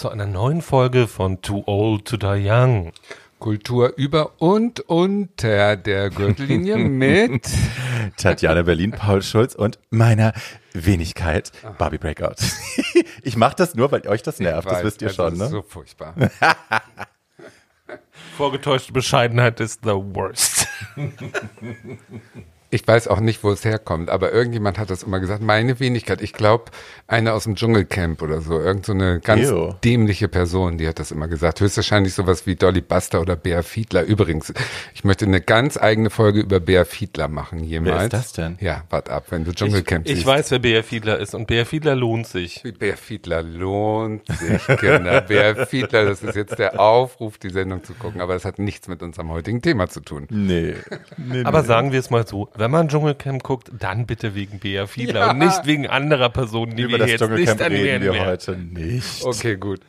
Zu einer neuen Folge von Too Old to Die Young. Kultur über und unter der Gürtellinie mit Tatjana Berlin, Paul Schulz und meiner Wenigkeit Barbie Breakout. ich mache das nur, weil euch das nervt, Ich das weiß, wisst ihr das schon, ist ne? So furchtbar. Vorgetäuschte Bescheidenheit ist the worst. Ich weiß auch nicht, wo es herkommt, aber irgendjemand hat das immer gesagt. Meine Wenigkeit. Ich glaube, eine aus dem Dschungelcamp oder so. Irgend so eine ganz Ew. dämliche Person, die hat das immer gesagt. Höchstwahrscheinlich sowas wie Dolly Buster oder Bea Fiedler. Übrigens, ich möchte eine ganz eigene Folge über Bea Fiedler machen jemals. Wer ist das denn? Ja, wart ab, wenn du Ich, Dschungelcamp ich siehst. weiß, wer Bea Fiedler ist und Bea Fiedler lohnt sich. Bär Fiedler lohnt sich, Kinder. Bär Fiedler, das ist jetzt der Aufruf, die Sendung zu gucken, aber es hat nichts mit unserem heutigen Thema zu tun. Nee. nee Aber nee. sagen wir es mal so, wenn man Dschungelcamp guckt, dann bitte wegen Bea Fiedler Ja. und nicht wegen anderer Personen, die über wir das jetzt Dschungelcamp nicht reden wir werden. heute nicht. Okay, gut.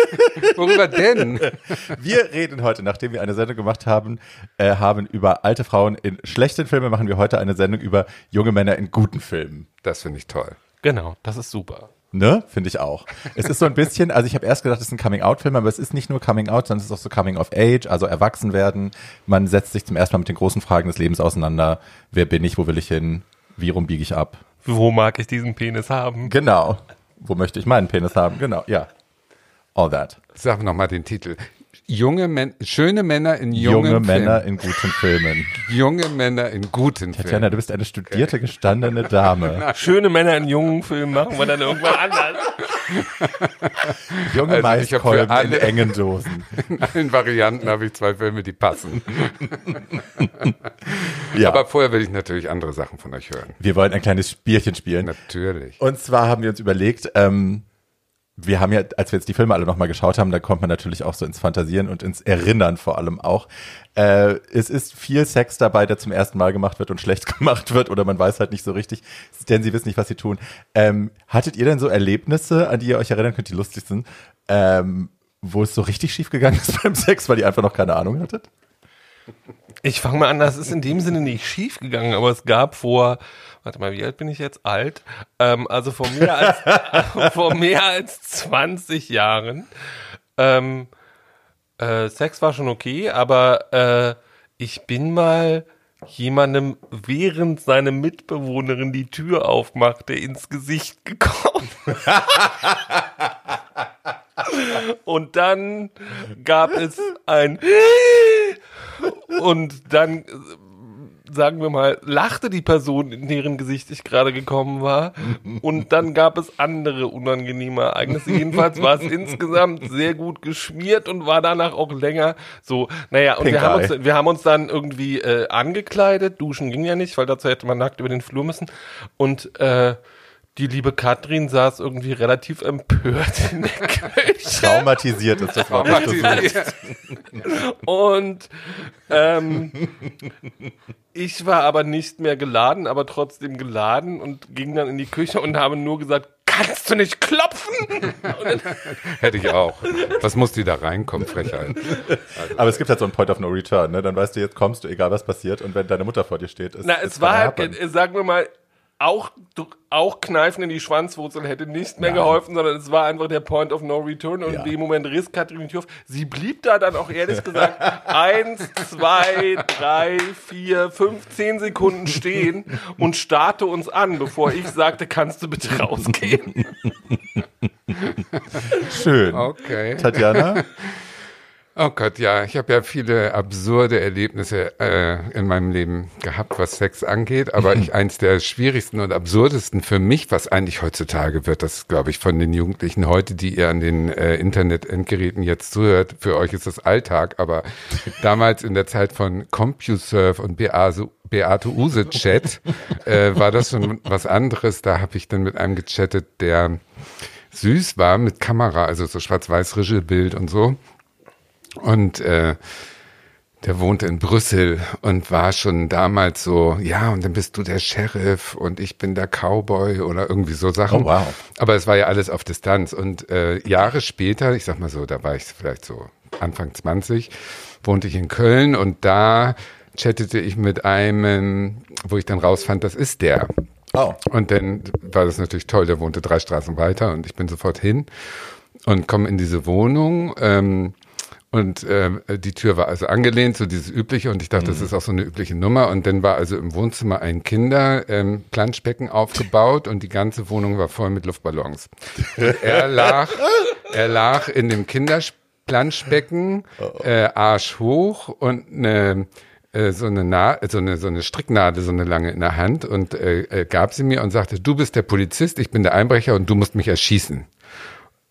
Worüber denn? Wir reden heute, nachdem wir eine Sendung gemacht haben, äh, haben über alte Frauen in schlechten Filmen, machen wir heute eine Sendung über junge Männer in guten Filmen. Das finde ich toll. Genau, das ist super. Ne? Finde ich auch. Es ist so ein bisschen, also ich habe erst gedacht, es ist ein Coming-out-Film, aber es ist nicht nur Coming-out, sondern es ist auch so Coming-of-Age, also erwachsen werden. Man setzt sich zum ersten Mal mit den großen Fragen des Lebens auseinander. Wer bin ich? Wo will ich hin? Wie rum biege ich ab? Wo mag ich diesen Penis haben? Genau. Wo möchte ich meinen Penis haben? Genau, ja. All that. Sag noch mal den Titel. Junge Män schöne Männer in jungen Junge Männer Filmen. in guten Filmen. Junge Männer in guten Tatjana, Filmen. du bist eine studierte, gestandene Dame. Schöne Männer in jungen Filmen machen wir dann irgendwann anders. Junge Also Maiskolben in alle- engen Dosen. In allen Varianten habe ich zwei Filme, die passen. Ja. Aber vorher will ich natürlich andere Sachen von euch hören. wir wollen ein kleines Spielchen spielen. Natürlich. Und zwar haben wir uns überlegt, ähm, wir haben ja, als wir jetzt die Filme alle nochmal geschaut haben, da kommt man natürlich auch so ins Fantasieren und ins Erinnern vor allem auch. Äh, es ist viel Sex dabei, der zum ersten Mal gemacht wird und schlecht gemacht wird oder man weiß halt nicht so richtig, denn sie wissen nicht, was sie tun. Ähm, hattet ihr denn so Erlebnisse, an die ihr euch erinnern könnt, die lustig sind, ähm, wo es so richtig schief gegangen ist beim Sex, weil ihr einfach noch keine Ahnung hattet? Ich fange mal an, das ist in dem Sinne nicht schief gegangen, aber es gab vor, warte mal, wie alt bin ich jetzt? Alt. Ähm, also vor mehr als, vor mehr als 20 Jahren. Ähm, äh, Sex war schon okay, aber äh, ich bin mal jemandem, während seine Mitbewohnerin die Tür aufmachte, ins Gesicht gekommen. Und dann gab es ein und dann sagen wir mal, lachte die Person, in deren Gesicht ich gerade gekommen war. Und dann gab es andere unangenehme Ereignisse. Jedenfalls war es insgesamt sehr gut geschmiert und war danach auch länger so. Naja, und Pink wir haben, Eye. uns, wir haben uns dann irgendwie äh, angekleidet. Duschen ging ja nicht, weil dazu hätte man nackt über den Flur müssen. Und äh, die liebe Katrin saß irgendwie relativ empört in der Küche. Traumatisiert ist das suchst. Und ähm, ich war aber nicht mehr geladen, aber trotzdem geladen und ging dann in die Küche und habe nur gesagt, kannst du nicht klopfen? Hätte ich auch. Was muss die da reinkommen, Frechheit? Aber es gibt halt so einen Point of No Return, ne? Dann weißt du, jetzt kommst du, egal was passiert. Und wenn deine Mutter vor dir steht, ist Na, ist es war halt, sagen wir mal, auch, auch Kneifen in die Schwanzwurzel hätte nicht mehr geholfen, sondern es war einfach der Point of No Return und Ja. in dem Moment riss Katrin die Tür auf. Sie blieb da dann auch ehrlich gesagt eins, zwei, drei, vier, fünf, zehn Sekunden stehen und starrte uns an, bevor ich sagte, kannst du bitte rausgehen? Schön. Okay. Tatjana? Oh Gott, ja, ich habe ja viele absurde Erlebnisse äh, in meinem Leben gehabt, was Sex angeht, aber ich eins der schwierigsten und absurdesten für mich, was eigentlich heutzutage wird, das glaube ich von den Jugendlichen heute, die ihr an den äh, Internet-Endgeräten jetzt zuhört, für euch ist das Alltag, aber damals in der Zeit von CompuServe und Beate, Beate Use Chat äh, war das schon was anderes. Da habe ich dann mit einem gechattet, der süß war mit Kamera, also so schwarz-weiß-Rischelbild und so. Und äh, der wohnte in Brüssel und war schon damals so, ja, und dann bist du der Sheriff und ich bin der Cowboy oder irgendwie so Sachen. Oh, wow. Aber es war ja alles auf Distanz. Und äh, Jahre später, ich sag mal so, da war ich vielleicht so Anfang 20, wohnte ich in Köln und da chattete ich mit einem, wo ich dann rausfand, das ist der. Oh. Und dann war das natürlich toll, der wohnte drei Straßen weiter und ich bin sofort hin. und komme in diese Wohnung. Ähm, und äh, die Tür war also angelehnt, so dieses übliche. Und ich dachte, das ist auch so eine übliche Nummer. Und dann war also im Wohnzimmer ein Kinderplanschbecken ähm, aufgebaut und die ganze Wohnung war voll mit Luftballons. Er lag, er lag in dem Kinderplanschbecken, äh, Arsch hoch und eine äh, so eine, Na so eine so eine Stricknadel so eine lange in der Hand und äh, äh, gab sie mir und sagte du bist der Polizist ich bin der Einbrecher und du musst mich erschießen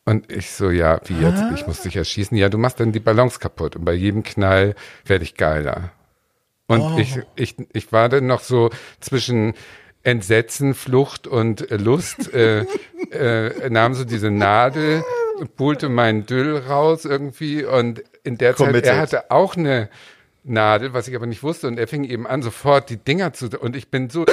und ich so, ja, wie jetzt? Ich muss dich erschießen. Ja, du machst dann die Balance kaputt und bei jedem Knall werde ich geiler. Und oh. ich, ich, ich war dann noch so zwischen Entsetzen, Flucht und Lust, äh, äh, nahm so diese Nadel, pulte meinen Düll raus irgendwie und in der Committed. Zeit, er hatte auch eine Nadel, was ich aber nicht wusste und er fing eben an, sofort die Dinger zu, und ich bin so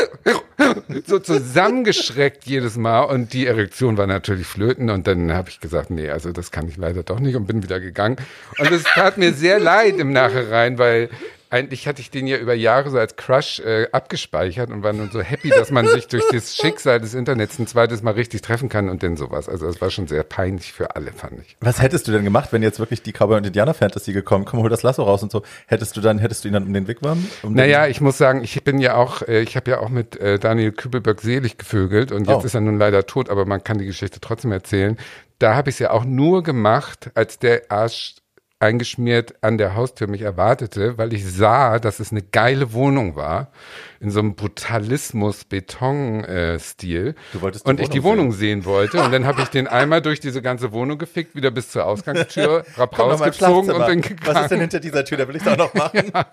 so zusammengeschreckt jedes Mal und die Erektion war natürlich flöten und dann habe ich gesagt, nee, also das kann ich leider doch nicht und bin wieder gegangen. Und es tat mir sehr leid im Nachhinein, weil eigentlich hatte ich den ja über Jahre so als Crush äh, abgespeichert und war nun so happy, dass man sich durch das Schicksal des Internets ein zweites Mal richtig treffen kann und denn sowas. Also es war schon sehr peinlich für alle, fand ich. Was hättest du denn gemacht, wenn jetzt wirklich die Cowboy und Indianer Fantasy gekommen, komm, hol das Lasso raus und so. Hättest du dann, hättest du ihn dann um den Weg warm? Um naja, ich muss sagen, ich bin ja auch, äh, ich habe ja auch mit äh, Daniel Kübelberg selig gevögelt und jetzt oh. ist er nun leider tot, aber man kann die Geschichte trotzdem erzählen. Da habe ich es ja auch nur gemacht, als der Arsch eingeschmiert an der Haustür mich erwartete, weil ich sah, dass es eine geile Wohnung war, in so einem Brutalismus-Beton-Stil. Äh, und Wohnung ich die Wohnung sehen, sehen wollte. Und dann habe ich den einmal durch diese ganze Wohnung gefickt, wieder bis zur Ausgangstür, rausgezogen und bin gegangen. Was ist denn hinter dieser Tür? Da will ich es auch noch machen. Ja.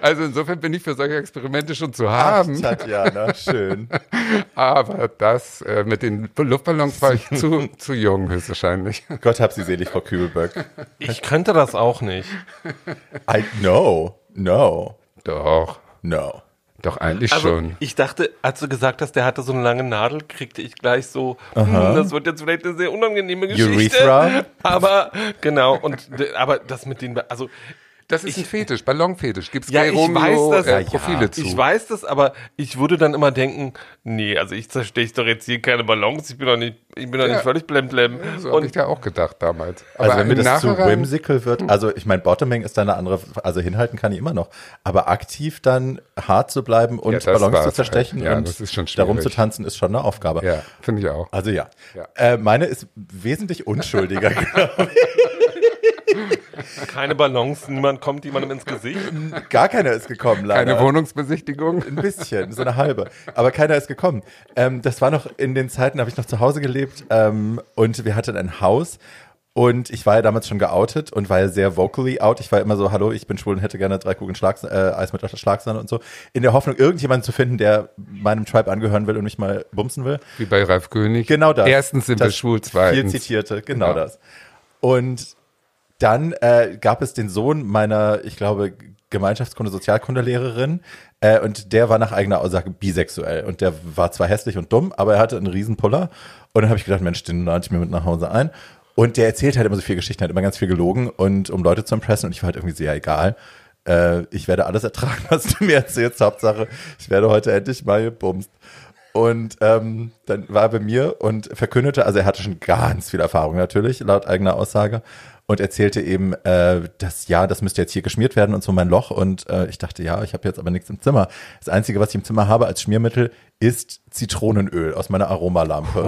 Also insofern bin ich für solche Experimente schon zu haben. Ach, Tatjana, schön. Aber das äh, mit den Luftballons war ich zu, zu jung höchstwahrscheinlich. Gott hab sie selig, Frau Kübelberg. Ich könnte das auch nicht. I know. No. Doch. No. Doch, eigentlich also, schon. Ich dachte, als du gesagt hast, der hatte so eine lange Nadel, kriegte ich gleich so, hm, das wird jetzt vielleicht eine sehr unangenehme Geschichte. Urethra? Aber, genau, und, aber das mit den, also, das ist ich, ein Fetisch, Ballonfetisch. Gibt es ja, bei Romeo weiß, das, äh, Profile ja, zu? Ich weiß das, aber ich würde dann immer denken, nee, also ich zersteche doch jetzt hier keine Ballons, ich bin doch nicht, ich bin doch ja. nicht völlig blemblem. Ja, so habe ich ja auch gedacht damals. Aber also wenn mir das zu whimsical wird, also ich meine, Bottoming ist da eine andere, also hinhalten kann ich immer noch, aber aktiv dann hart zu bleiben und Ballons zu zerstechen halt. und darum zu tanzen, ist schon eine Aufgabe. Ja, finde ich auch. Also ja. Äh, meine ist wesentlich unschuldiger, glaube ich. Keine Ballons, niemand kommt jemandem ins Gesicht. Gar keiner ist gekommen, leider. Keine Wohnungsbesichtigung? Ein bisschen, so eine halbe. Aber keiner ist gekommen. Ähm, das war noch in den Zeiten, da habe ich noch zu Hause gelebt ähm, und wir hatten ein Haus und ich war ja damals schon geoutet und war ja sehr vocally out. Ich war immer so, hallo, ich bin schwul und hätte gerne drei Kugeln Schlags äh, Eis mit Schlagsahne und so. In der Hoffnung, irgendjemanden zu finden, der meinem Tribe angehören will und mich mal bumsen will. Wie bei Ralf König. Genau das. Erstens sind das wir schwul, zweitens. Viel zitierte, genau, genau. das. Und dann äh, gab es den Sohn meiner, ich glaube, Gemeinschaftskunde, Sozialkundelehrerin äh, und der war nach eigener Aussage bisexuell und der war zwar hässlich und dumm, aber er hatte einen Riesenpuller und dann habe ich gedacht, Mensch, den lade ich mir mit nach Hause ein und der erzählt halt immer so viel Geschichten, hat immer ganz viel gelogen und um Leute zu impressen und ich war halt irgendwie sehr egal. Äh, ich werde alles ertragen, was du mir erzählst. Hauptsache, ich werde heute endlich mal gebumst. Und ähm, dann war er bei mir und verkündete, also er hatte schon ganz viel Erfahrung natürlich, laut eigener Aussage und erzählte eben, äh, dass ja, das müsste jetzt hier geschmiert werden und so mein Loch. Und äh, ich dachte, ja, ich habe jetzt aber nichts im Zimmer. Das Einzige, was ich im Zimmer habe als Schmiermittel, ist Zitronenöl aus meiner Aromalampe.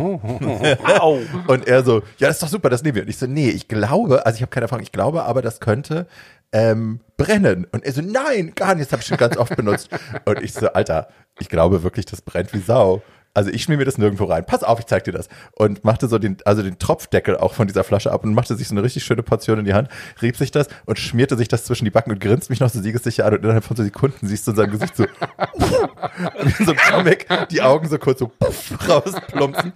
Oh, und er so, ja, das ist doch super, das nehmen wir. Und ich so, nee, ich glaube, also ich habe keine Erfahrung, ich glaube aber, das könnte ähm, brennen. Und er so, nein, gar nicht, das habe ich schon ganz oft benutzt. Und ich so, Alter, ich glaube wirklich, das brennt wie Sau. Also ich schmier mir das nirgendwo rein. Pass auf, ich zeig dir das. Und machte so den, also den Tropfdeckel auch von dieser Flasche ab und machte sich so eine richtig schöne Portion in die Hand, rieb sich das und schmierte sich das zwischen die Backen und grinst mich noch so siegessicher an und innerhalb von so Sekunden siehst du in seinem Gesicht so, wie so ein Comic, die Augen so kurz so puff, rausplumpsen.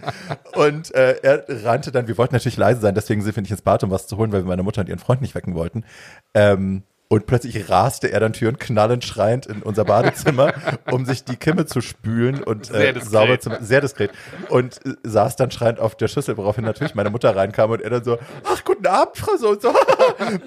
Und äh, er rannte dann, wir wollten natürlich leise sein, deswegen sind wir nicht ins Bad, um was zu holen, weil wir meine Mutter und ihren Freund nicht wecken wollten. Ähm, und plötzlich raste er dann Türen knallend schreiend in unser Badezimmer, um sich die Kimme zu spülen und äh, sauber zu sehr diskret. Und äh, saß dann schreiend auf der Schüssel, woraufhin natürlich meine Mutter reinkam und er dann so, ach, guten Abend, Frau so und so.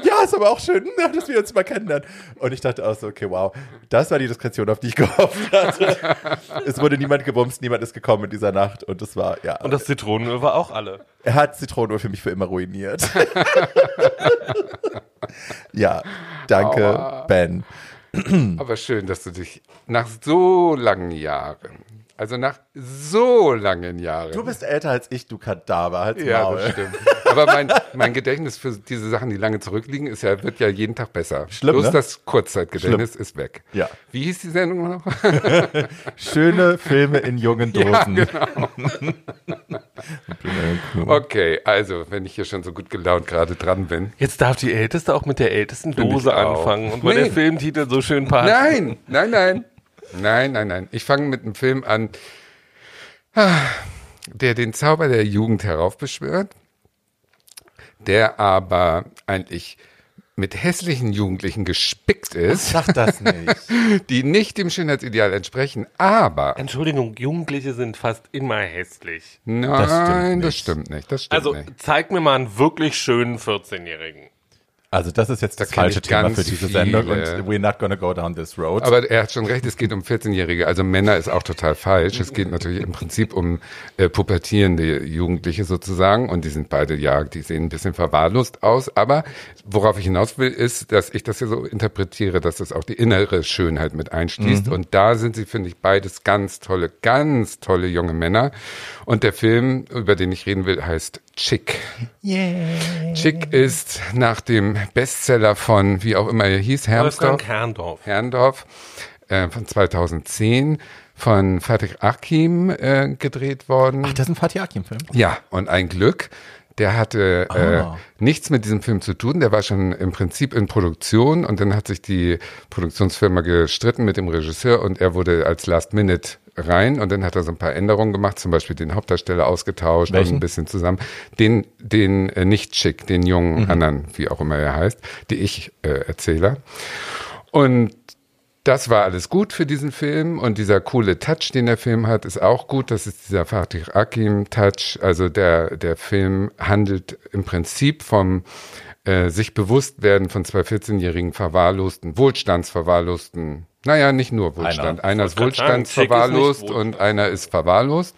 ja, ist aber auch schön, dass wir uns mal kennenlernen. Und ich dachte auch so, okay, wow, das war die Diskretion, auf die ich gehofft hatte. es wurde niemand gebumst, niemand ist gekommen in dieser Nacht und das war, ja. Und das Zitronenöl war auch alle. Er hat Zitronenuhr für mich für immer ruiniert. ja, danke, Aua. Ben. Aber schön, dass du dich nach so langen Jahren, also nach so langen Jahren. Du bist älter als ich, du Kadaver. Halt's ja, Maul. das stimmt. Aber mein, mein Gedächtnis für diese Sachen, die lange zurückliegen, ist ja, wird ja jeden Tag besser. Schlimm, Bloß ne? das Kurzzeitgedächtnis ist weg. Ja. Wie hieß die Sendung noch? Schöne Filme in jungen Dosen. genau. Okay, also, wenn ich hier schon so gut gelaunt gerade dran bin. Jetzt darf die Älteste auch mit der ältesten Dose anfangen. Und weil Nee. der Filmtitel so schön passt. Nein, nein, nein. Nein, nein, nein. Ich fange mit einem Film an, ah, der den Zauber der Jugend heraufbeschwört, der aber eigentlich mit hässlichen Jugendlichen gespickt ist, Sag das nicht. die nicht dem Schönheitsideal entsprechen, aber Entschuldigung, Jugendliche sind fast immer hässlich. nein, stimmt das nicht. stimmt nicht. Das stimmt Also nicht. zeig mir mal einen wirklich schönen 14-Jährigen. Also das ist jetzt das Da falsche Thema für diese viele. Sendung und we're not gonna go down this road. Aber er hat schon recht, es geht um 14-Jährige. Also Männer ist auch total falsch. Es geht natürlich im Prinzip um äh, pubertierende Jugendliche sozusagen. Und die sind beide, ja, die sehen ein bisschen verwahrlost aus. Aber worauf ich hinaus will, ist, dass ich das hier so interpretiere, dass das auch die innere Schönheit mit einschließt. Und da sind sie, finde ich, beides ganz tolle, ganz tolle junge Männer. Und der Film, über den ich reden will, heißt Chick. Chick ist nach dem Bestseller von, wie auch immer er hieß, Hermsdorf. Wolfgang Herrndorf. Herrndorf äh, von 2010 von Fatih Akim äh, gedreht worden. Ach, das ist ein Fatih Akim-Film. Ja, und ein Glück. Der hatte Ah. äh, nichts mit diesem Film zu tun. Der war schon im Prinzip in Produktion und dann hat sich die Produktionsfirma gestritten mit dem Regisseur und er wurde als Last Minute rein und dann hat er so ein paar Änderungen gemacht, zum Beispiel den Hauptdarsteller ausgetauscht Welchen? und ein bisschen zusammen. Den, den äh, nicht schick, den jungen anderen, wie auch immer er heißt, die ich äh. Und das war alles gut für diesen Film und dieser coole Touch, den der Film hat, ist auch gut. Das ist dieser Fatih Akim Touch. Also der, der Film handelt im Prinzip vom äh, sich bewusst werden von zwei 14-jährigen verwahrlosten, wohlstandsverwahrlosten, naja, nicht nur Wohlstand. Einer, ist Chick ist wohlstandsverwahrlost Wohlstand. und einer ist verwahrlost.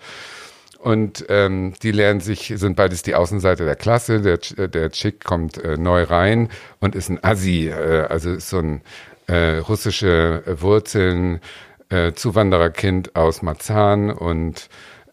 Und ähm, die lernen sich, sind beides die Außenseite der Klasse. Der, der Chick kommt äh, neu rein und ist ein Assi, äh, also ist so ein äh, russische Wurzeln, äh, Zuwandererkind aus Marzahn und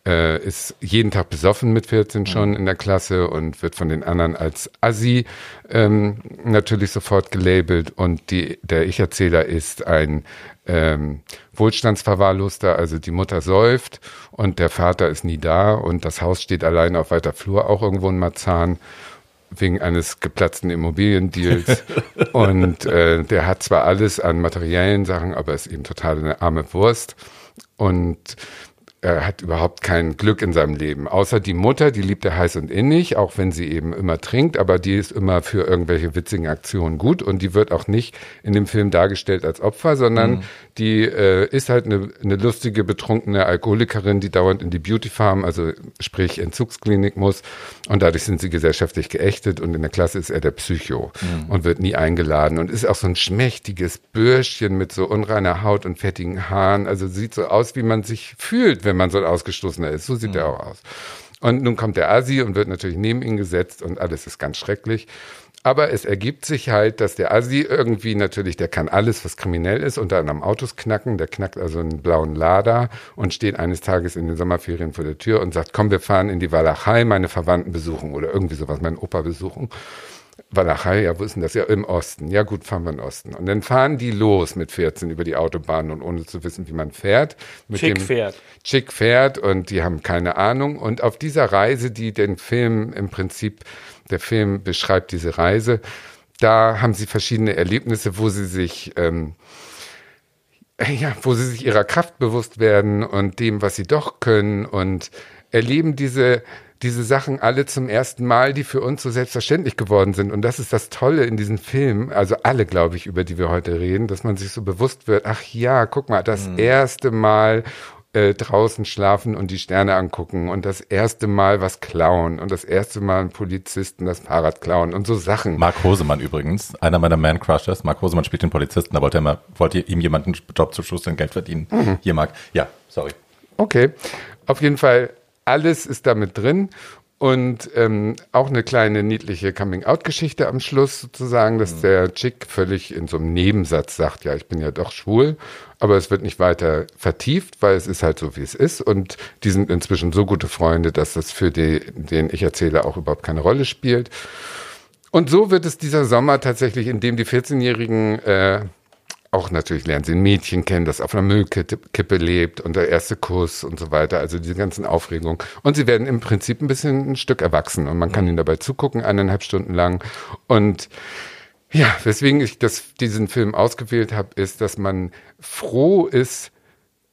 äh, ist jeden Tag besoffen mit 14 schon in der Klasse und wird von den anderen als Assi ähm, natürlich sofort gelabelt. Und die, der Ich-Erzähler ist ein ähm, Wohlstandsverwahrloster, also die Mutter säuft und der Vater ist nie da. Und das Haus steht allein auf weiter Flur, auch irgendwo in Marzahn wegen eines geplatzten Immobiliendeals. und äh, der hat zwar alles an materiellen Sachen, aber ist eben total eine arme Wurst. Und er hat überhaupt kein Glück in seinem Leben. Außer die Mutter, die liebt er heiß und innig, auch wenn sie eben immer trinkt, aber die ist immer für irgendwelche witzigen Aktionen gut und die wird auch nicht in dem Film dargestellt als Opfer, sondern die äh, ist halt eine, eine lustige, betrunkene Alkoholikerin, die dauernd in die Beauty Farm, also sprich Entzugsklinik muss und dadurch sind sie gesellschaftlich geächtet und in der Klasse ist er der Psycho und wird nie eingeladen und ist auch so ein schmächtiges Bürschchen mit so unreiner Haut und fettigen Haaren, also sieht so aus, wie man sich fühlt, wenn man so ein Ausgestoßener ist. So sieht er auch aus. Und nun kommt der Asi und wird natürlich neben ihn gesetzt und alles ist ganz schrecklich. Aber es ergibt sich halt, dass der Asi irgendwie natürlich, der kann alles, was kriminell ist, unter anderem Autos knacken. Der knackt also einen blauen Lada und steht eines Tages in den Sommerferien vor der Tür und sagt, komm, wir fahren in die Walachei, meine Verwandten besuchen oder irgendwie sowas, meinen Opa besuchen. Walachei, ja, wo ist denn das? Ja, im Osten. Ja, gut, fahren wir in den Osten. Und dann fahren die los mit 14 über die Autobahn und ohne zu wissen, wie man fährt. Mit Chick dem fährt. Chick fährt und die haben keine Ahnung. Und auf dieser Reise, die den Film im Prinzip, der Film beschreibt diese Reise, da haben sie verschiedene Erlebnisse, wo sie sich, ähm, ja, wo sie sich ihrer Kraft bewusst werden und dem, was sie doch können und erleben diese, diese Sachen alle zum ersten Mal, die für uns so selbstverständlich geworden sind. Und das ist das Tolle in diesem Film, also alle, glaube ich, über die wir heute reden, dass man sich so bewusst wird, ach ja, guck mal, das erste Mal äh, draußen schlafen und die Sterne angucken und das erste Mal was klauen und das erste Mal einen Polizisten das Fahrrad klauen und so Sachen. Mark Hosemann übrigens, einer meiner Man-Crushers. Mark Hosemann spielt den Polizisten, da wollte er immer, wollte ihm jemand einen Job zu Schluss und Geld verdienen. Hier, Mark. Ja, sorry. Okay, auf jeden Fall, alles ist damit drin Und ähm, auch eine kleine niedliche Coming-out-Geschichte am Schluss sozusagen, dass mhm. der Chick völlig in so einem Nebensatz sagt, ja, ich bin ja doch schwul, aber es wird nicht weiter vertieft, weil es ist halt so, wie es ist. Und die sind inzwischen so gute Freunde, dass das für die, den ich erzähle, auch überhaupt keine Rolle spielt. Und so wird es dieser Sommer tatsächlich, in dem die 14-Jährigen äh, auch natürlich lernen sie ein Mädchen kennen, das auf einer Müllkippe lebt und der erste Kuss und so weiter. Also diese ganzen Aufregungen. Und sie werden im Prinzip ein bisschen ein Stück erwachsen und man kann ihnen dabei zugucken, eineinhalb Stunden lang. Und ja, weswegen ich das, diesen Film ausgewählt habe, ist, dass man froh ist,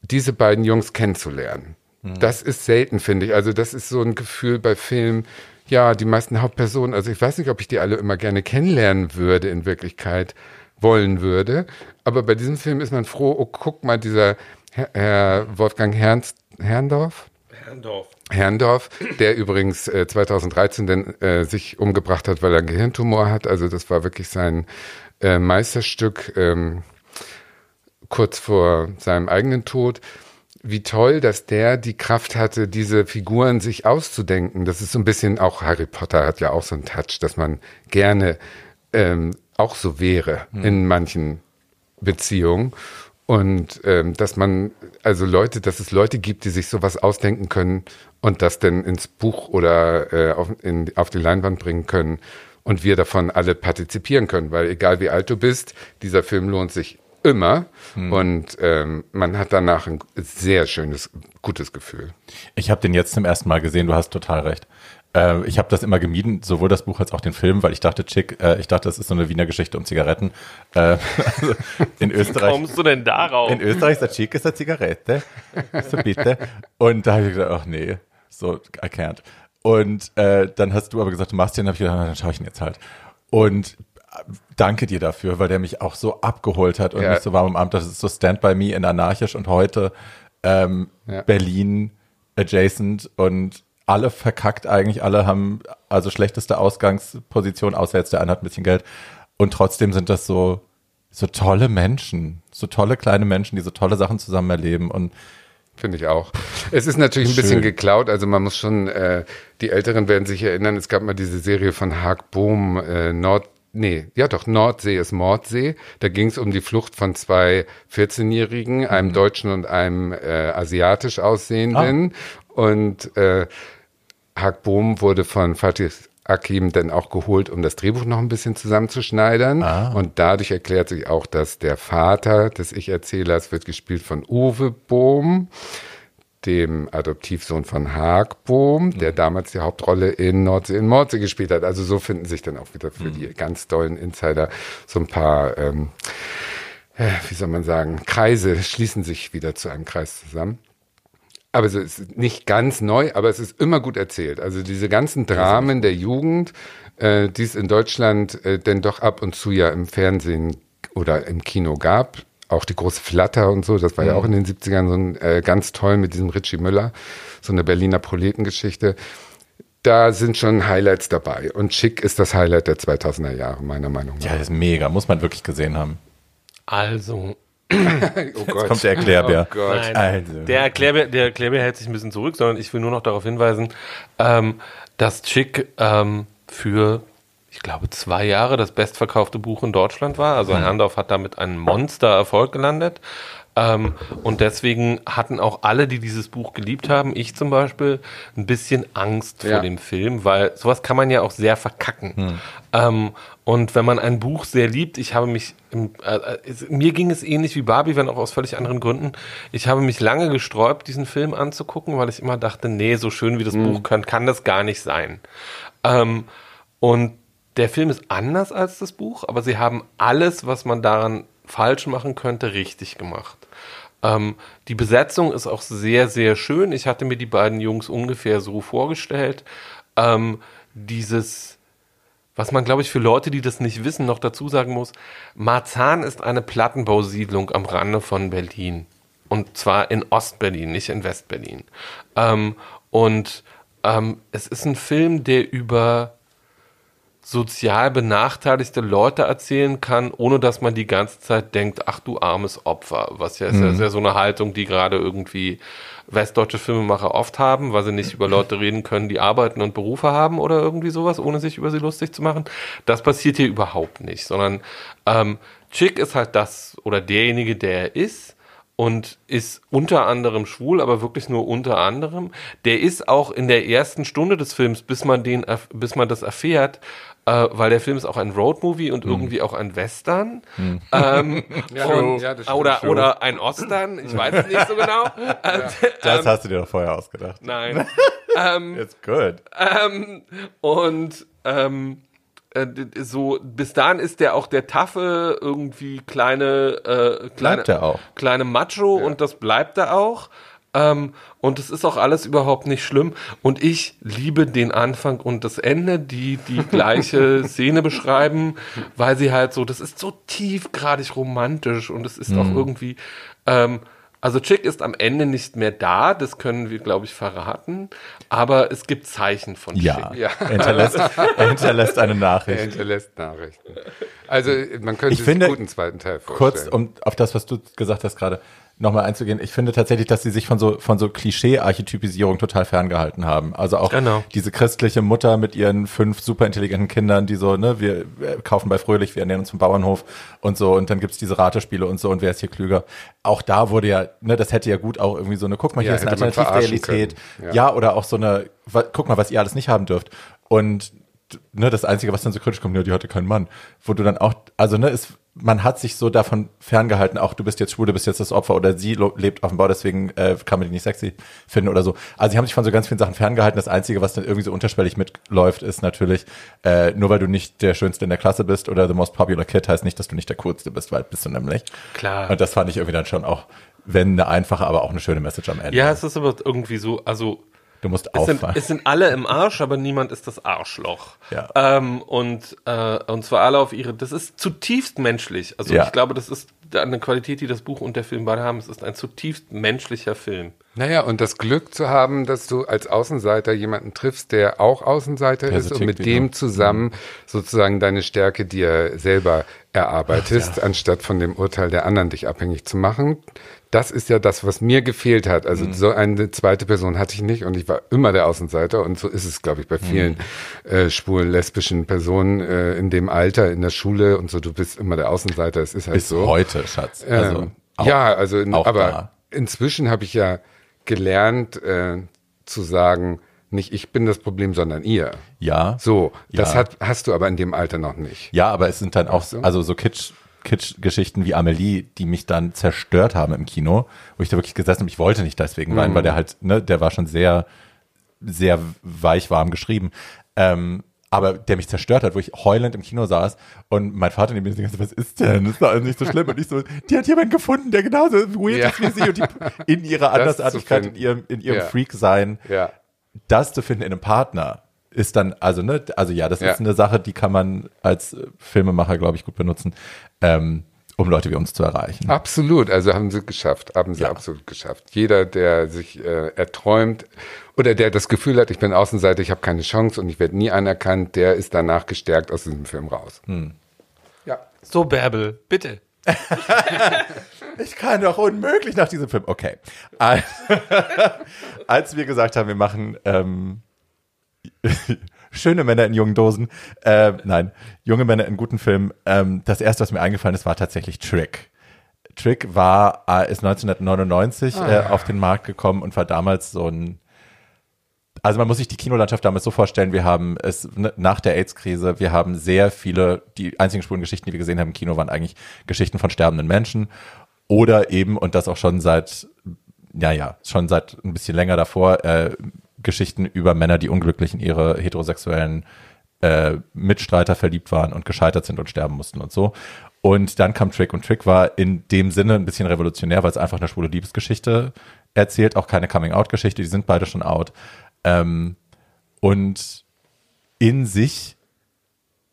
diese beiden Jungs kennenzulernen. Mhm. Das ist selten, finde ich. Also das ist so ein Gefühl bei Filmen, ja, die meisten Hauptpersonen, also ich weiß nicht, ob ich die alle immer gerne kennenlernen würde in Wirklichkeit wollen würde. Aber bei diesem Film ist man froh, oh, guck mal, dieser Herr Wolfgang Herrns, Herrndorf? Herrndorf. Herrndorf, der übrigens äh, 2013 denn, äh, sich umgebracht hat, weil er einen Gehirntumor hat. Also das war wirklich sein äh, Meisterstück ähm, kurz vor seinem eigenen Tod. Wie toll, dass der die Kraft hatte, diese Figuren sich auszudenken. Das ist so ein bisschen auch Harry Potter hat ja auch so einen Touch, dass man gerne ähm, auch so wäre hm. in manchen Beziehungen. Und ähm, dass man, also Leute, dass es Leute gibt, die sich sowas ausdenken können und das dann ins Buch oder äh, auf, in, auf die Leinwand bringen können und wir davon alle partizipieren können, weil egal wie alt du bist, dieser Film lohnt sich immer hm. und ähm, man hat danach ein sehr schönes, gutes Gefühl. Ich habe den jetzt zum ersten Mal gesehen, du hast total recht. Äh, ich habe das immer gemieden, sowohl das Buch als auch den Film, weil ich dachte, Chick, äh, ich dachte, das ist so eine Wiener Geschichte um Zigaretten. Äh, also in Österreich. Wie kommst du denn darauf? In Österreich ist der Chick ist eine Zigarette. So bitte. Und da habe ich gedacht, ach nee, so, I can't. Und äh, dann hast du aber gesagt, du machst den, hab ich gedacht, dann schaue ich ihn jetzt halt. Und äh, danke dir dafür, weil der mich auch so abgeholt hat und ja. nicht so warm am Abend. Das ist so Stand by Me in anarchisch und heute ähm, ja. Berlin adjacent und alle verkackt eigentlich, alle haben also schlechteste Ausgangsposition, außer jetzt der eine hat ein bisschen Geld. Und trotzdem sind das so, so tolle Menschen, so tolle kleine Menschen, die so tolle Sachen zusammen erleben und Finde ich auch. Es ist natürlich ein Schön. bisschen geklaut, also man muss schon, äh, die Älteren werden sich erinnern, es gab mal diese Serie von Haag Bohm, äh, Nord, nee, ja doch, Nordsee ist Mordsee. Da ging es um die Flucht von zwei 14-Jährigen, einem mhm. Deutschen und einem äh, asiatisch aussehenden. Ah. Und äh, Hack Bohm wurde von Fatih Akim dann auch geholt, um das Drehbuch noch ein bisschen zusammenzuschneidern. Ah. Und dadurch erklärt sich auch, dass der Vater des Ich-Erzählers wird gespielt von Uwe Bohm, dem Adoptivsohn von Haag Bohm, der mhm. damals die Hauptrolle in Nordsee in Mordsee gespielt hat. Also so finden sich dann auch wieder für mhm. die ganz tollen Insider so ein paar, ähm, äh, wie soll man sagen, Kreise schließen sich wieder zu einem Kreis zusammen. Aber es ist nicht ganz neu, aber es ist immer gut erzählt. Also diese ganzen Dramen der Jugend, äh, die es in Deutschland äh, denn doch ab und zu ja im Fernsehen oder im Kino gab, auch die große Flatter und so, das war mhm. ja auch in den 70ern so ein, äh, ganz toll mit diesem Richie Müller, so eine Berliner Proletengeschichte. Da sind schon Highlights dabei. Und Schick ist das Highlight der 2000er Jahre, meiner Meinung nach. Ja, das ist mega, muss man wirklich gesehen haben. Also, oh Jetzt kommt der Erklärbär. Oh Nein, also. Der Erklärbär, der Erklärbär hält sich ein bisschen zurück, sondern ich will nur noch darauf hinweisen, ähm, dass Chick ähm, für, ich glaube, zwei Jahre das bestverkaufte Buch in Deutschland war. Also mhm. Herrndorf hat damit einen Monster-Erfolg gelandet. Ähm, und deswegen hatten auch alle, die dieses Buch geliebt haben, ich zum Beispiel, ein bisschen Angst ja. vor dem Film, weil sowas kann man ja auch sehr verkacken. Hm. Ähm, und wenn man ein Buch sehr liebt, ich habe mich, im, äh, äh mir ging es ähnlich wie Barbie, wenn auch aus völlig anderen Gründen. Ich habe mich lange gesträubt, diesen Film anzugucken, weil ich immer dachte, nee, so schön wie das hm. Buch kann, kann das gar nicht sein. Ähm, und der Film ist anders als das Buch, aber sie haben alles, was man daran falsch machen könnte, richtig gemacht. Ähm, die Besetzung ist auch sehr, sehr schön. Ich hatte mir die beiden Jungs ungefähr so vorgestellt. Ähm, dieses, was man, glaube ich, für Leute, die das nicht wissen, noch dazu sagen muss, Marzahn ist eine Plattenbausiedlung am Rande von Berlin. Und zwar in Ostberlin, nicht in Westberlin. Ähm, und ähm, es ist ein Film, der über sozial benachteiligte Leute erzählen kann, ohne dass man die ganze Zeit denkt, ach du armes Opfer. Was ja ist ja, ist ja so eine Haltung, die gerade irgendwie westdeutsche Filmemacher oft haben, weil sie nicht über Leute reden können, die arbeiten und Berufe haben oder irgendwie sowas, ohne sich über sie lustig zu machen. Das passiert hier überhaupt nicht, sondern ähm, Chick ist halt das oder derjenige, der er ist und ist unter anderem schwul, aber wirklich nur unter anderem. Der ist auch in der ersten Stunde des Films, bis man den, bis man das erfährt, äh, weil der Film ist auch ein Roadmovie und irgendwie auch ein Western. Ähm, Ja, und, ja, das stimmt oder, schon. oder ein Ostern, ich weiß es nicht so genau. Ähm, Das hast du dir doch vorher ausgedacht. Nein. It's good. ähm, und ähm, äh, so bis dahin ist der auch der taffe irgendwie kleine äh, kleine kleine Macho und das bleibt er auch. Ähm, und es ist auch alles überhaupt nicht schlimm. Und ich liebe den Anfang und das Ende, die die gleiche Szene beschreiben, weil sie halt so, das ist so tiefgradig romantisch und es ist auch irgendwie, ähm, also Chick ist am Ende nicht mehr da, das können wir, glaube ich, verraten. Aber es gibt Zeichen von Ja. Chick. Ja. Er, hinterlässt, er hinterlässt eine Er Nachricht. hinterlässt Nachrichten. Also man könnte Ich sich finde, einen guten zweiten Teil vorstellen. Kurz, um auf das, was du gesagt hast gerade, nochmal einzugehen. Ich finde tatsächlich, dass sie sich von so, von so Klischee-Archetypisierung total ferngehalten haben. Also auch Genau. diese christliche Mutter mit ihren fünf superintelligenten Kindern, die so, ne, wir, kaufen bei Fröhlich, wir ernähren uns vom Bauernhof und so. Und dann gibt's diese Ratespiele und so und wer ist hier klüger? Auch da wurde ja, ne, das hätte ja gut auch irgendwie so eine, guck mal, hier Ja, ist eine Alternativrealität. Ja. Ja. oder auch so eine, guck mal, was ihr alles nicht haben dürft. Und ne, das Einzige, was dann so kritisch kommt, ja, die hatte keinen Mann. Wo du dann auch, also ne, ist, man hat sich so davon ferngehalten, auch du bist jetzt schwul, du bist jetzt das Opfer oder sie lebt auf dem Bau, deswegen äh, kann man die nicht sexy finden oder so. Also sie haben sich von so ganz vielen Sachen ferngehalten. Das Einzige, was dann irgendwie so unterschwellig mitläuft, ist natürlich, äh, nur weil du nicht der Schönste in der Klasse bist oder the most popular kid, heißt nicht, dass du nicht der Coolste bist, weil bist du nämlich. Klar. Und das fand ich irgendwie dann schon auch, wenn eine einfache, aber auch eine schöne Message am Ende. Ja, es ist aber irgendwie so, also Du musst es sind, auffallen. es sind alle im Arsch, aber niemand ist das Arschloch. Ja. Ähm, und, äh, und zwar alle auf ihre, das ist zutiefst menschlich. Also Ja. ich glaube, das ist eine Qualität, die das Buch und der Film beide haben. Es ist ein zutiefst menschlicher Film. Naja, und das Glück zu haben, dass du als Außenseiter jemanden triffst, der auch Außenseiter Der ist so und mit dem zusammen sozusagen deine Stärke dir selber erarbeitest, anstatt von dem Urteil der anderen dich abhängig zu machen. Das ist ja das, was mir gefehlt hat. Mhm. Also so eine zweite Person hatte ich nicht und ich war immer der Außenseiter und so ist es, glaube ich, bei vielen Mhm. äh, schwulen, lesbischen Personen äh, in dem Alter, in der Schule und so. Du bist immer der Außenseiter. Es ist halt Bis so. heute, Schatz. Also, Ähm, auch- ja, also in, aber da. inzwischen habe ich ja gelernt äh, zu sagen, nicht ich bin das Problem, sondern ihr. Ja. So, das Ja. hat, hast du aber in dem Alter noch nicht. Ja, aber es sind dann auch so? also so Kitsch Kitsch-Geschichten wie Amelie, die mich dann zerstört haben im Kino, wo ich da wirklich gesessen habe. Ich wollte nicht deswegen weinen, weil der halt, ne, der war schon sehr, sehr weich warm geschrieben. Ähm, aber der mich zerstört hat, wo ich heulend im Kino saß und mein Vater neben mir gesagt, was ist denn? Das ist doch alles nicht so schlimm. Und ich so, die hat jemanden gefunden, der genauso weird Ja. ist wie sie und die in ihrer Andersartigkeit, in ihrem, in ihrem Ja. Freak-Sein Ja. das zu finden in einem Partner ist dann, also, ne, also ja, das Ja. ist eine Sache, die kann man als Filmemacher, glaube ich, gut benutzen, ähm, um Leute wie uns zu erreichen. Absolut, also haben sie geschafft, haben sie Ja. absolut geschafft. Jeder, der sich äh, erträumt oder der das Gefühl hat, ich bin Außenseiter, ich habe keine Chance und ich werde nie anerkannt, der ist danach gestärkt aus diesem Film raus. Hm. Ja. So, Bärbel, bitte. Ich kann doch unmöglich nach diesem Film. Okay. Als, als wir gesagt haben, wir machen ähm, schöne Männer in jungen Dosen, äh, nein, junge Männer in guten Filmen, ähm, das erste, was mir eingefallen ist, war tatsächlich Trick. Trick war, äh, ist 1999 äh, auf den Markt gekommen und war damals so ein also man muss sich die Kinolandschaft damals so vorstellen, wir haben es ne, nach der AIDS-Krise, wir haben sehr viele, die einzigen schwulen Geschichten, die wir gesehen haben im Kino, waren eigentlich Geschichten von sterbenden Menschen oder eben, und das auch schon seit, ja, ja, schon seit ein bisschen länger davor, äh, Geschichten über Männer, die unglücklich in ihre heterosexuellen äh, Mitstreiter verliebt waren und gescheitert sind und sterben mussten und so. Und dann kam Trick und Trick war in dem Sinne ein bisschen revolutionär, weil es einfach eine schwule Liebesgeschichte erzählt, auch keine Coming-out-Geschichte, die sind beide schon out. Ähm, und in sich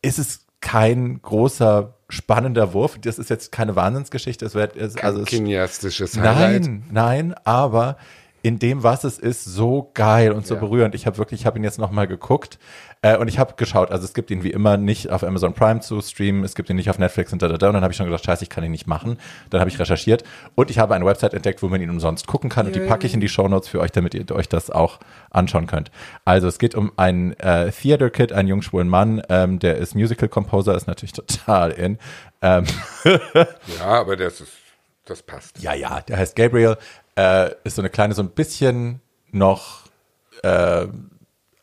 ist es kein großer, spannender Wurf. Das ist jetzt keine Wahnsinnsgeschichte. Es wird, es, Kein also es, cineastisches Highlight. Nein, nein, aber in dem, was es ist, so geil und so Ja. berührend. Ich habe wirklich, ich habe ihn jetzt noch mal geguckt äh, und ich habe geschaut. Also es gibt ihn wie immer nicht auf Amazon Prime zu streamen, es gibt ihn nicht auf Netflix und da, da, da. Und dann habe ich schon gedacht, scheiße, ich kann ihn nicht machen. Dann habe ich recherchiert und ich habe eine Website entdeckt, wo man ihn umsonst gucken kann und die packe ich in die Shownotes für euch, damit ihr euch das auch anschauen könnt. Also es geht um einen äh, Theater Kid, einen jungen schwulen Mann, ähm, der ist Musical Composer, ist natürlich total in. Ähm, Ja, aber das ist, das passt. ja, ja, der heißt Gabriel, äh, ist so eine kleine, so ein bisschen noch, äh,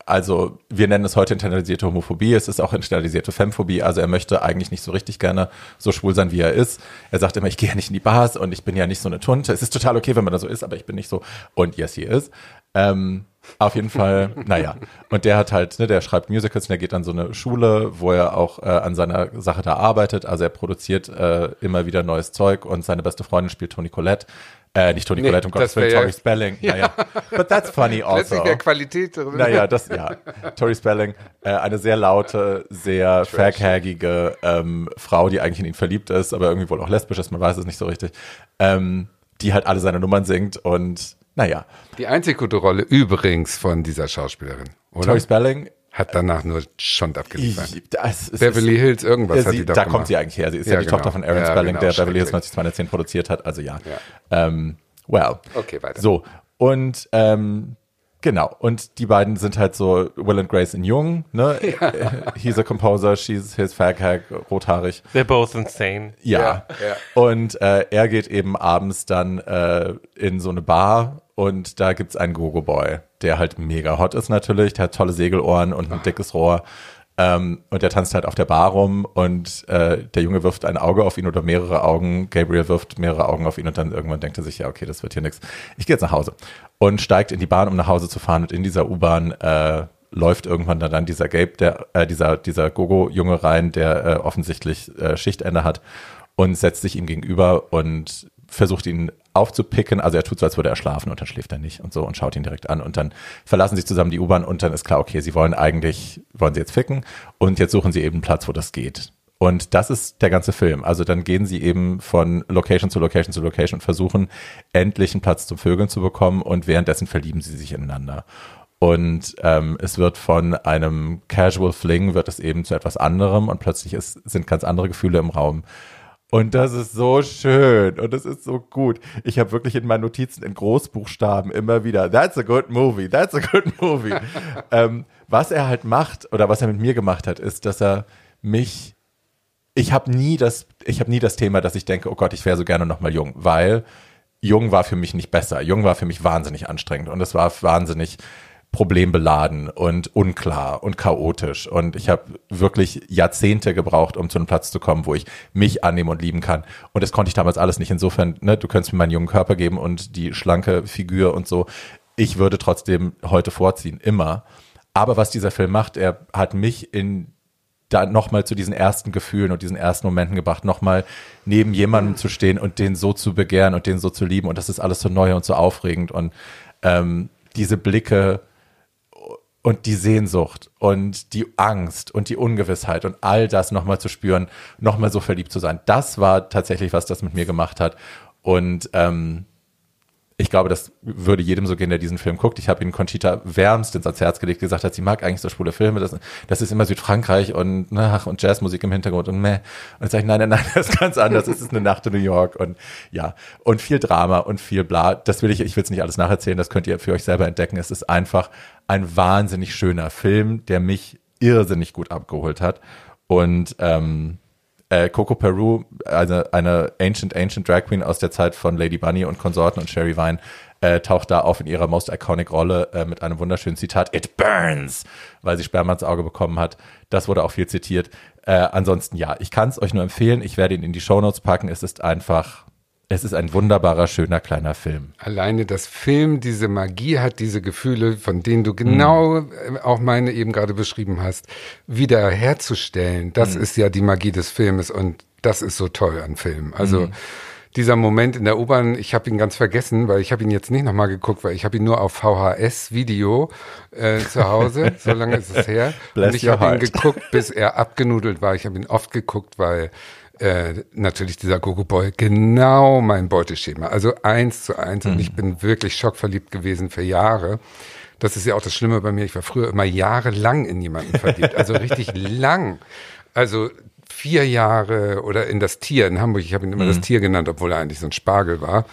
also wir nennen es heute internalisierte Homophobie, es ist auch internalisierte Femphobie, also er möchte eigentlich nicht so richtig gerne so schwul sein, wie er ist. Er sagt immer, ich gehe ja nicht in die Bars und ich bin ja nicht so eine Tunte. Es ist total okay, wenn man da so ist, aber ich bin nicht so. Und yes, he is. Ähm, auf jeden Fall, naja. Und der hat halt, ne, der schreibt Musicals und der geht an so eine Schule, wo er auch äh, an seiner Sache da arbeitet. Also er produziert äh, immer wieder neues Zeug und seine beste Freundin spielt Toni Collette. Äh, nicht Toni Nee, Collette, um Gottes das Willen, ja- Tori Spelling. Naja. But that's funny also. Plötzlich wäre Qualität drin. Naja, das, ja. Tori Spelling, äh, eine sehr laute, sehr verkhagige ähm, Frau, die eigentlich in ihn verliebt ist, aber irgendwie wohl auch lesbisch ist, man weiß es nicht so richtig, ähm, die halt alle seine Nummern singt und naja. Die einzig gute Rolle übrigens von dieser Schauspielerin, oder? Tori Spelling, Hat danach nur Schond abgeliefert. ich, das ist, Beverly Hills, irgendwas Ja, hat sie, die doch da gemacht. kommt sie eigentlich her. Sie ist ja, Ja, die genau. Tochter von Aaron Ja, Spelling, genau, der Beverly Hills schrecklich. 90210 produziert hat. Also ja. Ähm, well. Okay, weiter. So, und ähm, genau. Und die beiden sind halt so Will and Grace in Jung. Ne? He's a composer, she's his fag rothaarig. They're both insane. Ja. Ja, ja. Und äh, er geht eben abends dann äh, in so eine Bar und da gibt's einen Gogo-Boy, der halt mega hot ist natürlich, der hat tolle Segelohren und ein dickes Rohr. Ähm, und der tanzt halt auf der Bar rum und äh, der Junge wirft ein Auge auf ihn oder mehrere Augen. Gabriel wirft mehrere Augen auf ihn und dann irgendwann denkt er sich, ja, okay, das wird hier nix. Ich gehe jetzt nach Hause. Und steigt in die Bahn, um nach Hause zu fahren. Und in dieser U-Bahn äh, läuft irgendwann dann, dann dieser Gabe, der, äh, dieser, dieser Gogo-Junge rein, der äh, offensichtlich äh, Schichtende hat und setzt sich ihm gegenüber und versucht ihn aufzupicken. Also er tut so, als würde er schlafen und dann schläft er nicht und so und schaut ihn direkt an und dann verlassen sie zusammen die U-Bahn und dann ist klar, okay, sie wollen eigentlich, wollen sie jetzt ficken und jetzt suchen sie eben einen Platz, wo das geht. Und das ist der ganze Film. Also dann gehen sie eben von Location zu Location zu Location und versuchen endlich einen Platz zum Vögeln zu bekommen und währenddessen verlieben sie sich ineinander. Und ähm, es wird von einem Casual Fling wird es eben zu etwas anderem und plötzlich ist, sind ganz andere Gefühle im Raum. Und das ist so schön und das ist so gut. Ich habe wirklich in meinen Notizen in Großbuchstaben immer wieder, that's a good movie, that's a good movie. ähm, was er halt macht oder was er mit mir gemacht hat, ist, dass er mich, ich habe nie das, ich habe nie das Thema, dass ich denke, oh Gott, ich wäre so gerne noch mal jung, weil jung war für mich nicht besser. Jung war für mich wahnsinnig anstrengend und es war wahnsinnig problembeladen und unklar und chaotisch. Und ich habe wirklich Jahrzehnte gebraucht, um zu einem Platz zu kommen, wo ich mich annehmen und lieben kann. Und das konnte ich damals alles nicht. Insofern, ne, du könntest mir meinen jungen Körper geben und die schlanke Figur und so. Ich würde trotzdem heute vorziehen, immer. Aber was dieser Film macht, er hat mich in da nochmal zu diesen ersten Gefühlen und diesen ersten Momenten gebracht, nochmal neben jemandem zu stehen und den so zu begehren und den so zu lieben. Und das ist alles so neu und so aufregend. Und ähm, diese Blicke und die Sehnsucht und die Angst und die Ungewissheit und all das nochmal zu spüren, nochmal so verliebt zu sein, das war tatsächlich, was das mit mir gemacht hat. Und ähm, ich glaube, das würde jedem so gehen, der diesen Film guckt. Ich habe ihn Conchita wärmstens ans Herz gelegt, gesagt hat, sie mag eigentlich so schwule Filme. Das, das ist immer Südfrankreich und, ne, ach, und Jazzmusik im Hintergrund und meh. Und ich sage, nein, nein, nein, das ist ganz anders. Es ist eine Nacht in New York und ja, und viel Drama und viel bla. Das will ich, ich will es nicht alles nacherzählen, das könnt ihr für euch selber entdecken. Es ist einfach ein wahnsinnig schöner Film, der mich irrsinnig gut abgeholt hat. Und ähm, äh, Coco Peru, eine, eine Ancient, Ancient Drag Queen aus der Zeit von Lady Bunny und Konsorten und Sherry Vine, äh, taucht da auf in ihrer most iconic Rolle äh, mit einem wunderschönen Zitat, It burns, weil sie Sperma ins Auge bekommen hat. Das wurde auch viel zitiert. Äh, ansonsten ja, ich kann es euch nur empfehlen. Ich werde ihn in die Shownotes packen. Es ist einfach, es ist ein wunderbarer, schöner, kleiner Film. Alleine das Film diese Magie hat, diese Gefühle, von denen du genau äh, auch meine eben gerade beschrieben hast, wiederherzustellen. Das ist ja die Magie des Filmes und das ist so toll an Filmen. Also dieser Moment in der U-Bahn, ich habe ihn ganz vergessen, weil ich habe ihn jetzt nicht nochmal geguckt, weil ich habe ihn nur auf VHS-Video äh, zu Hause, so lange ist es her. Bless und ich habe ihn geguckt, bis er abgenudelt war. Ich habe ihn oft geguckt, weil äh, natürlich dieser Gogo Boy genau mein Beuteschema. Also eins zu eins. Und ich bin wirklich schockverliebt gewesen für Jahre. Das ist ja auch das Schlimme bei mir. Ich war früher immer jahrelang in jemanden verliebt. Also richtig lang. Also vier Jahre oder in das Tier in Hamburg. Ich habe ihn immer das Tier genannt, obwohl er eigentlich so ein Spargel war.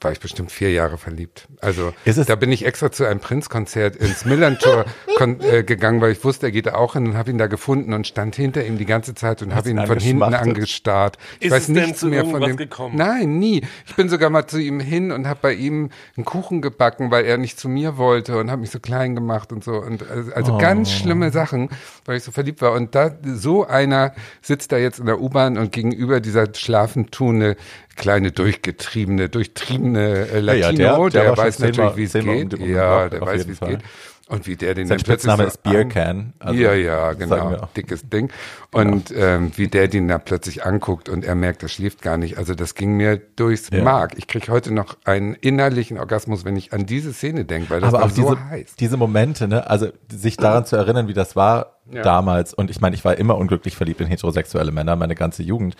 War ich bestimmt vier Jahre verliebt. Also Ist es- da bin ich extra zu einem Prinzkonzert ins Millantor äh, gegangen, weil ich wusste, er geht da auch hin und habe ihn da gefunden und stand hinter ihm die ganze Zeit und habe ihn von hinten angestarrt. Ich Ist weiß es denn nichts zu mehr von irgendwas dem. gekommen? Nein, nie. Ich bin sogar mal zu ihm hin und habe bei ihm einen Kuchen gebacken, weil er nicht zu mir wollte und habe mich so klein gemacht und so und also, also ganz schlimme Sachen, weil ich so verliebt war und da so einer sitzt da jetzt in der U-Bahn und gegenüber dieser schlafentuende kleine durchgetriebene, durchtriebene äh, Ja, ja, Latino, der- der schon weiß natürlich, wie es geht. um ja, der weiß, wie es geht. Und wie der den Sein dann plötzlich Spitzname ist Beer an- Can. Also, ja, ja, genau. Dickes Ding. Und ähm, wie der den da plötzlich anguckt und er merkt, er schläft gar nicht. Also das ging mir durchs Ja. Mark. Ich kriege heute noch einen innerlichen Orgasmus, wenn ich an diese Szene denke, weil das aber auch so diese, heiß. diese Momente, ne, also sich daran zu erinnern, wie das war Ja. damals. Und ich meine, ich war immer unglücklich verliebt in heterosexuelle Männer, meine ganze Jugend.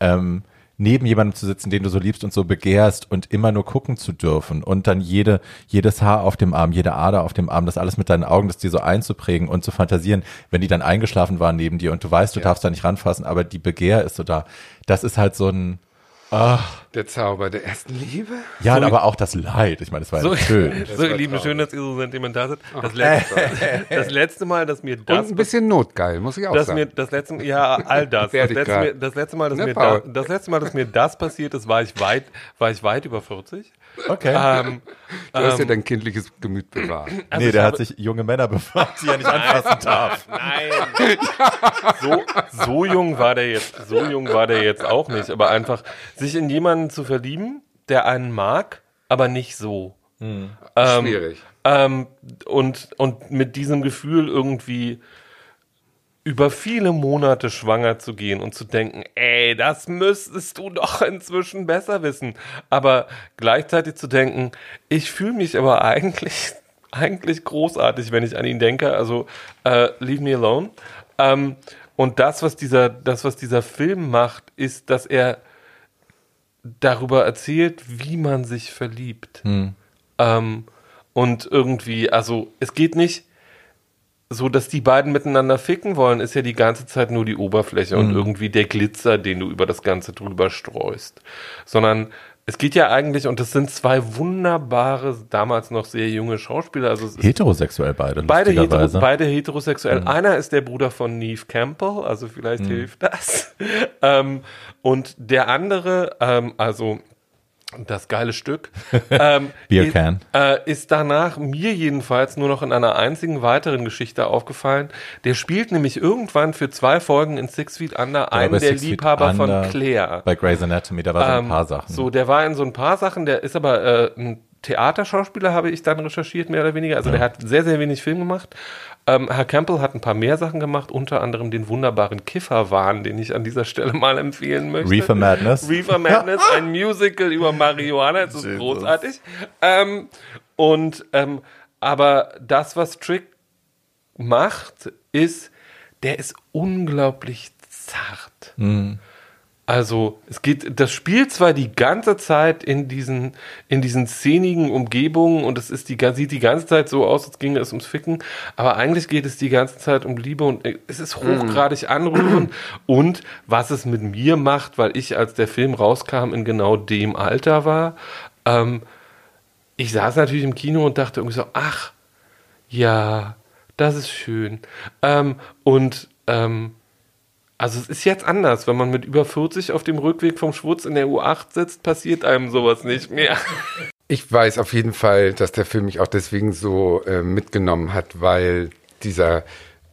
Ähm, neben jemandem zu sitzen, den du so liebst und so begehrst und immer nur gucken zu dürfen und dann jede, jedes Haar auf dem Arm, jede Ader auf dem Arm, das alles mit deinen Augen, das dir so einzuprägen und zu fantasieren, wenn die dann eingeschlafen waren neben dir und du weißt, du darfst da nicht ranfassen, aber die Begehr ist so da. Das ist halt so ein, Der Zauber der ersten Liebe. ja, aber auch das Leid. Ich meine, das war So, ja schön. so ihr Lieben, schön, dass ihr so sentimental seid. Das letzte, das letzte Mal, dass mir Und das ein bisschen notgeil, muss ich auch dass sagen. mir das letzte ja all das das letzte, das letzte Mal dass Ne, mir da, das letzte Mal dass mir das passiert ist war ich weit war ich weit über 40 Okay. ähm, du hast ja dein kindliches Gemüt bewahrt. also nee, der habe- hat sich junge Männer befragt, die er nicht anfassen darf. Nein. So, so jung war der jetzt, so jung war der jetzt auch nicht, aber einfach sich in jemanden zu verlieben, der einen mag, aber nicht so. Ähm, Schwierig. Ähm, und, und mit diesem Gefühl irgendwie über viele Monate schwanger zu gehen und zu denken, ey, das müsstest du doch inzwischen besser wissen. Aber gleichzeitig zu denken, ich fühle mich aber eigentlich, eigentlich großartig, wenn ich an ihn denke. Also, äh, leave me alone. Ähm, und das, was dieser, das, was dieser Film macht, ist, dass er darüber erzählt, wie man sich verliebt. Ähm, und irgendwie, also es geht nicht so, dass die beiden miteinander ficken wollen, ist ja die ganze Zeit nur die Oberfläche und irgendwie der Glitzer, den du über das Ganze drüber streust. Sondern es geht ja eigentlich, und das sind zwei wunderbare, damals noch sehr junge Schauspieler, also Heterosexuell beide, Beide, hetero, beide heterosexuell. Einer ist der Bruder von Neve Campbell, also vielleicht hilft das. ähm, und der andere, ähm, also das geile Stück, ähm, Beer ist, Can. äh, ist danach mir jedenfalls nur noch in einer einzigen weiteren Geschichte aufgefallen. Der spielt nämlich irgendwann für zwei Folgen in Six Feet Under einen der Feet Liebhaber Under, von Claire. Bei Grey's Anatomy, da war so ein Ähm, paar Sachen. So, der war in so ein paar Sachen, der ist aber äh, ein Theaterschauspieler, habe ich dann recherchiert, mehr oder weniger. Also der hat sehr, sehr wenig Film gemacht. Ähm, Herr Campbell hat ein paar mehr Sachen gemacht, unter anderem den wunderbaren Kifferwahn, den ich an dieser Stelle mal empfehlen möchte. Reefer Madness. Reefer Madness, ein Musical über Marihuana, das ist Jesus. großartig. Ähm, und ähm, aber das, was Trick macht, ist, der ist unglaublich zart. Also es geht, das spielt zwar die ganze Zeit in diesen, in diesen szenigen Umgebungen und es ist die, sieht die ganze Zeit so aus, als ginge es ums Ficken, aber eigentlich geht es die ganze Zeit um Liebe und es ist hochgradig anrührend und was es mit mir macht, weil ich, als der Film rauskam, in genau dem Alter war, ähm, ich saß natürlich im Kino und dachte irgendwie so, ach, ja, das ist schön. Ähm, und ähm, also es ist jetzt anders, wenn man mit über 40 auf dem Rückweg vom Schwutz in der U8 sitzt, passiert einem sowas nicht mehr. Ich weiß auf jeden Fall, dass der Film mich auch deswegen so äh, mitgenommen hat, weil dieser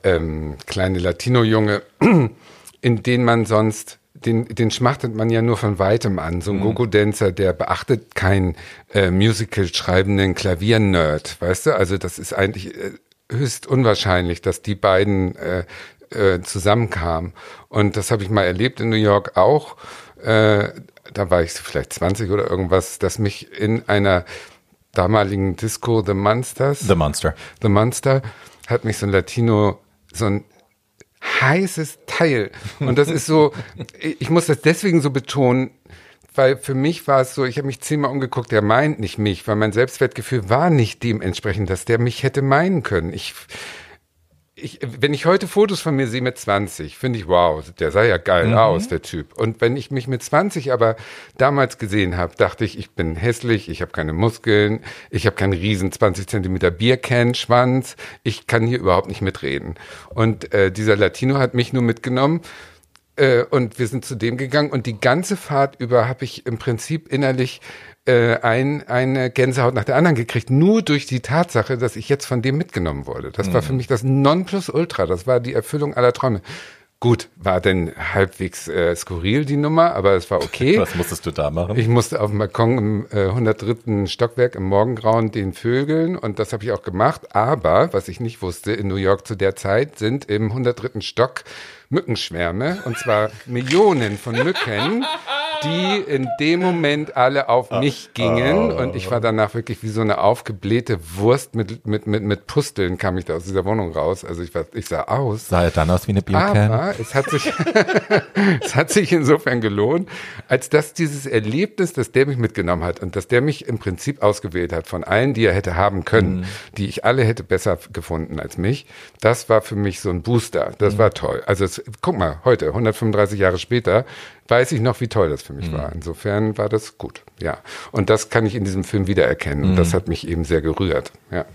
ähm, kleine Latino-Junge, in den man sonst, den, den schmachtet man ja nur von weitem an. So ein Gogo-Dancer, der beachtet keinen äh, Musical-schreibenden Klavier-Nerd, weißt du? Also das ist eigentlich äh, höchst unwahrscheinlich, dass die beiden äh, äh, zusammenkamen. Und das habe ich mal erlebt in New York auch. Äh, da war ich vielleicht 20 oder irgendwas, dass mich in einer damaligen Disco The Monsters The Monster. The Monster hat mich so ein Latino, so ein heißes Teil. Und das ist so, ich muss das deswegen so betonen, weil für mich war es so, ich habe mich zehnmal umgeguckt, der meint nicht mich, weil mein Selbstwertgefühl war nicht dementsprechend, dass der mich hätte meinen können. Ich, ich, wenn ich heute Fotos von mir sehe mit 20, finde ich, wow, der sah ja geil mhm. aus, der Typ. Und wenn ich mich mit 20 aber damals gesehen habe, dachte ich, ich bin hässlich, ich habe keine Muskeln, ich habe keinen riesen 20 Zentimeter Biercan-Schwanz, ich kann hier überhaupt nicht mitreden. Und äh, dieser Latino hat mich nur mitgenommen äh, und wir sind zu dem gegangen und die ganze Fahrt über habe ich im Prinzip innerlich äh, ein, eine Gänsehaut nach der anderen gekriegt, nur durch die Tatsache, dass ich jetzt von dem mitgenommen wurde. Das mhm. war für mich das Nonplusultra, das war die Erfüllung aller Träume. Gut, war denn halbwegs äh, skurril die Nummer, aber es war okay. Was musstest du da machen? Ich musste auf dem Balkon im äh, 103. Stockwerk im Morgengrauen den Vögeln und das habe ich auch gemacht. Aber, was ich nicht wusste, in New York zu der Zeit sind im 103. Stock Mückenschwärme und zwar Millionen von Mücken die in dem Moment alle auf ah. mich gingen und ich war danach wirklich wie so eine aufgeblähte Wurst mit, mit, mit, mit Pusteln kam ich da aus dieser Wohnung raus. Also ich war, ich sah aus. Sah er dann aus wie eine Biercan? Aber es hat sich, es hat sich insofern gelohnt, als dass dieses Erlebnis, dass der mich mitgenommen hat und dass der mich im Prinzip ausgewählt hat von allen, die er hätte haben können, mhm. die ich alle hätte besser gefunden als mich, das war für mich so ein Booster. Das mhm. war toll. Also es, guck mal, heute, 135 Jahre später, weiß ich noch, wie toll das für mich mhm. war. Insofern war das gut, ja. Und das kann ich in diesem Film wiedererkennen. Und das mhm. hat mich eben sehr gerührt, ja.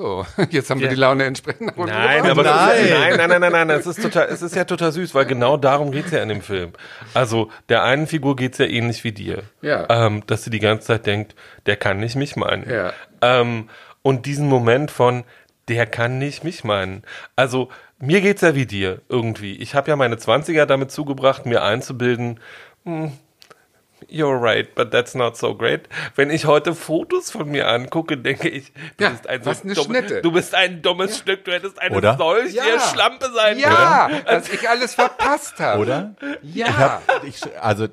So, jetzt haben ja. wir die Laune entsprechend. Nein, aber nein. nein, nein, nein, nein, nein, es ist total, es ist ja total süß, weil genau darum geht's ja in dem Film. Also der einen Figur geht's ja ähnlich wie dir, ja. ähm, dass sie die ganze Zeit denkt, der kann nicht mich meinen. Ja. Ähm, und diesen Moment von, der kann nicht mich meinen. Also mir geht's ja wie dir irgendwie. Ich habe ja meine 20er damit zugebracht, mir einzubilden, hm, You're right, but that's not so great. Wenn ich heute Fotos von mir angucke, denke ich, du ja, bist ein so dumm, Schnitte. du bist ein dummes ja. Stück, du hättest eine Oder? solche ja. Schlampe sein ja, können. Ja, dass ich alles verpasst habe. Oder? Ja. Ich hab, ich, also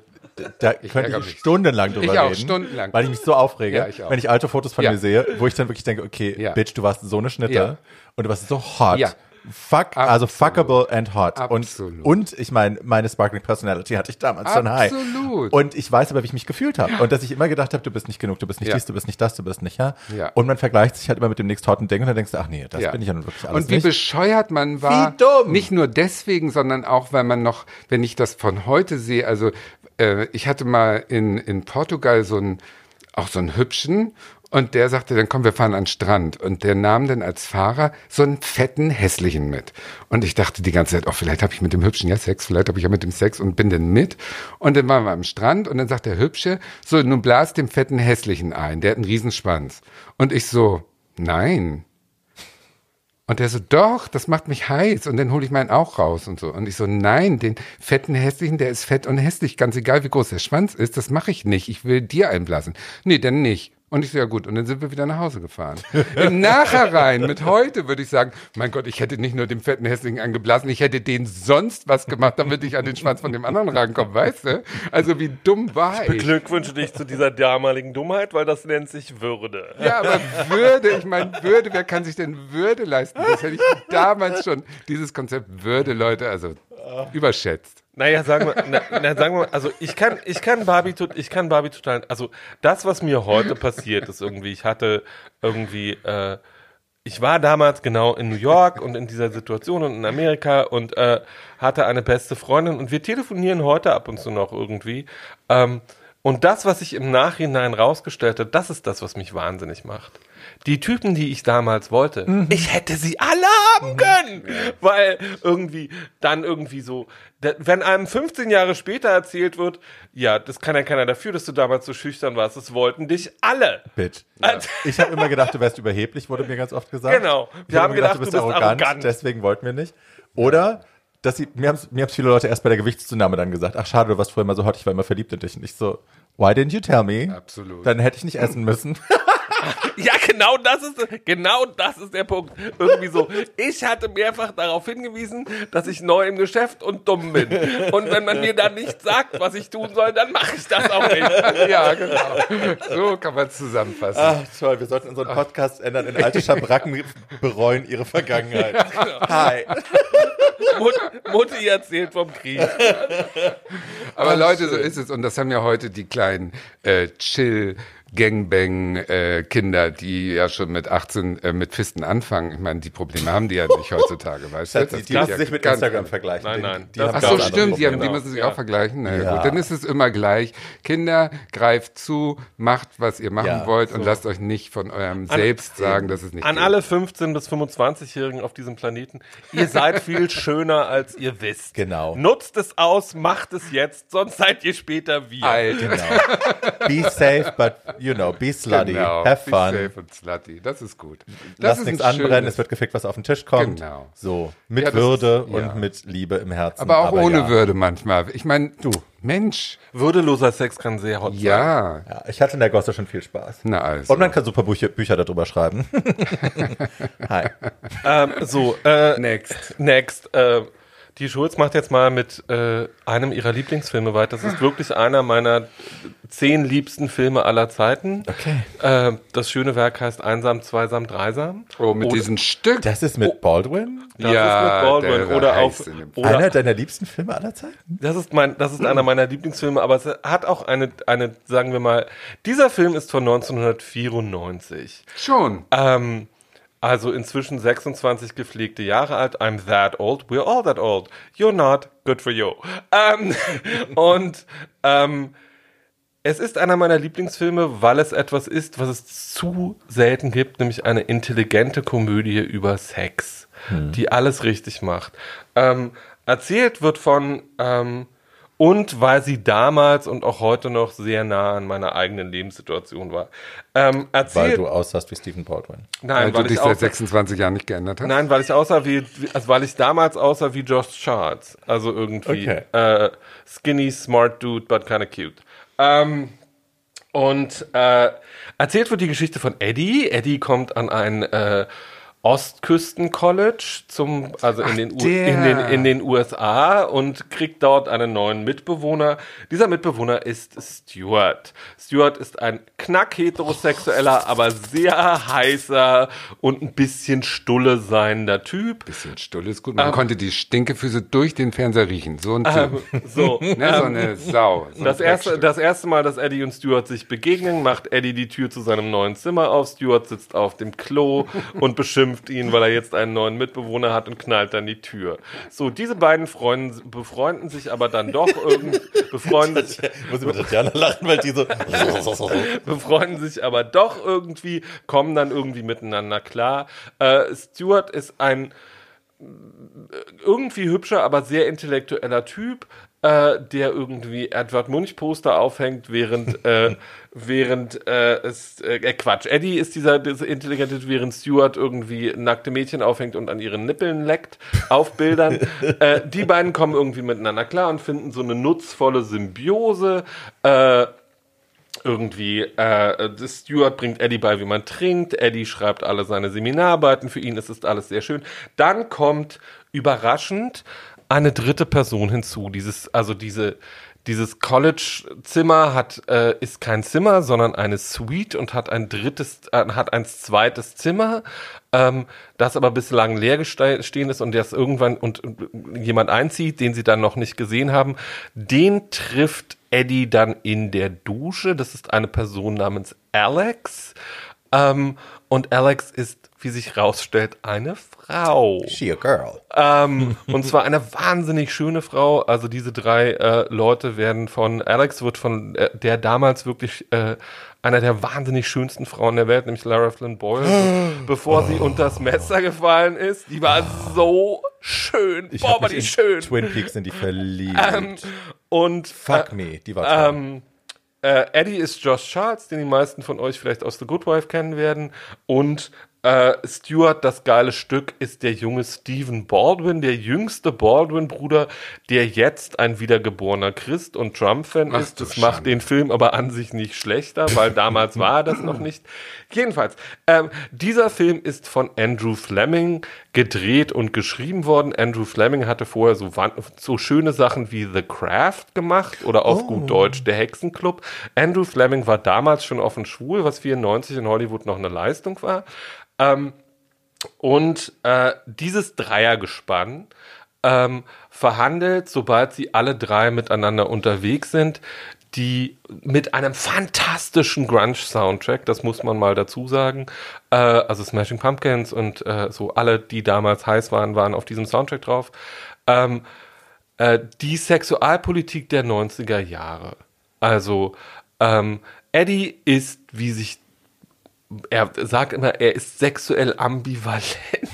da ich könnte ich stundenlang drüber ich auch, reden. Stundenlang. Weil ich mich so aufrege, ja, ich wenn ich alte Fotos von mir sehe, wo ich dann wirklich denke, okay, Bitch, du warst so eine Schnitte und du warst so hot. Fuck, also Absolut. also fuckable and hot. Absolut. Und, und ich meine, meine Sparkling Personality hatte ich damals schon high. Absolut. Und ich weiß aber, wie ich mich gefühlt habe. Und dass ich immer gedacht habe, du bist nicht genug, du bist nicht ja. dies, du bist nicht das, du bist nicht ja. ja. Und man vergleicht sich halt immer mit dem nächsten hotten Ding und dann denkst du, ach nee, das ja. bin ich ja nun wirklich alles Und wie nicht. bescheuert man war. Wie dumm. Nicht nur deswegen, sondern auch, weil man noch, wenn ich das von heute sehe, also äh, ich hatte mal in, in Portugal so einen, auch so einen hübschen und der sagte, dann komm, wir fahren an den Strand. Und der nahm dann als Fahrer so einen fetten, hässlichen mit. Und ich dachte die ganze Zeit, oh, vielleicht habe ich mit dem Hübschen ja Sex, vielleicht habe ich ja mit dem Sex und bin dann mit. Und dann waren wir am Strand und dann sagt der Hübsche, so, nun blas dem fetten, hässlichen ein. Der hat einen Riesenschwanz. Und ich so, nein. Und der so, doch, das macht mich heiß. Und dann hole ich meinen auch raus und so. Und ich so, nein, den fetten Hässlichen, der ist fett und hässlich, ganz egal wie groß der Schwanz ist, das mache ich nicht. Ich will dir einblasen. Nee, dann nicht. Und ich so, ja gut, und dann sind wir wieder nach Hause gefahren. Im Nachhinein, mit heute, würde ich sagen, mein Gott, ich hätte nicht nur dem fetten Hässlichen angeblasen, ich hätte den sonst was gemacht, damit ich an den Schwanz von dem anderen rankomme, weißt du? Also wie dumm war ich? Ich beglückwünsche dich zu dieser damaligen Dummheit, weil das nennt sich Würde. Ja, aber Würde, ich meine, Würde, wer kann sich denn Würde leisten? Das hätte ich damals schon, dieses Konzept Würde, Leute, also überschätzt. Naja, sagen wir, na, na, sagen wir, also ich kann, ich kann Barbie, ich kann Barbie total, also das, was mir heute passiert ist irgendwie, ich hatte irgendwie, äh, ich war damals genau in New York und in dieser Situation und in Amerika und äh, hatte eine beste Freundin und wir telefonieren heute ab und zu noch irgendwie. Ähm, und das, was sich im Nachhinein rausgestellt hat, das ist das, was mich wahnsinnig macht die Typen, die ich damals wollte, mhm. ich hätte sie alle haben können. Mhm. Weil irgendwie dann irgendwie so, wenn einem 15 Jahre später erzählt wird, ja, das kann ja keiner dafür, dass du damals so schüchtern warst, das wollten dich alle. Bitch. Ja. Ich habe immer gedacht, du wärst überheblich, wurde mir ganz oft gesagt. Genau. Wir ich haben gedacht, gedacht, du bist, du bist arrogant, arrogant, deswegen wollten wir nicht. Oder dass sie, mir haben mir viele Leute erst bei der Gewichtszunahme dann gesagt, ach schade, du warst vorher mal so hot, ich war immer verliebt in dich. Und ich so, why didn't you tell me? Absolut. Dann hätte ich nicht essen müssen. Ja, genau das ist genau das ist der Punkt. Irgendwie so. Ich hatte mehrfach darauf hingewiesen, dass ich neu im Geschäft und dumm bin. Und wenn man mir dann nicht sagt, was ich tun soll, dann mache ich das auch nicht. ja, genau. So kann man es zusammenfassen. Ach, toll, wir sollten unseren Podcast ändern in alte Schabracken bereuen ihre Vergangenheit. Hi. Mut, Mutti erzählt vom Krieg. Aber Leute, so ist es. Und das haben ja heute die kleinen äh, Chill. Gangbang-Kinder, die ja schon mit 18 äh, mit Fisten anfangen. Ich meine, die Probleme haben die ja nicht heutzutage, weißt du? Die geht müssen ja sich mit ganz Instagram vergleichen. Nein, Die- nein, Die das haben Ach so, stimmt, die, haben, die müssen sich Ja. auch vergleichen. Na ja. Ja. gut, dann ist es immer gleich. Kinder, greift zu, macht, was ihr machen Ja, wollt und lasst euch nicht von eurem Selbst sagen, dass es nicht An geht. alle 15- bis 25-Jährigen auf diesem Planeten. Ihr seid viel schöner, als ihr wisst. Genau. Nutzt es aus, macht es jetzt, sonst seid ihr später wir. Alt. Genau. Be safe, but, you know, be slutty. Genau. Have Be fun. safe und slutty. Das ist gut. Das Lass ist nichts anbrennen, schönes- es wird gefickt, was auf den Tisch kommt. Genau. So, mit Ja, Würde ist- ja. und mit Liebe im Herzen. Aber auch ohne ja. Würde manchmal. Ich meine, du, Mensch. Würdeloser Sex kann sehr hot sein. Ja. Ja, ich hatte in der Gosse schon viel Spaß. Na also. Und man kann super Bücher, Bücher darüber schreiben. Hi. Ähm, so, äh, Next. next. Äh, die Schulz macht jetzt mal mit äh, einem ihrer Lieblingsfilme weiter. Das ist wirklich einer meiner zehn liebsten Filme aller Zeiten. Okay. Äh, das schöne Werk heißt Einsam, Zweisam, Dreisam. Oh, mit Oder- diesem Stück. Das ist mit Baldwin? Das Ja, ist mit Baldwin. Oder auf. Oder Einer deiner liebsten Filme aller Zeiten? Das ist mein, das ist einer meiner Lieblingsfilme, aber es hat auch eine, eine, sagen wir mal, dieser Film ist von 1994. Schon. Ähm, also inzwischen 26 gepflegte Jahre alt. I'm that old. We're all that old. You're not. Good for you. Ähm, und ähm, es ist einer meiner Lieblingsfilme, weil es etwas ist, was es zu selten gibt, nämlich eine intelligente Komödie über Sex, die alles richtig macht. Ähm, erzählt wird von ähm, und weil sie damals und auch heute noch sehr nah an meiner eigenen Lebenssituation war. Ähm, Weil erzählt, du aussahst wie Stephen Baldwin. nein, weil du weil dich ich seit auch, 26 Jahren nicht geändert hast. Nein, weil ich aussah wie, wie- also weil ich damals aussah wie Josh Charles. Also irgendwie Okay. äh, skinny, smart dude, but kinda cute. Ähm, und äh, erzählt wird die Geschichte von Eddie. Eddie kommt an ein äh, Ostküsten-College zum, also in den, in, den, in den USA und kriegt dort einen neuen Mitbewohner. Dieser Mitbewohner ist Stuart. Stuart ist ein knack-heterosexueller, aber sehr heißer und ein bisschen stulle seiender Typ. Bisschen stull ist gut. Man konnte die Stinkefüße durch den Fernseher riechen. So ein Ähm, Typ. so, ne, so eine Sau. So ein Das erste, Dreckstück. das erste Mal, dass Eddie und Stuart sich begegnen, macht Eddie die Tür zu seinem neuen Zimmer auf. Stuart sitzt auf dem Klo und beschimpft ihn, weil er jetzt einen neuen Mitbewohner hat und knallt dann die Tür. So, diese beiden Freunden, befreunden sich aber dann doch irgendwie, befreunden, sich- Ich muss über Tatjana lachen, weil die so. befreunden sich aber doch irgendwie, kommen dann irgendwie miteinander klar. Äh, Stuart ist ein äh, irgendwie hübscher, aber sehr intellektueller Typ, äh, der irgendwie Edward Munch Poster aufhängt, während äh, während äh, es äh, äh, Quatsch. Eddie ist dieser, dieser intelligente, während Stuart irgendwie nackte Mädchen aufhängt und an ihren Nippeln leckt auf Bildern. äh, die beiden kommen irgendwie miteinander klar und finden so eine nutzvolle Symbiose. Äh, irgendwie, äh, Stuart bringt Eddie bei, wie man trinkt. Eddie schreibt alle seine Seminararbeiten. Für ihn ist es alles sehr schön. Dann kommt überraschend eine dritte Person hinzu. Dieses, also diese, dieses College-Zimmer hat, äh, ist kein Zimmer, sondern eine Suite und hat ein drittes, äh, hat ein zweites Zimmer, ähm, das aber bislang leer stehen ist und das irgendwann und, und jemand einzieht, den sie dann noch nicht gesehen haben. Den trifft Eddie dann in der Dusche. Das ist eine Person namens Alex. Ähm, und Alex ist, wie sich rausstellt, eine Frau. She a girl. Ähm, und zwar eine wahnsinnig schöne Frau. Also diese drei äh, Leute werden von, Alex wird von äh, der damals wirklich äh, einer der wahnsinnig schönsten Frauen der Welt, nämlich Lara Flynn Boyle, bevor sie unter das Messer gefallen ist. Die war so schön. Ich Boah, war die schön. Twin Peaks in die verliebt. Ähm, und Fuck äh, me, die war toll. ähm, äh, Eddie ist Josh Charles, den die meisten von euch vielleicht aus The Good Wife kennen werden. Und äh, Stuart, das geile Stück, ist der junge Stephen Baldwin, der jüngste Baldwin-Bruder, der jetzt ein wiedergeborener Christ und Trump-Fan ist. Das macht Schande. den Film aber an sich nicht schlechter, weil damals war er das noch nicht. Jedenfalls, ähm, dieser Film ist von Andrew Fleming gedreht und geschrieben worden. Andrew Fleming hatte vorher so, so schöne Sachen wie The Craft gemacht oder auf gut Deutsch Der Hexenclub. Andrew Fleming war damals schon offen schwul, was 94 in Hollywood noch eine Leistung war. Ähm, und äh, dieses Dreiergespann ähm, verhandelt, sobald sie alle drei miteinander unterwegs sind, die mit einem fantastischen Grunge-Soundtrack, das muss man mal dazu sagen. Äh, also Smashing Pumpkins und äh, so alle, die damals heiß waren, waren auf diesem Soundtrack drauf. Ähm, äh, die Sexualpolitik der 90er Jahre. Also ähm, Eddie ist, wie sich er sagt immer, er ist sexuell ambivalent,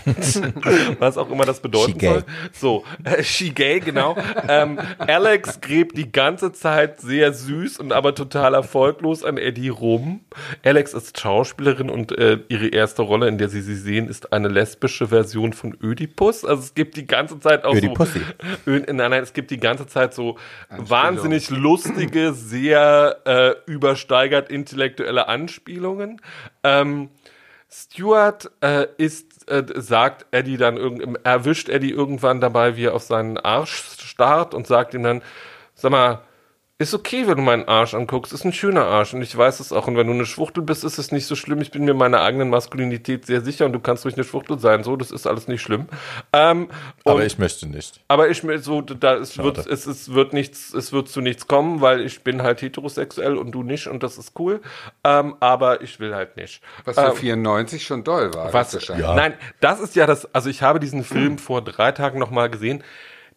was auch immer das bedeuten She gay. soll. So, äh, she gay, genau. ähm, Alex gräbt die ganze Zeit sehr süß und aber total erfolglos an Eddie rum. Alex ist Schauspielerin und äh, ihre erste Rolle, in der sie sie sehen, ist eine lesbische Version von Ödipus. Also es gibt die ganze Zeit auch Ödipussy. so... Ö nein, nein, es gibt die ganze Zeit so wahnsinnig lustige, sehr äh, übersteigert intellektuelle Anspielungen. Ähm, Stuart äh, ist, äh, sagt Eddie dann erwischt Eddie irgendwann dabei, wie er auf seinen Arsch starrt und sagt ihm dann, sag mal, ist okay, wenn du meinen Arsch anguckst, ist ein schöner Arsch und ich weiß es auch. Und wenn du eine Schwuchtel bist, ist es nicht so schlimm. Ich bin mir meiner eigenen Maskulinität sehr sicher und du kannst ruhig eine Schwuchtel sein. So, das ist alles nicht schlimm. Ähm, Aber und- ich möchte nicht. aber ich mir so, da es Schade. wird, es, es wird nichts, es wird zu nichts kommen, weil ich bin halt heterosexuell und du nicht und das ist cool. Ähm, aber ich will halt nicht. Was für ähm, 94 schon doll war. was? Ja. Nein, das ist ja das. Also ich habe diesen Film vor drei Tagen noch mal gesehen.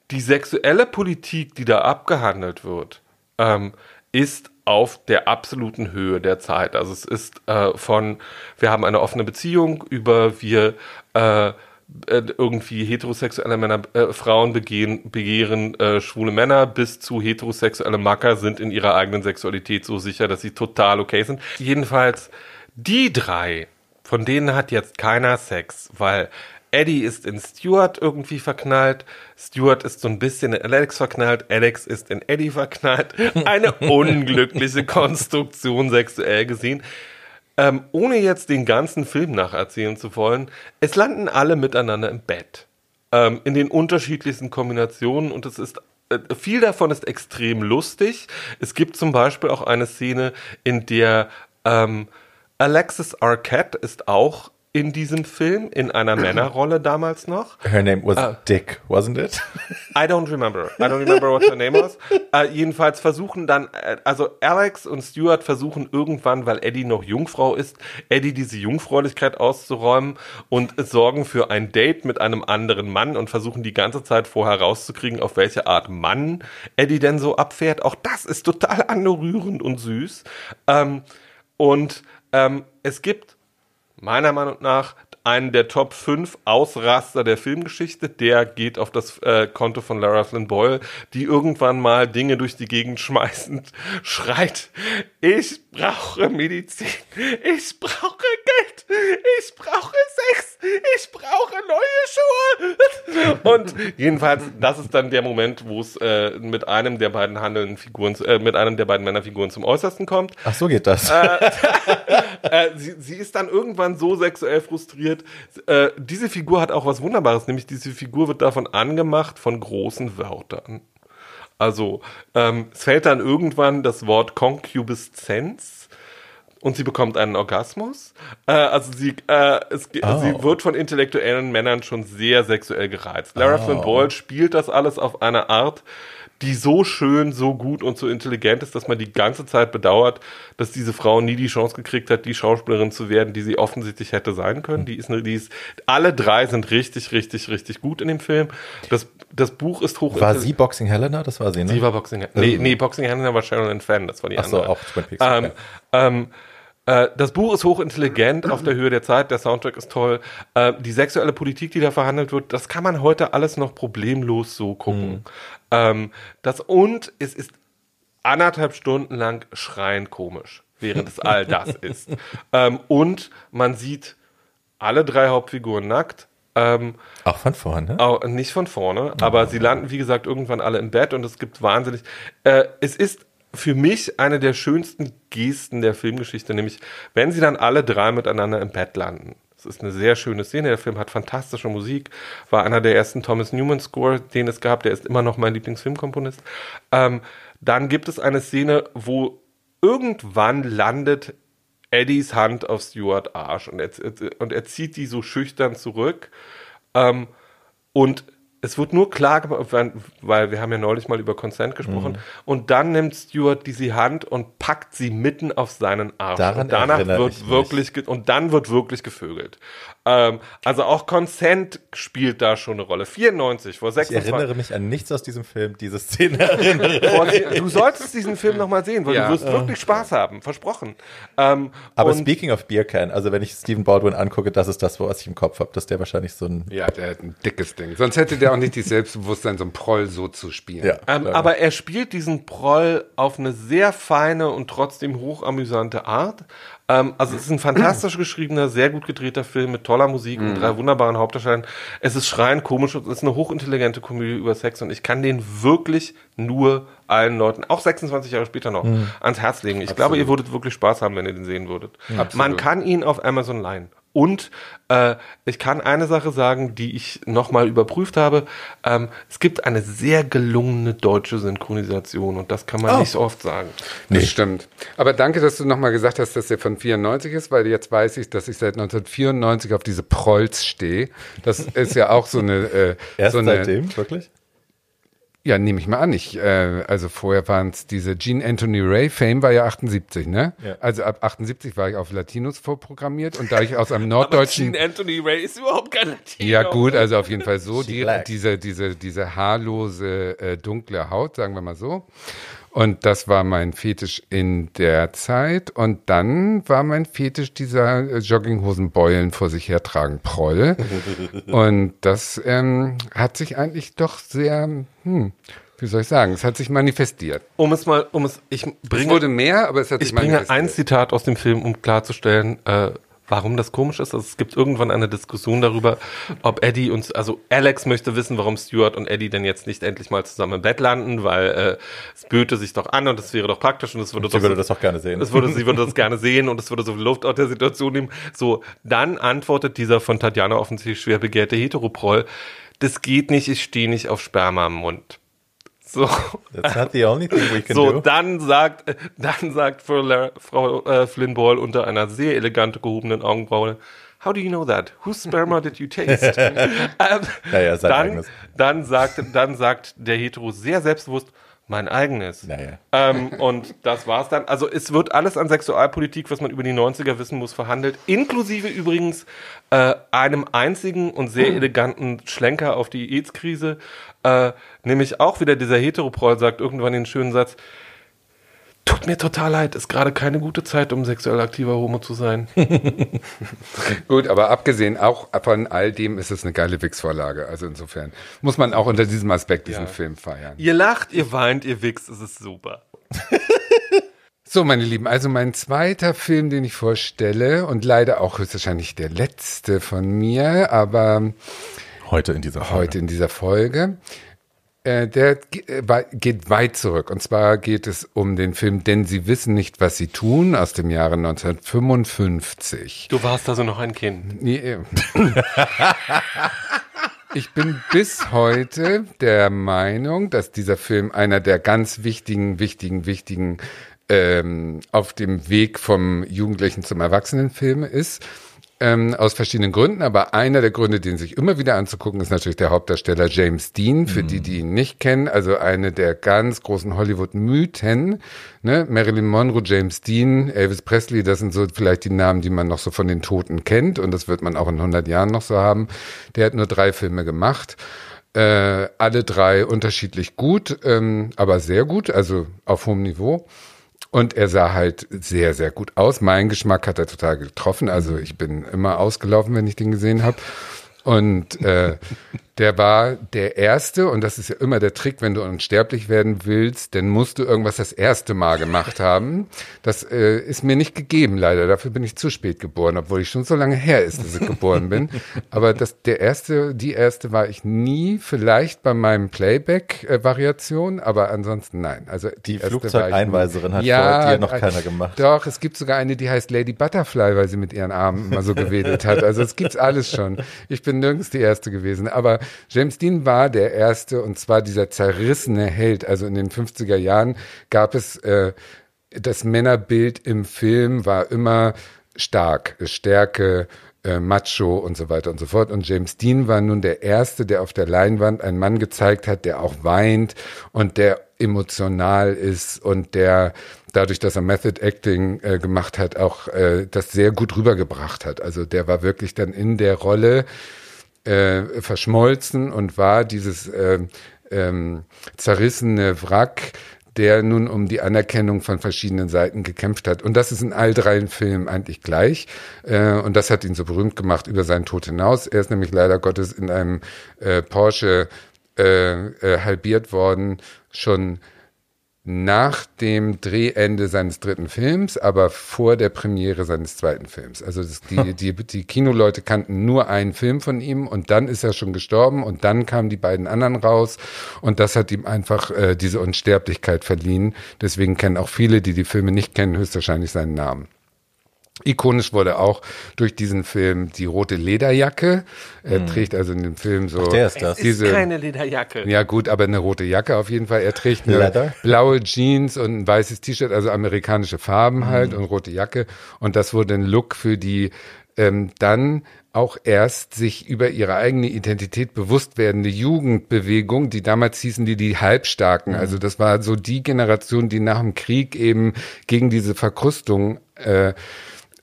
Die sexuelle Politik, die da abgehandelt wird, ähm, ist auf der absoluten Höhe der Zeit. Also es ist äh, von, wir haben eine offene Beziehung über wir äh, äh, irgendwie heterosexuelle Männer, äh, Frauen begehen, begehren äh, schwule Männer bis zu heterosexuelle Macker sind in ihrer eigenen Sexualität so sicher, dass sie total okay sind. Jedenfalls die drei, von denen hat jetzt keiner Sex, weil Eddie ist in Stuart irgendwie verknallt, Stuart ist so ein bisschen in Alex verknallt, Alex ist in Eddie verknallt. Eine unglückliche Konstruktion sexuell gesehen. Ähm, ohne jetzt den ganzen Film nacherzählen zu wollen, es landen alle miteinander im Bett. Ähm, in den unterschiedlichsten Kombinationen und es ist äh, viel davon ist extrem lustig. Es gibt zum Beispiel auch eine Szene, in der ähm, Alexis Arquette ist auch in diesem Film in einer Männerrolle damals noch. Her name was Ah. Dick, wasn't it? I don't remember. I don't remember what her name was. Äh, jedenfalls versuchen dann, äh, also Alex und Stuart versuchen irgendwann, weil Eddie noch Jungfrau ist, Eddie diese Jungfräulichkeit auszuräumen und sorgen für ein Date mit einem anderen Mann und versuchen die ganze Zeit vorher rauszukriegen, auf welche Art Mann Eddie denn so abfährt. Auch das ist total anrührend und süß. Ähm, und ähm, es gibt meiner Meinung nach einen der Top 5 Ausraster der Filmgeschichte. Der geht auf das äh, Konto von Lara Flynn Boyle, die irgendwann mal Dinge durch die Gegend schmeißend schreit, ich brauche Medizin, ich brauche Geld, ich brauche Sex, ich brauche neue Schuhe. Und jedenfalls, das ist dann der Moment, wo es äh, mit einem der beiden handelnden Figuren, äh, mit einem der beiden Männerfiguren zum Äußersten kommt. Ach, so geht das. Äh, sie, sie ist dann irgendwann so sexuell frustriert. Äh, diese Figur hat auch was Wunderbares, nämlich diese Figur wird davon angemacht von großen Wörtern. Also ähm, es fällt dann irgendwann das Wort Concupiszenz und sie bekommt einen Orgasmus. Äh, also sie, äh, es, Oh. sie wird von intellektuellen Männern schon sehr sexuell gereizt. Lara Flynn Boyle spielt das alles auf eine Art, die so schön, so gut und so intelligent ist, dass man die ganze Zeit bedauert, dass diese Frau nie die Chance gekriegt hat, die Schauspielerin zu werden, die sie offensichtlich hätte sein können. Die ist, eine, die ist, alle drei sind richtig, richtig, richtig gut in dem Film. Das, das Buch ist hoch. War sie Boxing Helena? Das war sie, ne? Sie war Boxing. Nee, nee, Boxing Helena war Sharon Fan, das war die Ach so, andere. auch Twin Peaks, Ähm, okay. ähm, äh, das Buch ist hochintelligent, auf der Höhe der Zeit, der Soundtrack ist toll. Äh, die sexuelle Politik, die da verhandelt wird, das kann man heute alles noch problemlos so gucken. Ähm, das, und es ist anderthalb Stunden lang schreiend komisch, während es all das ist. Ähm, und man sieht alle drei Hauptfiguren nackt. Ähm, Auch von vorne. auch, nicht von vorne, aber sie landen, wie gesagt, irgendwann alle im Bett und es gibt wahnsinnig. Äh, es ist für mich eine der schönsten Gesten der Filmgeschichte, nämlich wenn sie dann alle drei miteinander im Bett landen. Es ist eine sehr schöne Szene. Der Film hat fantastische Musik, war einer der ersten Thomas Newman Score, den es gab. Der ist immer noch mein Lieblingsfilmkomponist. Ähm, dann gibt es eine Szene, wo irgendwann landet Eddies Hand auf Stuart Arsch und er, und er zieht die so schüchtern zurück. Ähm, und es wird nur klar gemacht, weil- wir haben ja neulich mal über Consent gesprochen. Mhm. Und dann nimmt Stuart diese Hand und packt sie mitten auf seinen Arsch. Daran und danach wird ich mich. wirklich ge- und dann wird wirklich gevögelt. Ähm, also auch Consent spielt da schon eine Rolle. 94 vor Ich 26 erinnere mich an nichts aus diesem Film, diese Szene erinnere. du solltest diesen Film noch mal sehen, weil Ja. du wirst wirklich Spaß haben, versprochen. Ähm, Aber und speaking of Beer Can, also wenn ich Stephen Baldwin angucke, das ist das, was ich im Kopf habe, dass der wahrscheinlich so ein Ja, der hat ein dickes Ding. Sonst hätte der auch nicht dieses Selbstbewusstsein, so ein Proll so zu spielen. ja, Ähm, aber er spielt diesen Proll auf eine sehr feine und trotzdem hochamüsante Art. Ähm, also es ist ein fantastisch geschriebener, sehr gut gedrehter Film mit toller Musik und drei wunderbaren Hauptdarstellern. Es ist schreiend komisch und es ist eine hochintelligente Komödie über Sex und ich kann den wirklich nur allen Leuten, auch 26 Jahre später noch, ans Herz legen. Ich glaube, ihr würdet wirklich Spaß haben, wenn ihr den sehen würdet. Man kann ihn auf Amazon leihen. Und äh, ich kann eine Sache sagen, die ich nochmal überprüft habe. Ähm, es gibt eine sehr gelungene deutsche Synchronisation und das kann man Oh. nicht so oft sagen. Das stimmt. Aber danke, dass du nochmal gesagt hast, dass der von 94 ist, weil jetzt weiß ich, dass ich seit 1994 auf diese Prolls stehe. Das ist ja auch so eine. Äh, erst so eine seitdem, wirklich? Ja, nehme ich mal an. Ich, äh, also vorher waren es diese Gene Anthony Ray, Fame war ja 78, ne? Ja. Also ab 78 war ich auf Latinos vorprogrammiert und da ich aus einem Aber norddeutschen. Gene Anthony Ray ist überhaupt kein Latino. Ja gut, also auf jeden Fall so, die, diese, diese, diese haarlose, äh, dunkle Haut, sagen wir mal so. Und das war mein Fetisch in der Zeit. Und dann war mein Fetisch dieser äh, Jogginghosenbeulen vor sich hertragen Proll. Und das ähm, hat sich eigentlich doch sehr, hm, wie soll ich sagen, es hat sich manifestiert. Um es mal, um es, ich Es bringe, wurde mehr, aber es hat ich sich bringe manifestiert. ein Zitat aus dem Film, um klarzustellen, äh, warum das komisch ist. Also es gibt irgendwann eine Diskussion darüber, ob Eddie und, also Alex möchte wissen, warum Stuart und Eddie denn jetzt nicht endlich mal zusammen im Bett landen, weil äh, es böte sich doch an und es wäre doch praktisch und es würde Sie doch würde das auch gerne sehen. Es würde, sie würde das gerne sehen und es würde so viel Luft aus der Situation nehmen. So, dann antwortet dieser von Tatjana offensichtlich schwer begehrte Heteroproll, das geht nicht, ich stehe nicht auf Sperma im Mund. So, That's not the only thing we can so do. dann sagt, dann sagt Frau, Frau äh, Flynn Ball unter einer sehr elegant gehobenen Augenbraue, How do you know that? Whose sperma did you taste? ähm, Naja, sein dann, eigenes. dann, sagt, dann sagt der Hetero sehr selbstbewusst, mein eigenes. Naja. Ähm, und das war's dann. Also es wird alles an Sexualpolitik, was man über die 90er wissen muss, verhandelt. Inklusive übrigens äh, einem einzigen und sehr eleganten Schlenker auf die AIDS-Krise. Äh, nämlich auch wieder dieser Heteroproll sagt irgendwann den schönen Satz, Tut mir total leid, ist gerade keine gute Zeit, um sexuell aktiver Homo zu sein. Gut, aber abgesehen auch von all dem ist es eine geile Wix-Vorlage. Also insofern muss man auch unter diesem Aspekt diesen Ja. Film feiern. ihr lacht, ihr weint, ihr wichst, es ist super. So, meine Lieben, also mein zweiter Film, den ich vorstelle und leider auch höchstwahrscheinlich der letzte von mir, aber Heute in dieser Folge. heute in dieser Folge, äh, der äh, geht weit zurück. Und zwar geht es um den Film Denn Sie wissen nicht, was Sie tun aus dem Jahre 1955. Du warst also noch ein Kind. Nee, äh. Ich bin bis heute der Meinung, dass dieser Film einer der ganz wichtigen, wichtigen, wichtigen ähm, auf dem Weg vom Jugendlichen zum Erwachsenenfilm ist. Ähm, aus verschiedenen Gründen, aber einer der Gründe, den sich immer wieder anzugucken, ist natürlich der Hauptdarsteller James Dean, für die, die ihn nicht kennen, also eine der ganz großen Hollywood-Mythen, ne? Marilyn Monroe, James Dean, Elvis Presley, das sind so vielleicht die Namen, die man noch so von den Toten kennt und das wird man auch in 100 Jahren noch so haben. Der hat nur drei Filme gemacht. Äh, alle drei unterschiedlich gut, ähm, aber sehr gut, also auf hohem Niveau. Und er sah halt sehr, sehr gut aus. Mein Geschmack hat er total getroffen. Also ich bin immer ausgelaufen, wenn ich den gesehen habe. Und äh, der war der Erste, und das ist ja immer der Trick, wenn du unsterblich werden willst, dann musst du irgendwas das erste Mal gemacht haben. Das äh, ist mir nicht gegeben, leider. Dafür bin ich zu spät geboren, obwohl ich schon so lange her ist, dass ich geboren bin. Aber das, der erste, die erste war ich nie, vielleicht bei meinem Playback-Variation, aber ansonsten nein. Also die, die Flugzeugeinweiserin hat ja, vor dir noch keiner gemacht. Doch, es gibt sogar eine, die heißt Lady Butterfly, weil sie mit ihren Armen immer so gewedelt hat. Also es gibt's alles schon. Ich bin nirgends die erste gewesen. Aber James Dean war der erste und zwar dieser zerrissene Held. Also in den 50er Jahren gab es äh, das Männerbild im Film war immer stark, Stärke, äh, Macho und so weiter und so fort. Und James Dean war nun der Erste, der auf der Leinwand einen Mann gezeigt hat, der auch weint und der emotional ist und der dadurch, dass er Method Acting äh, gemacht hat, auch äh, das sehr gut rübergebracht hat. Also der war wirklich dann in der Rolle äh, verschmolzen und war dieses äh, ähm, zerrissene Wrack, der nun um die Anerkennung von verschiedenen Seiten gekämpft hat. Und das ist in all drei Filmen eigentlich gleich. Äh, und das hat ihn so berühmt gemacht über seinen Tod hinaus. Er ist nämlich leider Gottes in einem äh, Porsche äh, äh, halbiert worden, schon nach dem Drehende seines dritten Films, aber vor der Premiere seines zweiten Films. Also das, die, die, die Kinoleute kannten nur einen Film von ihm und dann ist er schon gestorben und dann kamen die beiden anderen raus und das hat ihm einfach äh, diese Unsterblichkeit verliehen. Deswegen kennen auch viele, die die Filme nicht kennen, höchstwahrscheinlich seinen Namen. Ikonisch wurde auch durch diesen Film die rote Lederjacke. Er hm. trägt also in dem Film so Ach, der ist das. Diese, ist keine Lederjacke. Ja gut, aber eine rote Jacke auf jeden Fall. Er trägt eine Leather. blaue Jeans und ein weißes T-Shirt, also amerikanische Farben hm. halt und rote Jacke. Und das wurde ein Look für die ähm, dann auch erst sich über ihre eigene Identität bewusst werdende Jugendbewegung, die damals hießen die die Halbstarken. Mhm. Also das war so die Generation, die nach dem Krieg eben gegen diese Verkrustung äh,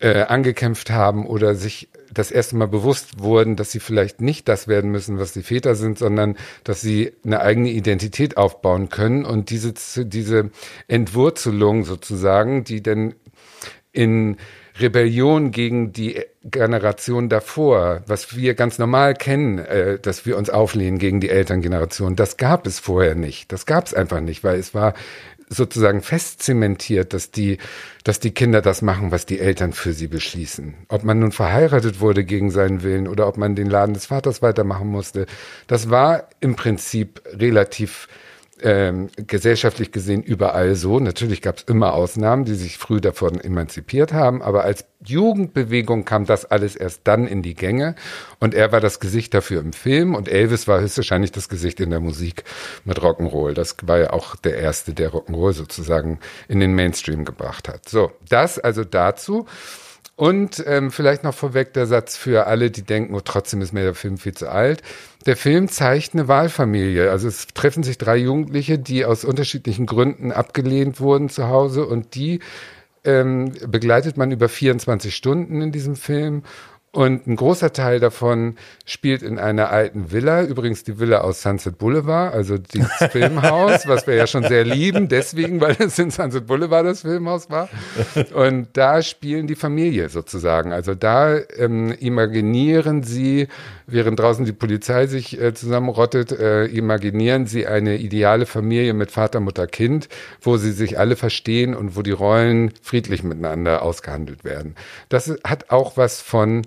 äh, angekämpft haben oder sich das erste Mal bewusst wurden, dass sie vielleicht nicht das werden müssen, was die Väter sind, sondern dass sie eine eigene Identität aufbauen können und diese, diese Entwurzelung sozusagen, die denn in Rebellion gegen die Generation davor, was wir ganz normal kennen, äh, dass wir uns auflehnen gegen die Elterngeneration, das gab es vorher nicht. Das gab es einfach nicht, weil es war sozusagen festzementiert, dass die, dass die Kinder das machen, was die Eltern für sie beschließen. Ob man nun verheiratet wurde gegen seinen Willen oder ob man den Laden des Vaters weitermachen musste, das war im Prinzip relativ ähm, gesellschaftlich gesehen überall so. Natürlich gab es immer Ausnahmen, die sich früh davon emanzipiert haben, aber als Jugendbewegung kam das alles erst dann in die Gänge und er war das Gesicht dafür im Film und Elvis war höchstwahrscheinlich das Gesicht in der Musik mit Rock'n'Roll. Das war ja auch der erste, der Rock'n'Roll sozusagen in den Mainstream gebracht hat. So, das also dazu. Und ähm, vielleicht noch vorweg der Satz für alle, die denken, oh, trotzdem ist mir der Film viel zu alt. Der Film zeigt eine Wahlfamilie. Also es treffen sich drei Jugendliche, die aus unterschiedlichen Gründen abgelehnt wurden zu Hause und die ähm, begleitet man über 24 Stunden in diesem Film und ein großer Teil davon spielt in einer alten Villa, übrigens die Villa aus Sunset Boulevard, also dieses Filmhaus, was wir ja schon sehr lieben, deswegen, weil es in Sunset Boulevard das Filmhaus war. Und da spielen die Familie sozusagen. Also da ähm, imaginieren sie, während draußen die Polizei sich äh, zusammenrottet, äh, imaginieren sie eine ideale Familie mit Vater, Mutter, Kind, wo sie sich alle verstehen und wo die Rollen friedlich miteinander ausgehandelt werden. Das hat auch was von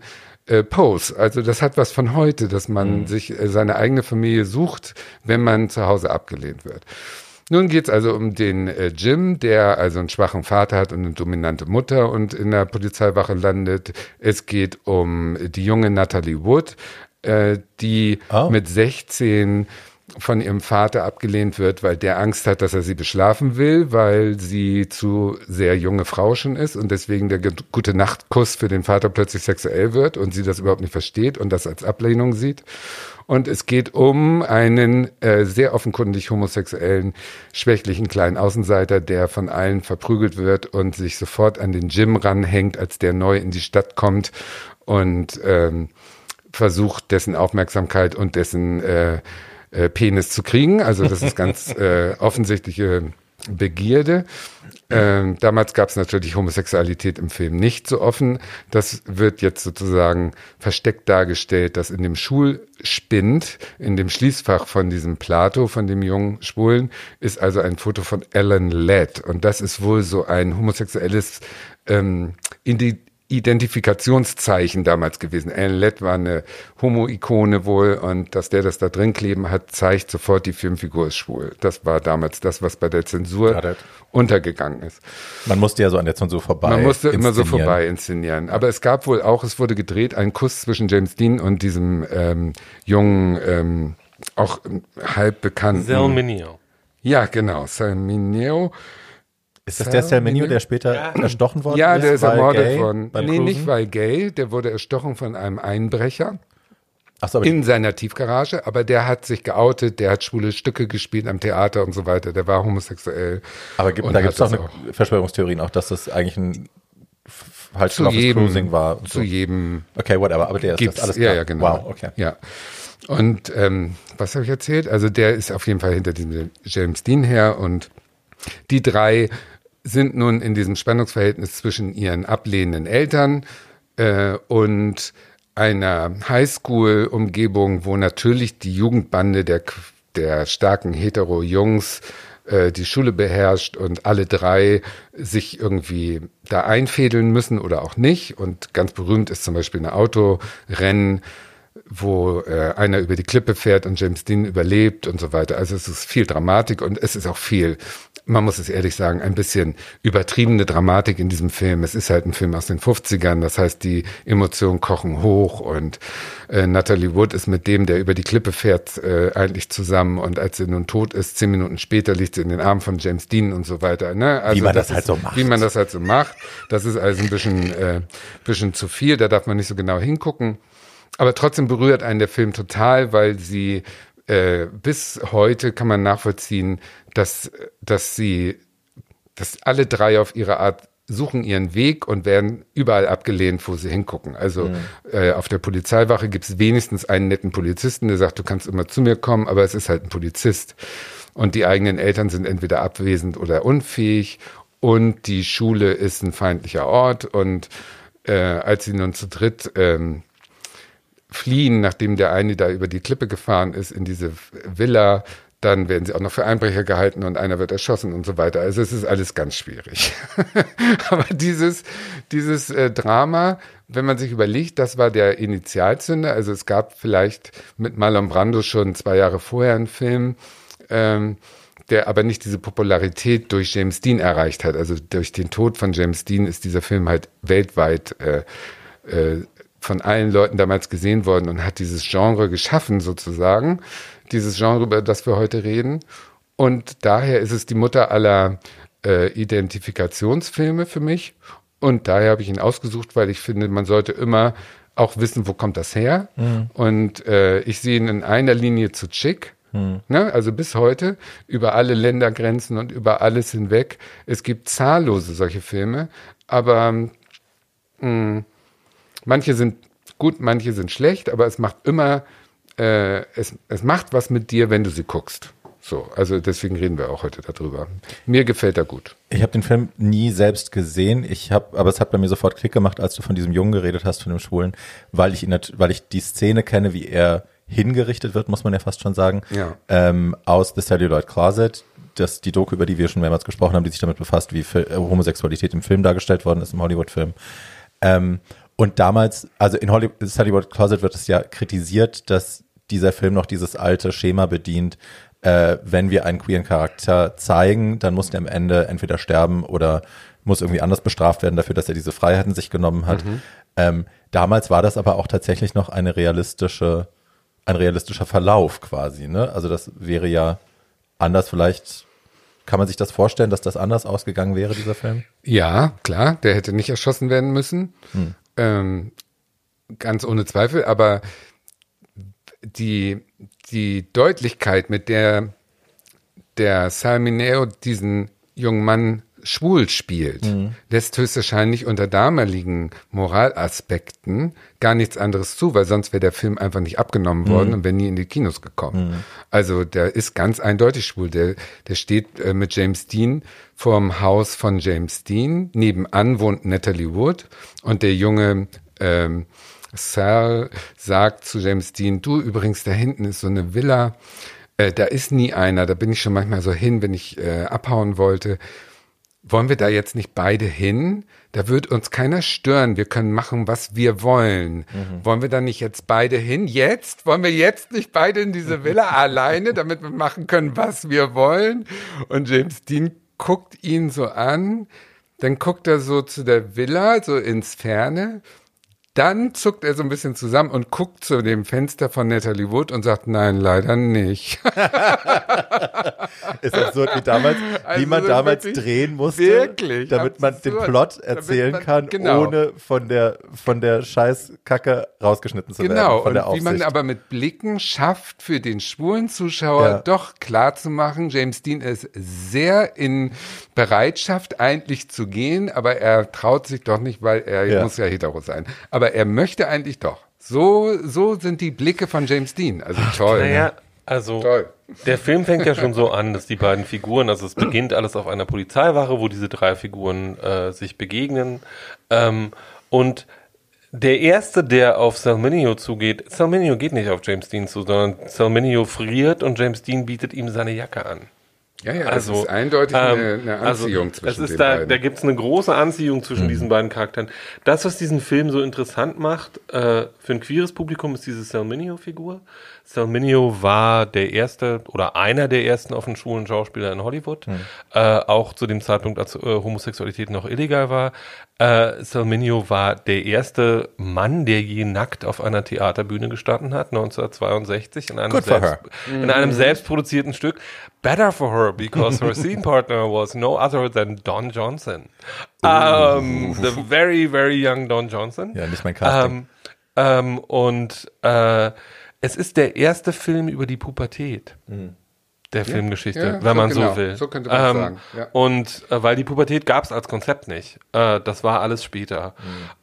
äh, Pose. Also das hat was von heute, dass man mhm. sich äh, seine eigene Familie sucht, wenn man zu Hause abgelehnt wird. Nun geht's also um den äh, Jim, der also einen schwachen Vater hat und eine dominante Mutter und in der Polizeiwache landet. Es geht um die junge Natalie Wood, äh, die oh. mit 16 von ihrem Vater abgelehnt wird, weil der Angst hat, dass er sie beschlafen will, weil sie zu sehr junge Frau schon ist und deswegen der gute Nachtkuss für den Vater plötzlich sexuell wird und sie das überhaupt nicht versteht und das als Ablehnung sieht. Und es geht um einen äh, sehr offenkundig homosexuellen, schwächlichen kleinen Außenseiter, der von allen verprügelt wird und sich sofort an den Jim ranhängt, als der neu in die Stadt kommt und ähm, versucht, dessen Aufmerksamkeit und dessen äh, äh, Penis zu kriegen. Also das ist ganz äh, offensichtliche Begierde. Ähm, damals gab es natürlich Homosexualität im Film nicht so offen. Das wird jetzt sozusagen versteckt dargestellt, dass in dem Schulspind, in dem Schließfach von diesem Plato, von dem jungen Schwulen, ist also ein Foto von Alan Ladd. Und das ist wohl so ein homosexuelles ähm, Indi Identifikationszeichen damals gewesen. Alan Lett war eine Homo-Ikone wohl und dass der das da drin kleben hat, zeigt sofort, die Filmfigur ist schwul. Das war damals das, was bei der Zensur untergegangen ist. Man musste ja so an der Zensur vorbei. Man musste immer so vorbei inszenieren. Aber es gab wohl auch, es wurde gedreht, ein Kuss zwischen James Dean und diesem ähm, jungen, ähm, auch halb bekannten. Selminio. Ja, genau, Selminio. Ist das der Selmenio, der später ja. erstochen worden ja, ist? Ja, der ist ermordet worden. Nee, Cruisen? nicht weil gay, der wurde erstochen von einem Einbrecher. Ach so, in seiner Tiefgarage, aber der hat sich geoutet, der hat schwule Stücke gespielt am Theater und so weiter, der war homosexuell. Aber gibt, da gibt es auch eine Verschwörungstheorien, auch dass das eigentlich ein halt zu jedem, Cruising war. Zu jedem. Okay, whatever, aber der ist das alles klar. Ja, ja, genau. Wow, okay. Ja. Und ähm, was habe ich erzählt? Also der ist auf jeden Fall hinter diesem James Dean her und die drei sind nun in diesem Spannungsverhältnis zwischen ihren ablehnenden Eltern äh, und einer Highschool-Umgebung, wo natürlich die Jugendbande der, der starken Hetero-Jungs äh, die Schule beherrscht und alle drei sich irgendwie da einfädeln müssen oder auch nicht. Und ganz berühmt ist zum Beispiel ein Autorennen, wo äh, einer über die Klippe fährt und James Dean überlebt und so weiter. Also es ist viel Dramatik und es ist auch viel man muss es ehrlich sagen, ein bisschen übertriebene Dramatik in diesem Film. Es ist halt ein Film aus den 50ern, das heißt, die Emotionen kochen hoch und äh, Natalie Wood ist mit dem, der über die Klippe fährt, äh, eigentlich zusammen und als sie nun tot ist, zehn Minuten später liegt sie in den Armen von James Dean und so weiter. Ne? Also wie man das, das halt ist, so macht. Wie man das halt so macht. Das ist also ein bisschen, äh, bisschen zu viel, da darf man nicht so genau hingucken. Aber trotzdem berührt einen der Film total, weil sie äh, bis heute kann man nachvollziehen, dass, dass sie, dass alle drei auf ihre Art suchen ihren Weg und werden überall abgelehnt, wo sie hingucken. Also mhm. äh, auf der Polizeiwache gibt es wenigstens einen netten Polizisten, der sagt, du kannst immer zu mir kommen, aber es ist halt ein Polizist. Und die eigenen Eltern sind entweder abwesend oder unfähig und die Schule ist ein feindlicher Ort. Und äh, als sie nun zu dritt ähm, fliehen, nachdem der eine da über die Klippe gefahren ist in diese Villa, dann werden sie auch noch für Einbrecher gehalten und einer wird erschossen und so weiter. Also es ist alles ganz schwierig. Aber dieses, dieses äh, Drama, wenn man sich überlegt, das war der Initialzünder. Also es gab vielleicht mit Marlon Brando schon zwei Jahre vorher einen Film, ähm, der aber nicht diese Popularität durch James Dean erreicht hat. Also durch den Tod von James Dean ist dieser Film halt weltweit äh, äh, von allen Leuten damals gesehen worden und hat dieses Genre geschaffen sozusagen, dieses Genre, über das wir heute reden. Und daher ist es die Mutter aller äh, Identifikationsfilme für mich. Und daher habe ich ihn ausgesucht, weil ich finde, man sollte immer auch wissen, wo kommt das her. Mhm. Und äh, ich sehe ihn in einer Linie zu Chick. Mhm. Ne? Also bis heute über alle Ländergrenzen und über alles hinweg. Es gibt zahllose solche Filme, aber mh, hm, Manche sind gut, manche sind schlecht, aber es macht immer, äh, es, es macht was mit dir, wenn du sie guckst. So, also deswegen reden wir auch heute darüber. Mir gefällt er gut. Ich habe den Film nie selbst gesehen. Ich habe, aber es hat bei mir sofort Klick gemacht, als du von diesem Jungen geredet hast, von dem Schwulen, weil ich ihn, weil ich die Szene kenne, wie er hingerichtet wird, muss man ja fast schon sagen, ja. ähm, aus The Celluloid Closet. Das, die Doku, über die wir schon mehrmals gesprochen haben, die sich damit befasst, wie Homosexualität im Film dargestellt worden ist, im Hollywood-Film. Ähm, und damals, also in Hollywood, Hollywood Closet wird es ja kritisiert, dass dieser Film noch dieses alte Schema bedient. Äh, wenn wir einen queeren Charakter zeigen, dann muss der am Ende entweder sterben oder muss irgendwie anders bestraft werden dafür, dass er diese Freiheiten sich genommen hat. Mhm. Ähm, damals war das aber auch tatsächlich noch eine realistische, ein realistischer Verlauf quasi. Ne? Also das wäre ja anders vielleicht kann man sich das vorstellen, dass das anders ausgegangen wäre, dieser Film? Ja, klar, der hätte nicht erschossen werden müssen. Hm. Ähm, ganz ohne Zweifel, aber die, die Deutlichkeit, mit der der Salmineo diesen jungen Mann schwul spielt, lässt höchstwahrscheinlich unter damaligen Moralaspekten gar nichts anderes zu, weil sonst wäre der Film einfach nicht abgenommen worden und wäre nie in die Kinos gekommen. Also der ist ganz eindeutig schwul. Der, der steht äh, mit James Dean vorm Haus von James Dean. Nebenan wohnt Natalie Wood und der junge ähm, Sal sagt zu James Dean, du übrigens, da hinten ist so eine Villa, äh, da ist nie einer, da bin ich schon manchmal so hin, wenn ich äh, abhauen wollte. Wollen wir da jetzt nicht beide hin? Da wird uns keiner stören. Wir können machen, was wir wollen. Wollen wir da nicht jetzt beide hin? Jetzt? Wollen wir jetzt nicht beide in diese Villa alleine, damit wir machen können, was wir wollen? Und James Dean guckt ihn so an, dann guckt er so zu der Villa, so ins Ferne. Dann zuckt er so ein bisschen zusammen und guckt zu dem Fenster von Natalie Wood und sagt, nein, leider nicht. Ist absurd, wie damals, Also wie man so damals drehen musste, wirklich damit man den. Plot erzählen man- kann, genau. ohne von der, von der Scheißkacke rausgeschnitten zu Genau, werden, von und der wie man aber mit Blicken schafft, für den schwulen Zuschauer Ja. doch klar zu machen, James Dean ist sehr in Bereitschaft, eigentlich zu gehen, aber er traut sich doch nicht, weil er Ja. muss ja hetero sein. Aber er möchte eigentlich doch. So, so sind die Blicke von James Dean. Also toll. Naja, also Toll. der Film fängt ja schon so an, dass die beiden Figuren, also es beginnt alles auf einer Polizeiwache, wo diese drei Figuren äh, sich begegnen. Ähm, und der erste, der auf Salminio zugeht, Salminio geht nicht auf James Dean zu, sondern Salminio friert und James Dean bietet ihm seine Jacke an. Ja, ja, Also, das ist eindeutig eine, ähm, eine also, Anziehung das zwischen ist den da, beiden. Da gibt es eine große Anziehung zwischen Mhm. diesen beiden Charakteren. Das, was diesen Film so interessant macht äh, für ein queeres Publikum, ist diese Salminio-Figur. Salminio war der erste oder einer der ersten offen schwulen Schauspieler in Hollywood, Mhm. äh, auch zu dem Zeitpunkt, als äh, Homosexualität noch illegal war. Äh, Salminio war der erste Mann, der je nackt auf einer Theaterbühne gestanden hat, 1962 in einem, selbst, in einem selbstproduzierten Stück. Better for her, because her scene partner was no other than Don Johnson. Um, the very, very young Don Johnson. Ja, nicht mein Casting. Ähm, ähm, und äh, es ist der erste Film über die Pubertät. Der Filmgeschichte, ja, wenn so man genau, so will. so könnte man ähm, sagen, ja. Und äh, weil die Pubertät gab es als Konzept nicht. Äh, das war alles später.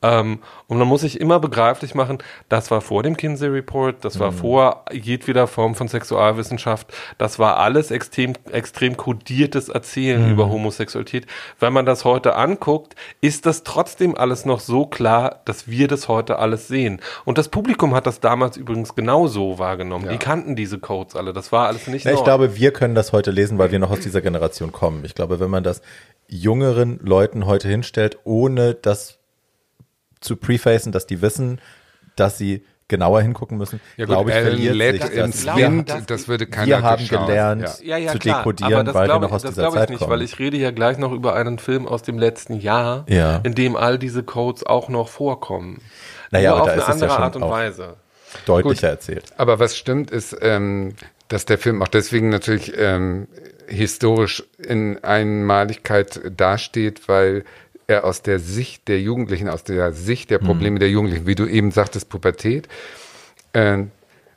Ähm, und man muss sich immer begreiflich machen, das war vor dem Kinsey Report, das war vor jedweder Form von Sexualwissenschaft, das war alles extrem, extrem kodiertes Erzählen über Homosexualität. Wenn man das heute anguckt, ist das trotzdem alles noch so klar, dass wir das heute alles sehen. Und das Publikum hat das damals übrigens genauso wahrgenommen. Die kannten diese Codes alle. Das war alles nicht Ja, ich glaube, wir können das heute lesen, weil wir noch aus dieser Generation kommen. Ich glaube, wenn man das jüngeren Leuten heute hinstellt, ohne das zu prefacen, dass die wissen, dass sie genauer hingucken müssen, Ja gut, glaube ich, verliert Ladd sich ins das. Wind, das- das würde keiner Wir haben durchschauen. gelernt, Ja. zu dekodieren, aber das weil wir noch ich- aus das dieser Zeit ich nicht, kommen. weil ich rede ja gleich noch über einen Film aus dem letzten Jahr, Ja. in dem all diese Codes auch noch vorkommen. Naja, Nur aber auf da eine ist es ja andere schon Art und Weise. Deutlicher erzählt. Aber was stimmt ist, ähm, dass der Film auch deswegen natürlich ähm, historisch in Einmaligkeit dasteht, weil er aus der Sicht der Jugendlichen, aus der Sicht der Probleme der Jugendlichen, wie du eben sagtest, Pubertät, äh,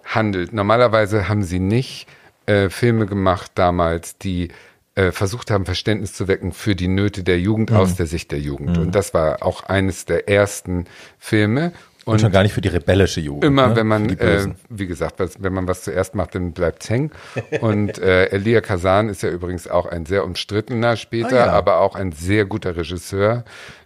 handelt. Normalerweise haben sie nicht äh, Filme gemacht damals, die äh, versucht haben, Verständnis zu wecken für die Nöte der Jugend aus der Sicht der Jugend. Und das war auch eines der ersten Filme. Und schon gar nicht für die rebellische Jugend. Immer, ne? wenn man, äh, wie gesagt, was, wenn man was zuerst macht, dann bleibt's hängen. Und äh, Elia Kazan ist ja übrigens auch ein sehr umstrittener später, Ah, ja. aber auch ein sehr guter Regisseur,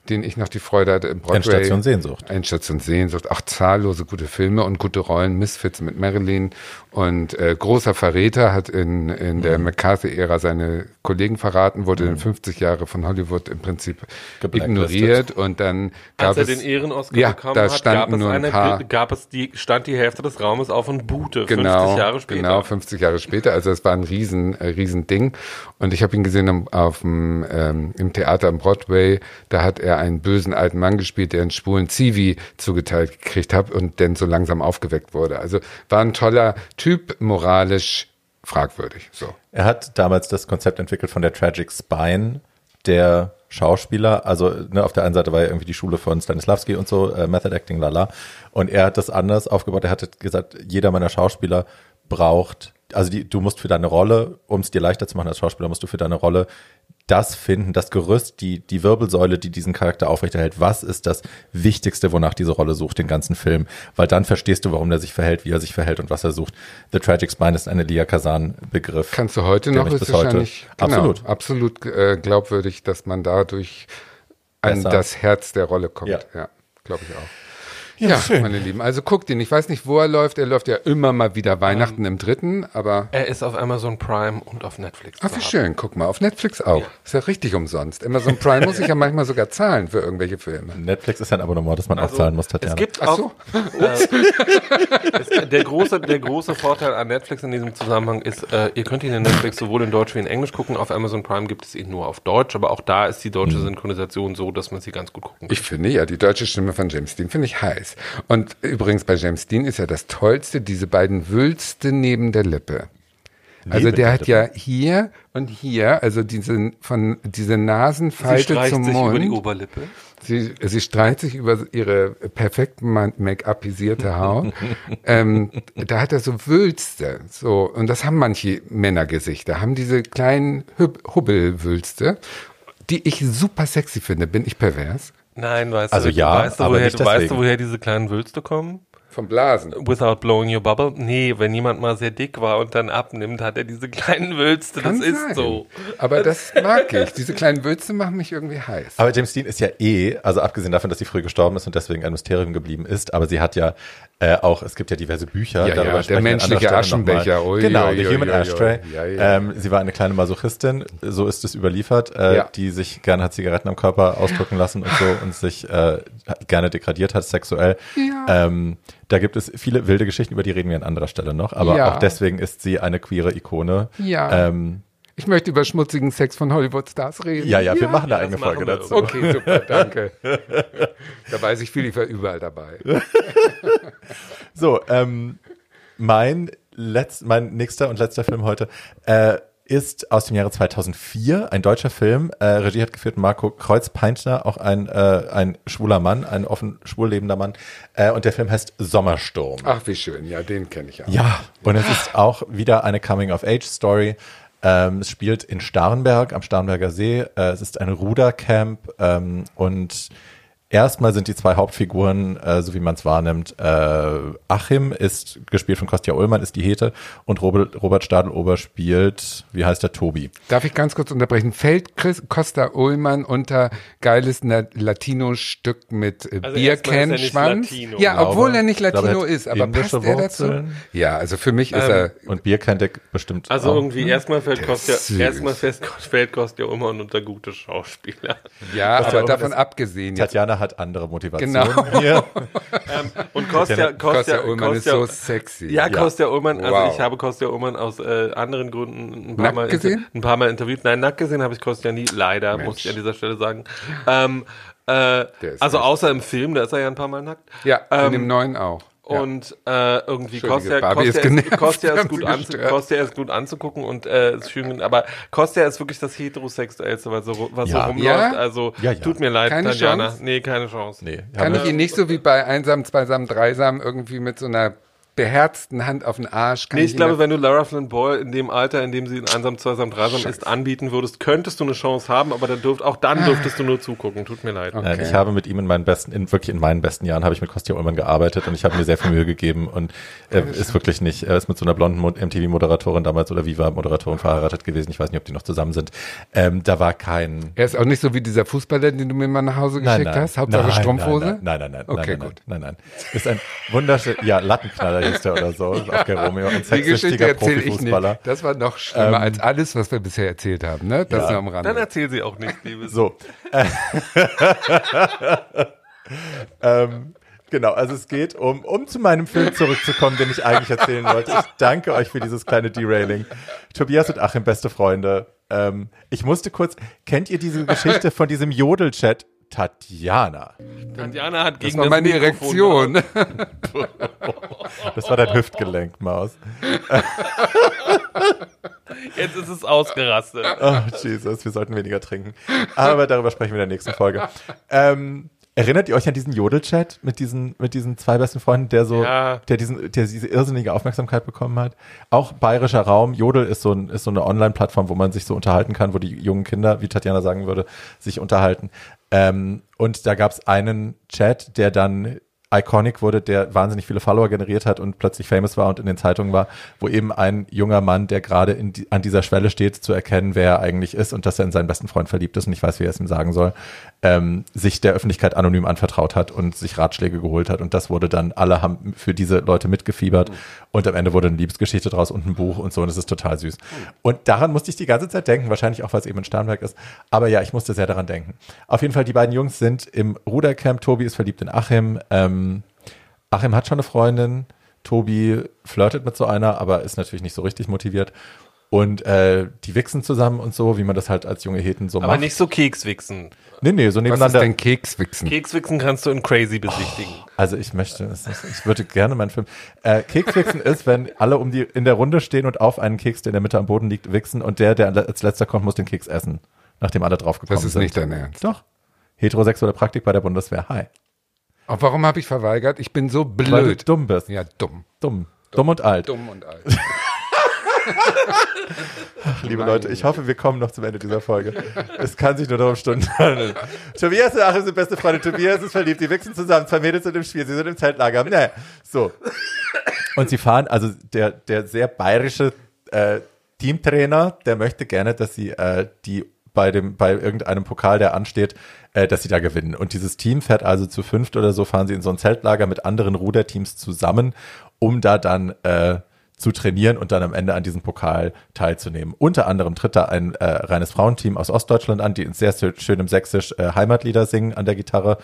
den ich noch die Freude hatte im Broadway. Endstation Sehnsucht. Endstation Sehnsucht. Auch zahllose gute Filme und gute Rollen. Misfits mit Marilyn und äh, Großer Verräter hat in, in der Mhm. McCarthy-Ära seine Kollegen verraten, wurde in 50 Jahre von Hollywood im Prinzip ignoriert und dann gab Als er es den Ehren-Oscar ja, bekommen da hat, gab es, nur ein eine, paar gab es die, stand die Hälfte des Raumes auf und buhte, genau, 50 Jahre später. Genau, 50 Jahre später. Also es war ein riesen, äh, riesen Ding. Und ich habe ihn gesehen auf dem, ähm, im Theater am Broadway. Da hat er einen bösen alten Mann gespielt, der einen schwulen Zivi zugeteilt gekriegt hat und dann so langsam aufgeweckt wurde. Also war ein toller Typ, moralisch fragwürdig. So. Er hat damals das Konzept entwickelt von der Tragic Spine, der Schauspieler. Also ne, auf der einen Seite war ja irgendwie die Schule von Stanislavski und so, äh, Method Acting, lala. Und er hat das anders aufgebaut. Er hatte gesagt, jeder meiner Schauspieler braucht, also die, du musst für deine Rolle, um es dir leichter zu machen als Schauspieler, musst du für deine Rolle das finden, das Gerüst, die, die Wirbelsäule, die diesen Charakter aufrechterhält. Was ist das Wichtigste, wonach diese Rolle sucht, den ganzen Film? Weil dann verstehst du, warum der sich verhält, wie er sich verhält und was er sucht. The Tragic Spine ist ein Elia Kazan-Begriff. Kannst du heute noch, ist bis heute- wahrscheinlich genau, Absolut. absolut äh, glaubwürdig, dass man dadurch an Besser. das Herz der Rolle kommt. Ja. Ja, glaube ich auch. Ja, Ja, schön. meine Lieben. Also guckt ihn. Ich weiß nicht, wo er läuft. Er läuft ja immer mal wieder Weihnachten im dritten, aber Er ist auf Amazon Prime und auf Netflix. Ach, wie schön. Guck mal, auf Netflix auch. Ist ja richtig umsonst. Amazon Prime muss ich ja manchmal sogar zahlen für irgendwelche Filme. Netflix ist ja ein Abonnement, das man auch Also, zahlen muss, Tatjana. Es gibt Ach auch, so. es, der, große, der große Vorteil an Netflix in diesem Zusammenhang ist, äh, ihr könnt ihn in Netflix sowohl in Deutsch wie in Englisch gucken. Auf Amazon Prime gibt es ihn nur auf Deutsch, aber auch da ist die deutsche Synchronisation so, dass man sie ganz gut gucken kann. Ich finde ja, die deutsche Stimme von James Dean finde ich heiß. Und übrigens bei James Dean ist ja das Tollste, diese beiden Wülste neben der Lippe. Also Neben der hat ja hier und hier, also diese, von, diese Sie Nasenfalte streicht zum sich Mund. über die Oberlippe. Sie, sie streicht sich über ihre perfekt ma- make-upisierte Haut. ähm, da hat er so Wülste. So, und das haben manche Männergesichter, haben diese kleinen Hubbelwülste, die ich super sexy finde. Bin ich pervers? Nein, weißt Also du, ja, weißt du, woher, nicht weißt du, deswegen. woher diese kleinen Wülste kommen? Vom Blasen. Without blowing your bubble? Nee, wenn jemand mal sehr dick war und dann abnimmt, hat er diese kleinen Wülste. Kann das ist sein. so. Aber das mag ich. Diese kleinen Wülste machen mich irgendwie heiß. Aber James Dean ist ja eh, also abgesehen davon, dass sie früh gestorben ist und deswegen ein Mysterium geblieben ist, aber sie hat ja äh, auch, es gibt ja diverse Bücher. Ja, ja, der menschliche. Aschenbecher. Ui, genau, ui, The ui, Human ui, ui. Ashtray. Ja, ja. Ähm, sie war eine kleine Masochistin, so ist es überliefert, äh, Ja. die sich gerne hat Zigaretten am Körper ausdrücken lassen und so und sich äh, gerne degradiert hat sexuell. Ja. Ähm, da gibt es viele wilde Geschichten, über die reden wir an anderer Stelle noch, aber Ja. auch deswegen ist sie eine queere Ikone. Ja. Ähm, Ich möchte über schmutzigen Sex von Hollywood-Stars reden. ja, ja, wir machen eine eigene Folge dazu. Okay, super, danke. da weiß ich viel, ich war überall dabei. So, ähm, mein, letzt, mein nächster und letzter Film heute äh, ist aus dem Jahre 2004, ein deutscher Film. Äh, Regie hat geführt Marco Kreuz-Peintner, auch ein, äh, ein schwuler Mann, ein offen schwul lebender Mann. Äh, und der Film heißt Sommersturm. Ach, wie schön. Ja, den kenne ich auch. Ja, und es ist auch wieder eine Coming-of-Age-Story. Ähm, es spielt in Starnberg, am Starnberger See. Äh, es ist ein Rudercamp ähm, und erstmal sind die zwei Hauptfiguren, äh, so wie man es wahrnimmt, äh, Achim ist gespielt von Kostja Ullmann, ist die Hete und Robert, Robert Stadelober spielt, wie heißt der, Tobi. Darf ich ganz kurz unterbrechen? Fällt Chris Costa Ullmann unter geiles Latino-Stück mit äh, Also ist er? Latino. Ja, Glaube- obwohl er nicht glaube, er Latino ist, aber passt er dazu? Wurzeln. Ja, also für mich ist Ähm, er Und Bier kennt er bestimmt Also auch. irgendwie erstmal fällt Kostja, ist erstmal fest, fällt Kostja immer unter gute Schauspieler. ja, aber Ullmann davon ist- abgesehen jetzt. Tatjana hat andere Motivationen Genau. hier. Ähm, und Kostja, Kostja, Kostja Ullmann ist so sexy. Ja, Kostja Ullmann, also Wow. ich habe Kostja Ullmann aus äh, anderen Gründen ein paar, Nackt Mal gesehen? ein paar Mal interviewt. Nein, nackt gesehen habe ich Kostja nie, leider, Mensch. muss ich an dieser Stelle sagen. Ähm, äh, also außer im Film, da ist er ja ein paar Mal nackt. Ja, in Ähm, dem neuen auch. Ja. Und äh, irgendwie Kostja, Kostja, genervt, ist, Kostja, ist gut anzu. Kostja ist gut anzugucken und äh, ist schön, aber Kostja ist wirklich das heterosexuellste, was so, was Ja. so rumläuft. Ja? Also Ja, ja. tut mir leid, Keine Tatjana. Chance? Nee, keine Chance. Nee, Kann ich ihn nicht so wie bei Einsam, Zweisam, Dreisam irgendwie mit so einer beherzten Hand auf den Arsch? Kann Nee, ich ihn glaube, wenn du Lara Flynn Boyle in dem Alter, in dem sie in einsam, zweisam, dreisam ist, anbieten würdest, könntest du eine Chance haben, aber dann dürft, auch dann dürftest du nur zugucken. Tut mir leid. Nein, Okay. ich habe mit ihm in meinen besten, in, wirklich in meinen besten Jahren habe ich mit Kostja Ullmann gearbeitet und ich habe mir sehr viel Mühe gegeben und er ist wirklich nicht, er ist mit so einer blonden Mo- MTV-Moderatorin damals oder Viva-Moderatorin verheiratet gewesen. Ich weiß nicht, ob die noch zusammen sind. Ähm, da war kein, Er ist auch nicht so wie dieser Fußballer, den du mir mal nach Hause geschickt hast. Hauptsache nein, Strumpfhose. Nein, nein, nein, nein, Okay, nein, nein, gut. nein, nein, nein. Ist ein wunderschön, ja, Lattenknaller hieß der oder so, auf der Romeo, ein Die Geschichte sexsüchtiger erzähle ich Profifußballer. nicht. Das war noch schlimmer Ähm, als alles, was wir bisher erzählt haben. Ne? Das Ja. am Rande. Dann erzähl sie auch nicht, liebes. So. ähm, genau, also es geht um, um zu meinem Film zurückzukommen, den ich eigentlich erzählen wollte. Ich danke euch für dieses kleine Derailing. Tobias und Achim, beste Freunde. Ähm, ich musste kurz, kennt ihr diese Geschichte von diesem Jodel-Chat? Tatjana. Tatjana hat gegen das war meine Mikrofon Erektion. Das war dein Hüftgelenk, Maus. Jetzt ist es ausgerastet. Oh, Jesus, wir sollten weniger trinken. Aber darüber sprechen wir in der nächsten Folge. Ähm, Erinnert ihr euch an diesen Jodel-Chat mit diesen, mit diesen zwei besten Freunden, der so, Ja. der diesen, der diese irrsinnige Aufmerksamkeit bekommen hat? Auch bayerischer Raum. Jodel ist so, ein, ist so eine Online-Plattform, wo man sich so unterhalten kann, wo die jungen Kinder, wie Tatjana sagen würde, sich unterhalten. Ähm, und da gab es einen Chat, der dann iconic wurde, der wahnsinnig viele Follower generiert hat und plötzlich famous war und in den Zeitungen war, wo eben ein junger Mann, der gerade die, an dieser Schwelle steht, zu erkennen, wer er eigentlich ist und dass er in seinen besten Freund verliebt ist und ich weiß, wie er es ihm sagen soll, ähm, sich der Öffentlichkeit anonym anvertraut hat und sich Ratschläge geholt hat. Und das wurde dann, alle haben für diese Leute mitgefiebert und am Ende wurde eine Liebesgeschichte draus und ein Buch und so und es ist total süß. Und daran musste ich die ganze Zeit denken, wahrscheinlich auch, weil es eben in Starnberg ist, aber ja, ich musste sehr daran denken. Auf jeden Fall, die beiden Jungs sind im Rudercamp, Tobi ist verliebt in Achim, ähm, Achim hat schon eine Freundin, Tobi flirtet mit so einer, aber ist natürlich nicht so richtig motiviert. Und äh, die wichsen zusammen und so, wie man das halt als junge Heten so Aber macht. nicht so Kekswichsen. nee, nee, so Was ist nebeneinander. denn Kekswichsen? Kekswichsen kannst du in Crazy besichtigen. Also ich möchte, ich würde gerne meinen Film. Äh, Kekswichsen ist, wenn alle um die in der Runde stehen und auf einen Keks, der in der Mitte am Boden liegt, wichsen und der, der als letzter kommt, muss den Keks essen, nachdem alle draufgekommen Das ist sind. nicht dein Ernst. Doch. Heterosexuelle Praktik bei der Bundeswehr. Hi. Auch warum habe ich verweigert? Ich bin so Weil du blöd. dumm bist. Ja, dumm. Dumm. Dumm und alt. Dumm und alt. Liebe Leute, ich hoffe, wir kommen noch zum Ende dieser Folge. Es kann sich nur noch um Stunden handeln. Tobias und Achim sind beste Freunde. Tobias ist verliebt. Die wichsen zusammen. Zwei Mädels sind im Spiel. Sie sind im Zeltlager. Nee. So. Und sie fahren, also der, der sehr bayerische äh, Teamtrainer, der möchte gerne, dass sie äh, die bei dem, bei irgendeinem Pokal, der ansteht, äh, dass sie da gewinnen. Und dieses Team fährt also zu fünft oder so, fahren sie in so ein Zeltlager mit anderen Ruderteams zusammen, um da dann äh, zu trainieren und dann am Ende an diesem Pokal teilzunehmen. Unter anderem tritt da ein äh, reines Frauenteam aus Ostdeutschland an, die in sehr schönem Sächsisch äh, Heimatlieder singen an der Gitarre.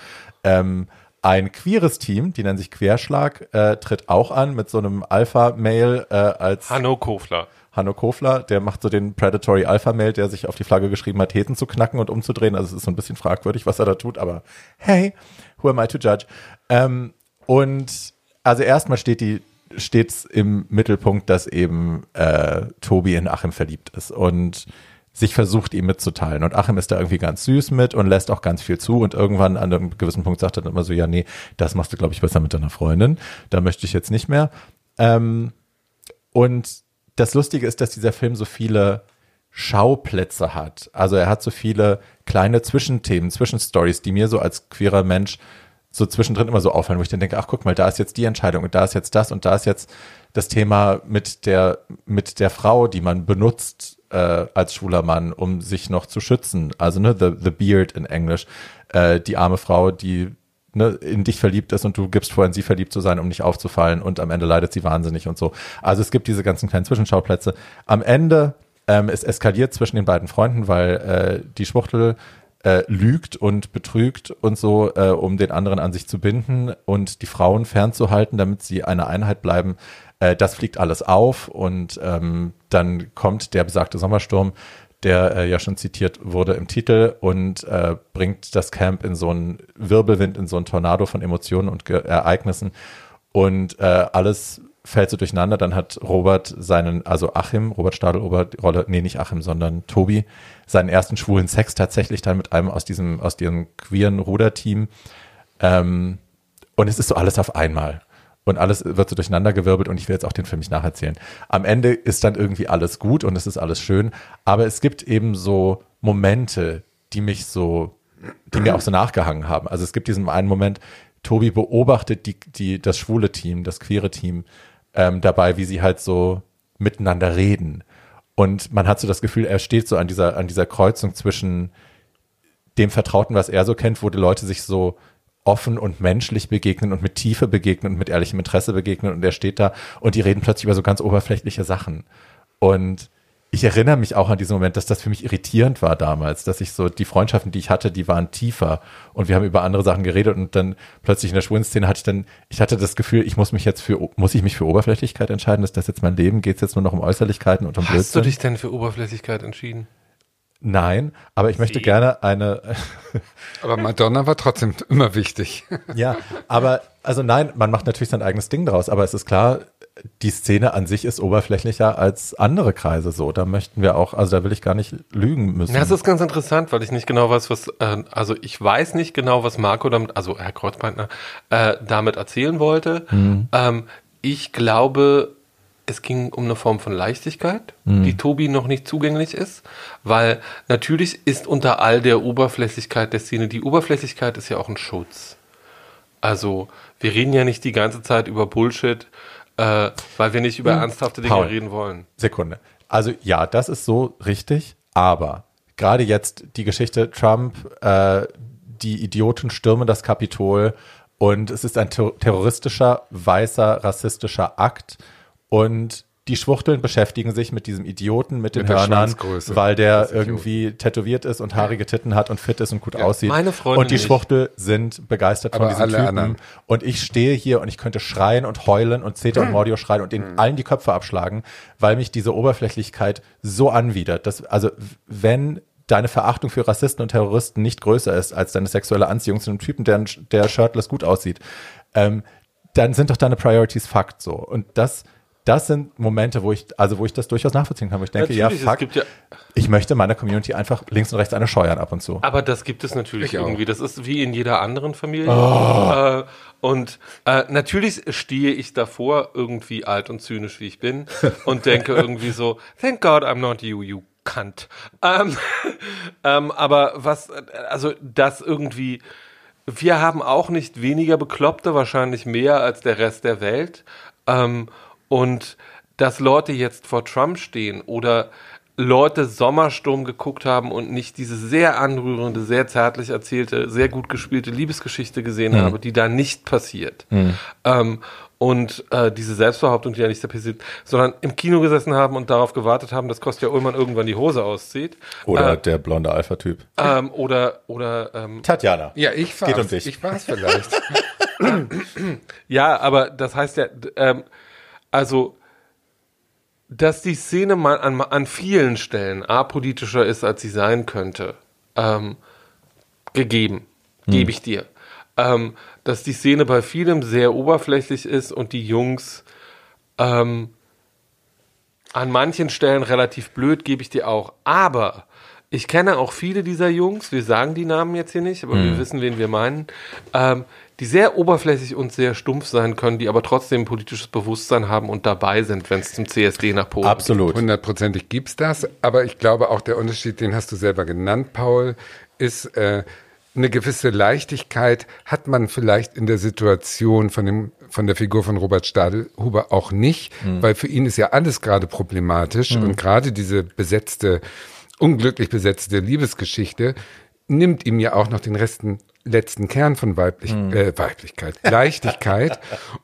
Ähm, ein queeres Team, die nennen sich Querschlag, äh, tritt auch an mit so einem Alpha-Mail äh, als Hanno Kofler. Hanno Kofler, der macht so den Predatory Alpha Mail, der sich auf die Flagge geschrieben hat, Heten zu knacken und umzudrehen. Also es ist so ein bisschen fragwürdig, was er da tut, aber hey, who am I to judge? Ähm, und also erstmal steht die steht's im Mittelpunkt, dass eben äh, Tobi in Achim verliebt ist und sich versucht, ihm mitzuteilen. Und Achim ist da irgendwie ganz süß mit und lässt auch ganz viel zu. Und irgendwann an einem gewissen Punkt sagt er dann immer so, ja, nee, das machst du, glaube ich, besser mit deiner Freundin. Da möchte ich jetzt nicht mehr. Ähm, und das Lustige ist, dass dieser Film so viele Schauplätze hat. Also er hat so viele kleine Zwischenthemen, Zwischenstories, die mir so als queerer Mensch so zwischendrin immer so auffallen, wo ich dann denke, ach guck mal, da ist jetzt die Entscheidung und da ist jetzt das und da ist jetzt das Thema mit der mit der Frau, die man benutzt äh, als schwuler Mann, um sich noch zu schützen. Also ne, the, the beard in Englisch, äh, die arme Frau, die ne, in dich verliebt ist und du gibst vor, in sie verliebt zu sein, um nicht aufzufallen und am Ende leidet sie wahnsinnig und so. Also es gibt diese ganzen kleinen Zwischenschauplätze. Am Ende ähm, es eskaliert zwischen den beiden Freunden, weil äh, die Schwuchtel äh, lügt und betrügt und so, äh, um den anderen an sich zu binden und die Frauen fernzuhalten, damit sie eine Einheit bleiben. Äh, das fliegt alles auf und ähm, dann kommt der besagte Sommersturm, der äh, ja schon zitiert wurde im Titel und äh, bringt das Camp in so einen Wirbelwind, in so einen Tornado von Emotionen und Ge Ereignissen und äh, alles fällt so durcheinander. Dann hat Robert seinen, also Achim, Robert Stadelober, die Rolle, nee, nicht Achim, sondern Tobi, seinen ersten schwulen Sex tatsächlich dann mit einem aus diesem, aus diesem queeren Ruderteam. Ähm, und es ist so alles auf einmal. Und alles wird so durcheinandergewirbelt und ich will jetzt auch den Film nicht nacherzählen. Am Ende ist dann irgendwie alles gut und es ist alles schön, aber es gibt eben so Momente, die mich so, die mir auch so nachgehangen haben. Also es gibt diesen einen Moment, Tobi beobachtet die, die, das schwule Team, das queere Team ähm, dabei, wie sie halt so miteinander reden. Und man hat so das Gefühl, er steht so an dieser, an dieser Kreuzung zwischen dem Vertrauten, was er so kennt, wo die Leute sich so offen und menschlich begegnen und mit Tiefe begegnen und mit ehrlichem Interesse begegnen und er steht da und die reden plötzlich über so ganz oberflächliche Sachen. Und ich erinnere mich auch an diesen Moment, dass das für mich irritierend war damals, dass ich so, die Freundschaften, die ich hatte, die waren tiefer und wir haben über andere Sachen geredet und dann plötzlich in der schwulen Szene hatte ich dann, ich hatte das Gefühl, ich muss mich jetzt für, muss ich mich für Oberflächlichkeit entscheiden? Ist das jetzt mein Leben? Geht es jetzt nur noch um Äußerlichkeiten und um Hast du Blödsinn? dich denn für Oberflächlichkeit entschieden? Nein, aber ich möchte Sie? gerne eine, Aber Madonna war trotzdem immer wichtig. Ja, aber also nein, man macht natürlich sein eigenes Ding draus, aber es ist klar, die Szene an sich ist oberflächlicher als andere Kreise so. Da möchten wir auch, also da will ich gar nicht lügen müssen. Ja, das ist ganz interessant, weil ich nicht genau weiß, was, äh, also ich weiß nicht genau, was Marco damit, also Herr Kreuzbeintner, äh, damit erzählen wollte. Mhm. Ähm, ich glaube, es ging um eine Form von Leichtigkeit, Mhm. die Tobi noch nicht zugänglich ist, weil natürlich ist unter all der Oberflächlichkeit der Szene, die Oberflächlichkeit ist ja auch ein Schutz. Also wir reden ja nicht die ganze Zeit über Bullshit, äh, weil wir nicht über ernsthafte Dinge Paul. reden wollen. Sekunde. Also ja, das ist so richtig, aber gerade jetzt die Geschichte Trump, äh, die Idioten stürmen das Kapitol und es ist ein ter terroristischer, weißer, rassistischer Akt und die Schwuchteln beschäftigen sich mit diesem Idioten, mit den Mit Hörnern, weil der irgendwie tätowiert ist und haarige Titten hat und fit ist und gut aussieht. meine Freundin und die nicht. Schwuchtel sind begeistert von Aber diesem alle Typen. anderen. Und ich stehe hier und ich könnte schreien und heulen und Zeta und Mordio schreien und denen allen die Köpfe abschlagen, weil mich diese Oberflächlichkeit so anwidert. Dass, also wenn deine Verachtung für Rassisten und Terroristen nicht größer ist als deine sexuelle Anziehung zu einem Typen, der, der shirtless gut aussieht, ähm, dann sind doch deine Priorities Fakt so. Und das, das sind Momente, wo ich, also wo ich das durchaus nachvollziehen kann, wo ich denke, ja, Natürlich, es fuck, gibt ja- ich möchte meiner Community einfach links und rechts eine scheuern ab und zu. Aber das gibt es natürlich Ich auch. irgendwie. Das ist wie in jeder anderen Familie. Oh. Äh, und äh, natürlich stehe ich davor, irgendwie alt und zynisch wie ich bin, und denke irgendwie so, thank God I'm not you, you cunt. Ähm, ähm, aber was, also das irgendwie, wir haben auch nicht weniger Bekloppte, wahrscheinlich mehr als der Rest der Welt. Ähm, und dass Leute jetzt vor Trump stehen oder Leute Sommersturm geguckt haben und nicht diese sehr anrührende, sehr zärtlich erzählte, sehr gut gespielte Liebesgeschichte gesehen haben, die da nicht passiert. Ähm, und äh, diese Selbstbehauptung, die ja nicht passiert, sondern im Kino gesessen haben und darauf gewartet haben, dass Kostja Ullmann irgendwann die Hose auszieht. Oder äh, der blonde Alpha-Typ. ähm, oder oder ähm, Tatjana. Ja, ich war's. Geht um dich. Ich war's vielleicht. Ja, aber das heißt ja, ähm, also, dass die Szene mal an, an vielen Stellen apolitischer ist, als sie sein könnte, ähm, gegeben, gebe ich dir. Ähm, dass die Szene bei vielem sehr oberflächlich ist und die Jungs ähm, an manchen Stellen relativ blöd, gebe ich dir auch. Aber ich kenne auch viele dieser Jungs, wir sagen die Namen jetzt hier nicht, aber wir wissen, wen wir meinen, ähm, die sehr oberflächlich und sehr stumpf sein können, die aber trotzdem ein politisches Bewusstsein haben und dabei sind, wenn es zum CSD nach Polen Absolut. Hundertprozentig gibt's das, aber ich glaube auch der Unterschied, den hast du selber genannt, Paul, ist äh, eine gewisse Leichtigkeit hat man vielleicht in der Situation von dem von der Figur von Robert Stadelhuber auch nicht, weil für ihn ist ja alles gerade problematisch und gerade diese besetzte unglücklich besetzte Liebesgeschichte nimmt ihm ja auch noch den resten letzten Kern von Weiblich, äh, Weiblichkeit, Leichtigkeit.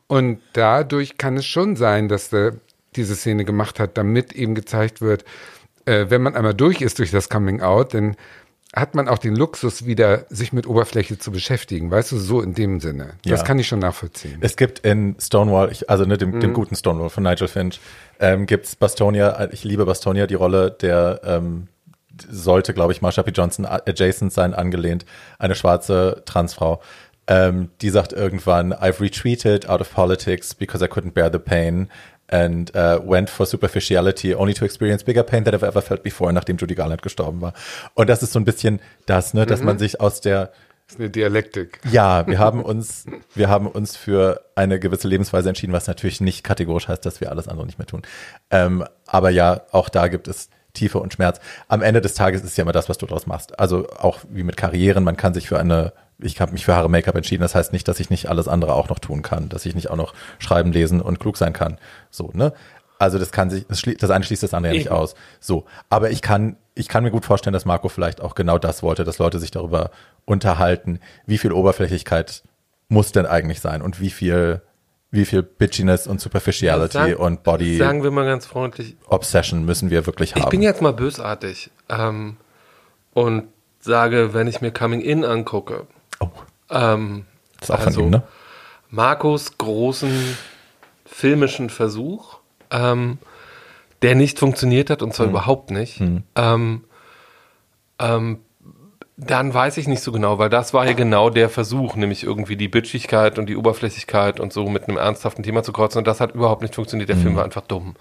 und dadurch kann es schon sein, dass er diese Szene gemacht hat, damit eben gezeigt wird, äh, wenn man einmal durch ist durch das Coming Out, dann hat man auch den Luxus, wieder sich mit Oberfläche zu beschäftigen. Weißt du, so in dem Sinne. Das Ja. kann ich schon nachvollziehen. Es gibt in Stonewall, ich, also ne, dem, dem guten Stonewall von Nigel Finch, ähm, gibt's Bastonia, ich liebe Bastonia, die Rolle der ähm, sollte, glaube ich, Marsha P. Johnson adjacent sein, angelehnt, eine schwarze Transfrau. Ähm, die sagt irgendwann, I've retreated out of politics because I couldn't bear the pain and uh, went for superficiality only to experience bigger pain than I've ever felt before, nachdem Judy Garland gestorben war. Und das ist so ein bisschen das, ne, dass man sich aus der Das ist eine Dialektik. ja, wir haben uns, wir haben uns für eine gewisse Lebensweise entschieden, was natürlich nicht kategorisch heißt, dass wir alles andere nicht mehr tun. Ähm, aber ja, auch da gibt es Tiefe und Schmerz. Am Ende des Tages ist es ja immer das, was du daraus machst. Also auch wie mit Karrieren, man kann sich für eine, ich habe mich für Haare Make-up entschieden, das heißt nicht, dass ich nicht alles andere auch noch tun kann, dass ich nicht auch noch schreiben, lesen und klug sein kann. So, ne? Also das kann sich, das, eine schließt das andere ja nicht aus. So, aber ich kann, ich kann mir gut vorstellen, dass Marco vielleicht auch genau das wollte, dass Leute sich darüber unterhalten, wie viel Oberflächlichkeit muss denn eigentlich sein und wie viel, wie viel Bitchiness und Superficiality Sag- und Body Sagen wir mal ganz freundlich, Obsession müssen wir wirklich haben. Ich bin jetzt mal bösartig ähm, und sage, wenn ich mir Coming In angucke, oh, ähm, das ist auch also von ihm, ne? Marcos großen filmischen Versuch, ähm, der nicht funktioniert hat und Hm. zwar überhaupt nicht, ähm, ähm, Dann weiß ich nicht so genau, weil das war ja genau der Versuch, nämlich irgendwie die Bitchigkeit und die Oberflächlichkeit und so mit einem ernsthaften Thema zu kreuzen. Und das hat überhaupt nicht funktioniert. Der Film war einfach dumm.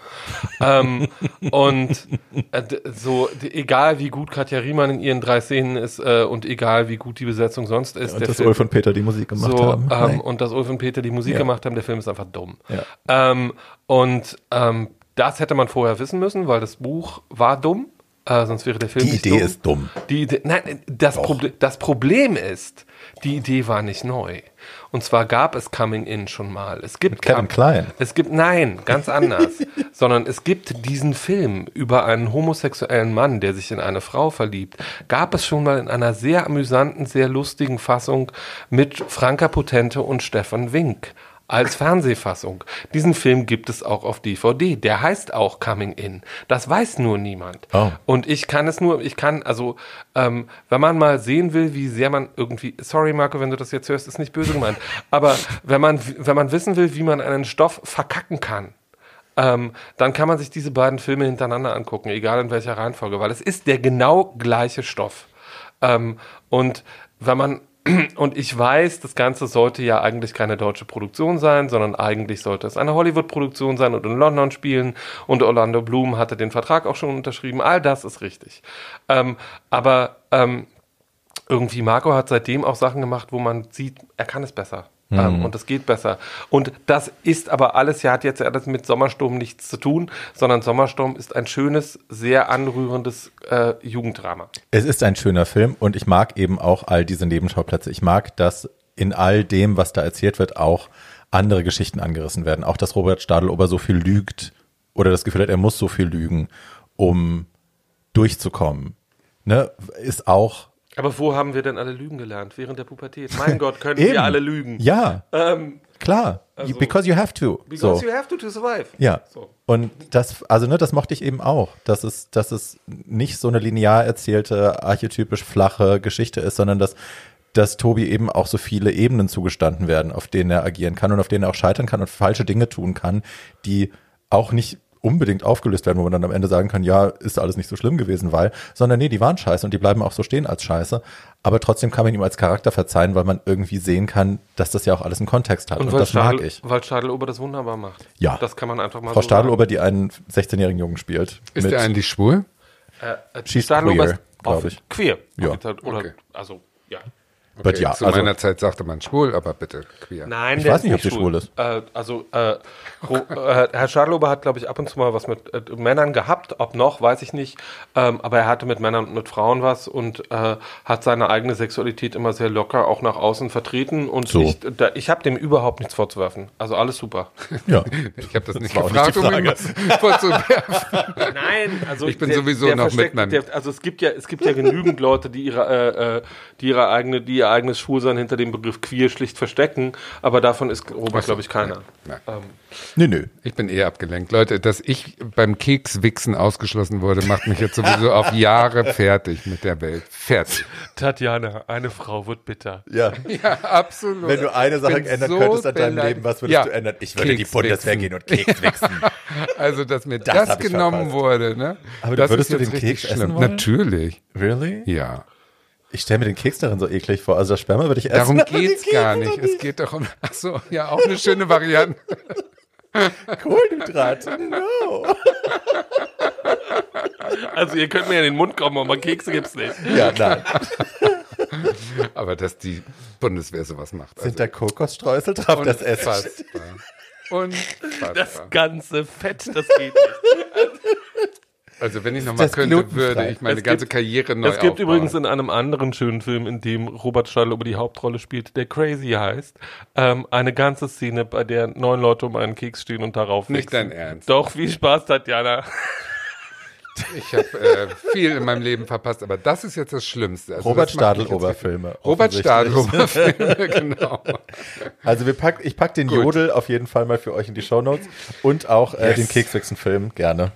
ähm, und äh, so, egal wie gut Katja Riemann in ihren drei Szenen ist äh, und egal wie gut die Besetzung sonst ist, Und der dass Ulf und Peter die Musik gemacht so, haben. Ähm, und dass Ulf und Peter die Musik Ja. gemacht haben, der Film ist einfach dumm. Ja. Ähm, und ähm, das hätte man vorher wissen müssen, weil das Buch war dumm. Äh, sonst wäre der Film Die nicht Idee dumm. ist dumm. Die Idee, nein, das, Proble das Problem ist, die Idee war nicht neu. Und zwar gab es Coming In schon mal. Es gibt Kevin Come- Kline. Es gibt, nein, ganz anders. sondern es gibt diesen Film über einen homosexuellen Mann, der sich in eine Frau verliebt. Gab es schon mal in einer sehr amüsanten, sehr lustigen Fassung mit Franka Potente und Stefan Wink. Als Fernsehfassung. Diesen Film gibt es auch auf DVD. Der heißt auch Coming In. Das weiß nur niemand. Oh. Und ich kann es nur, ich kann, also, ähm, wenn man mal sehen will, wie sehr man irgendwie, sorry Marco, wenn du das jetzt hörst, ist nicht böse gemeint, aber wenn man, wenn man wissen will, wie man einen Stoff verkacken kann, ähm, dann kann man sich diese beiden Filme hintereinander angucken, egal in welcher Reihenfolge, weil es ist der genau gleiche Stoff. Ähm, und wenn man und ich weiß, das Ganze sollte ja eigentlich keine deutsche Produktion sein, sondern eigentlich sollte es eine Hollywood-Produktion sein und in London spielen. Und Orlando Bloom hatte den Vertrag auch schon unterschrieben. All das ist richtig. Ähm, aber ähm, irgendwie Marco hat seitdem auch Sachen gemacht, wo man sieht, er kann es besser. Ähm, und es geht besser. Und das ist aber alles, ja, hat jetzt alles mit Sommersturm nichts zu tun, sondern Sommersturm ist ein schönes, sehr anrührendes äh, Jugenddrama. Es ist ein schöner Film und ich mag eben auch all diese Nebenschauplätze. Ich mag, dass in all dem, was da erzählt wird, auch andere Geschichten angerissen werden. Auch, dass Robert Stadelober so viel lügt oder das Gefühl hat, er muss so viel lügen, um durchzukommen. Ne? Ist auch Aber wo haben wir denn alle Lügen gelernt? Während der Pubertät. Mein Gott, können wir alle lügen. Ja, Ähm, klar. Also- because you have to. because so. you have to to survive. Ja. So. Und das, also ne, das mochte ich eben auch, dass es, dass es nicht so eine linear erzählte, archetypisch flache Geschichte ist, sondern dass, dass Tobi eben auch so viele Ebenen zugestanden werden, auf denen er agieren kann und auf denen er auch scheitern kann und falsche Dinge tun kann, die auch nicht unbedingt aufgelöst werden, wo man dann am Ende sagen kann, ja, ist alles nicht so schlimm gewesen, weil, sondern nee, die waren scheiße und die bleiben auch so stehen als scheiße. Aber trotzdem kann man ihm als Charakter verzeihen, weil man irgendwie sehen kann, dass das ja auch alles einen Kontext hat. Und, Und weil, das mag Stadl, ich. weil Stadelober das wunderbar macht. Ja. Das kann man einfach mal Frau so Stadelober, die einen 16-jährigen Jungen spielt. Ist mit- der eigentlich schwul? Äh, äh, She's Stadelober queer, ist glaub offen- ich. Queer. Ja. Oder, Okay. also, ja. But ja, Zu also- meiner Zeit sagte man schwul, aber bitte queer. Nein, Ich der weiß nicht, ob sie schwul ist. Äh, also, äh, Ro, äh, Herr Schadlober hat, glaube ich, ab und zu mal was mit äh, Männern gehabt. Ob noch, weiß ich nicht. Ähm, aber er hatte mit Männern und mit Frauen was und äh, hat seine eigene Sexualität immer sehr locker auch nach außen vertreten. Und So. ich, da, ich habe dem überhaupt nichts vorzuwerfen. Also alles super. Ja. Ich habe das nicht nicht gefragt, die um ihm was vorzuwerfen. Nein, also Ich bin sowieso noch mit meinem- der, Also es gibt ja, es gibt ja genügend Leute, die ihre, äh, die ihre eigene, die ihr eigenes Schwulsein hinter dem Begriff queer schlicht verstecken. Aber davon ist Robert, glaube ich, keiner. Nein. Ähm, Nö, nö. Ich bin eher abgelenkt. Leute, dass ich beim Kekswichsen ausgeschlossen wurde, macht mich jetzt sowieso auf Jahre fertig mit der Welt. Fertig. Tatjana, eine Frau wird bitter. Ja. Ja, absolut. Wenn du eine Sache ändern so könntest an deinem. Leben, was würdest Ja. du ändern? Ich würde in die Kekswichsen. Bundeswehr gehen und Keks wichsen. Also, dass mir Das das, genommen verpasst. wurde, ne? Aber das würdest ist du den Keks essen wollen? Natürlich. Really? Ja. Ich stelle mir den Keks darin so eklig vor. Also das Sperma würde ich essen. Darum geht's Kekse gar doch nicht. Es geht doch um, ach so, ja, auch eine schöne Variante. Kohlenhydrate. No. Also ihr könnt mir in den Mund kommen, aber Kekse gibt's nicht. Ja, nein. Aber dass die Bundeswehr sowas macht. Sind da Kokosstreusel drauf? Das Essen. Unfassbar. Das ganze Fett, das geht nicht. Also wenn ich nochmal könnte, würde ich meine Es ganze gibt- Karriere neu Es gibt aufbauen. übrigens in einem anderen schönen Film, in dem Robert Stadl über die Hauptrolle spielt, der Crazy heißt, ähm, eine ganze Szene, bei der neun Leute um einen Keks stehen und darauf Nicht wichsen. dein Ernst. Doch, viel Spaß, Tatjana. Ich habe äh, viel in meinem Leben verpasst, aber das ist jetzt das Schlimmste. Also Robert richtig- Robert. Stadelober-Filme, genau. Also wir pack, ich pack den Jodel auf jeden Fall mal für euch in die Shownotes und auch äh, Yes. den Kekswichsen-Film gerne.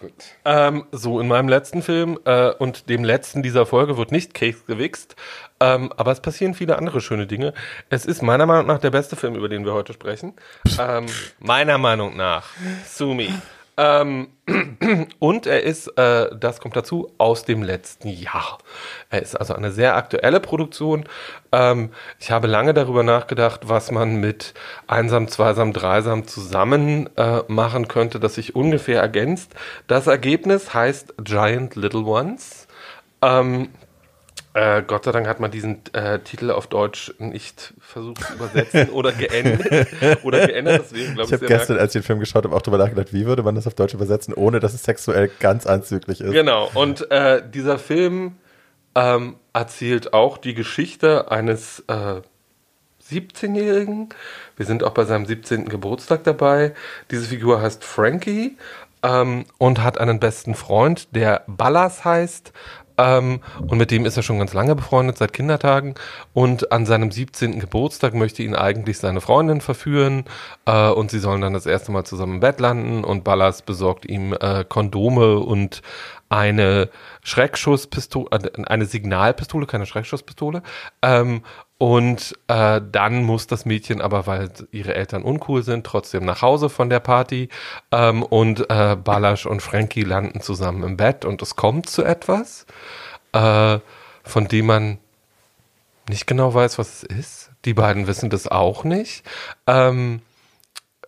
Gut. Ähm, so, in meinem letzten Film äh, und dem letzten dieser Folge wird nicht Keks gewichst, ähm, aber es passieren viele andere schöne Dinge. Es ist meiner Meinung nach der beste Film, über den wir heute sprechen. ähm, meiner Meinung nach. Sumi. Ähm, und er ist, äh, das kommt dazu, aus dem letzten Jahr. Er ist also eine sehr aktuelle Produktion. Ähm, ich habe lange darüber nachgedacht, was man mit Einsam, Zweisam, Dreisam zusammen äh, machen könnte, das sich ungefähr ergänzt. Das Ergebnis heißt Giant Little Ones. Ähm, äh, Gott sei Dank hat man diesen äh, Titel auf Deutsch nicht versucht zu übersetzen oder geändert. oder geändert, deswegen ich. Habe gestern, als ich den Film geschaut habe, auch darüber nachgedacht, wie würde man das auf Deutsch übersetzen, ohne dass es sexuell ganz anzüglich ist. Genau, und äh, dieser Film ähm, erzählt auch die Geschichte eines äh, 17-Jährigen. Wir sind auch bei seinem 17. Geburtstag dabei. Diese Figur heißt Frankie. Ähm, und hat einen besten Freund, der Ballas heißt. Ähm, und mit dem ist er schon ganz lange befreundet, seit Kindertagen. Und an seinem 17. Geburtstag möchte ihn eigentlich seine Freundin verführen. Äh, und sie sollen dann das erste Mal zusammen im Bett landen. Und Ballas besorgt ihm äh, Kondome und eine Schreckschusspistole, äh, eine Signalpistole, keine Schreckschusspistole. Ähm, und äh, dann muss das Mädchen aber, weil ihre Eltern uncool sind, trotzdem nach Hause von der Party. Ähm, und äh, Balasch und Frankie landen zusammen im Bett und es kommt zu etwas, äh, von dem man nicht genau weiß, was es ist. Die beiden wissen das auch nicht. Ähm,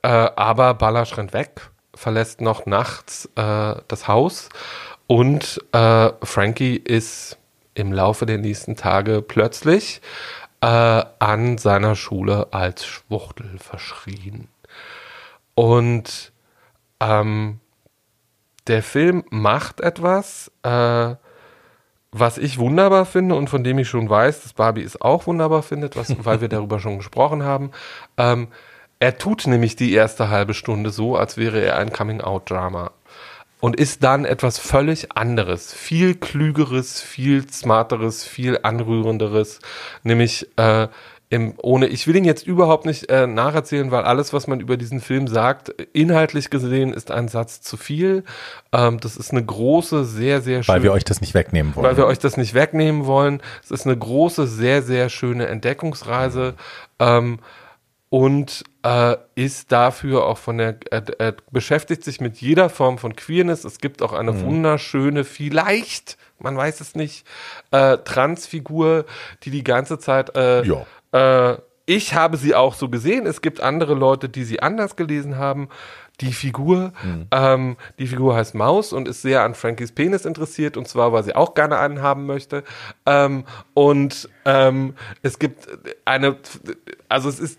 äh, aber Balasch rennt weg, verlässt noch nachts äh, das Haus und äh, Frankie ist im Laufe der nächsten Tage plötzlich äh, an seiner Schule als Schwuchtel verschrien. Und ähm, der Film macht etwas, äh, was ich wunderbar finde und von dem ich schon weiß, dass Barbie es auch wunderbar findet, was, weil wir darüber schon gesprochen haben. Ähm, er tut nämlich die erste halbe Stunde so, als wäre er ein Coming-out-Drama und ist dann etwas völlig anderes, viel klügeres, viel smarteres, viel anrührenderes, nämlich äh, im, ohne, ich will ihn jetzt überhaupt nicht äh, nacherzählen, weil alles, was man über diesen Film sagt, inhaltlich gesehen, ist ein Satz zu viel. Ähm, das ist eine große, sehr, sehr schöne. Weil wir euch das nicht wegnehmen wollen. Weil wir euch das nicht wegnehmen wollen. Es ist eine große, sehr, sehr schöne Entdeckungsreise. Ähm, und äh, ist dafür auch von der, äh, äh, beschäftigt sich mit jeder Form von Queerness. Es gibt auch eine mhm. wunderschöne, vielleicht, man weiß es nicht, äh, Transfigur, die die ganze Zeit, äh, ja. äh, ich habe sie auch so gesehen. Es gibt andere Leute, die sie anders gelesen haben. Die Figur, mhm. ähm, die Figur heißt Maus und ist sehr an Frankies Penis interessiert und zwar, weil sie auch gerne einen haben möchte. Ähm, und ähm, es gibt eine, also es ist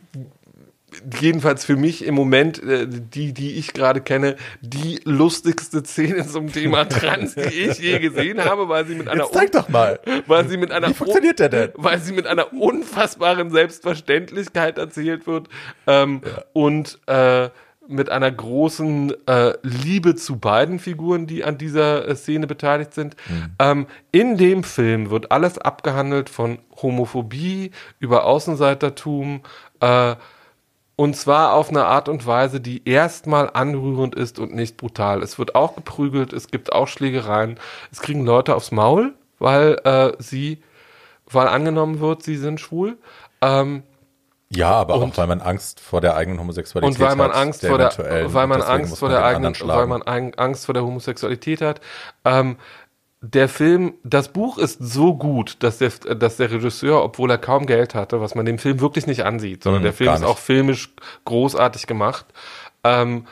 jedenfalls für mich im Moment, äh, die, die ich gerade kenne, die lustigste Szene zum Thema Trans, die ich je gesehen habe, weil sie mit einer Jetzt zeig doch mal. Weil sie mit einer Wie funktioniert der denn? Weil sie mit einer unfassbaren Selbstverständlichkeit erzählt wird ähm, ja. und äh, mit einer großen äh, Liebe zu beiden Figuren, die an dieser äh, Szene beteiligt sind. Mhm. Ähm, in dem Film wird alles abgehandelt von Homophobie über Außenseitertum, äh, und zwar auf eine Art und Weise, die erstmal anrührend ist und nicht brutal. Es wird auch geprügelt, es gibt auch Schlägereien. Es kriegen Leute aufs Maul, weil äh, sie, weil angenommen wird, sie sind schwul. Ähm, ja, aber und, auch weil man Angst vor der eigenen Homosexualität hat. Und weil man Angst vor der, weil man Angst vor der eigenen, weil man Angst vor der Homosexualität hat. Ähm, der Film, das Buch ist so gut, dass der, dass der Regisseur, obwohl er kaum Geld hatte, was man dem Film wirklich nicht ansieht, sondern mhm, der Film ist auch filmisch großartig gemacht, ähm,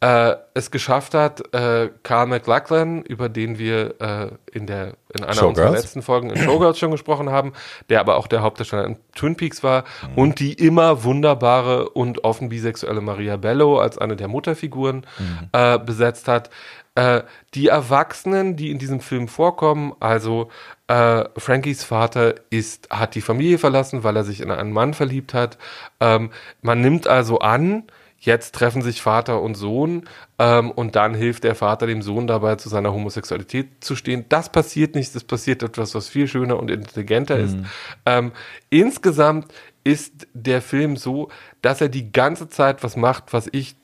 äh, es geschafft hat, äh, Carl McLachlan, über den wir äh, in der in einer Showgirls. unserer letzten Folgen in Showgirls schon gesprochen haben, der aber auch der Hauptdarsteller in Twin Peaks war mhm. und die immer wunderbare und offen bisexuelle Maria Bello als eine der Mutterfiguren mhm. äh, besetzt hat. Äh, die Erwachsenen, die in diesem Film vorkommen, also äh, Frankies Vater ist, hat die Familie verlassen, weil er sich in einen Mann verliebt hat. Ähm, man nimmt also an, jetzt treffen sich Vater und Sohn ähm, und dann hilft der Vater dem Sohn dabei, zu seiner Homosexualität zu stehen. Das passiert nicht, das passiert etwas, was viel schöner und intelligenter mhm. ist. Ähm, insgesamt ist der Film so, dass er die ganze Zeit was macht, was ich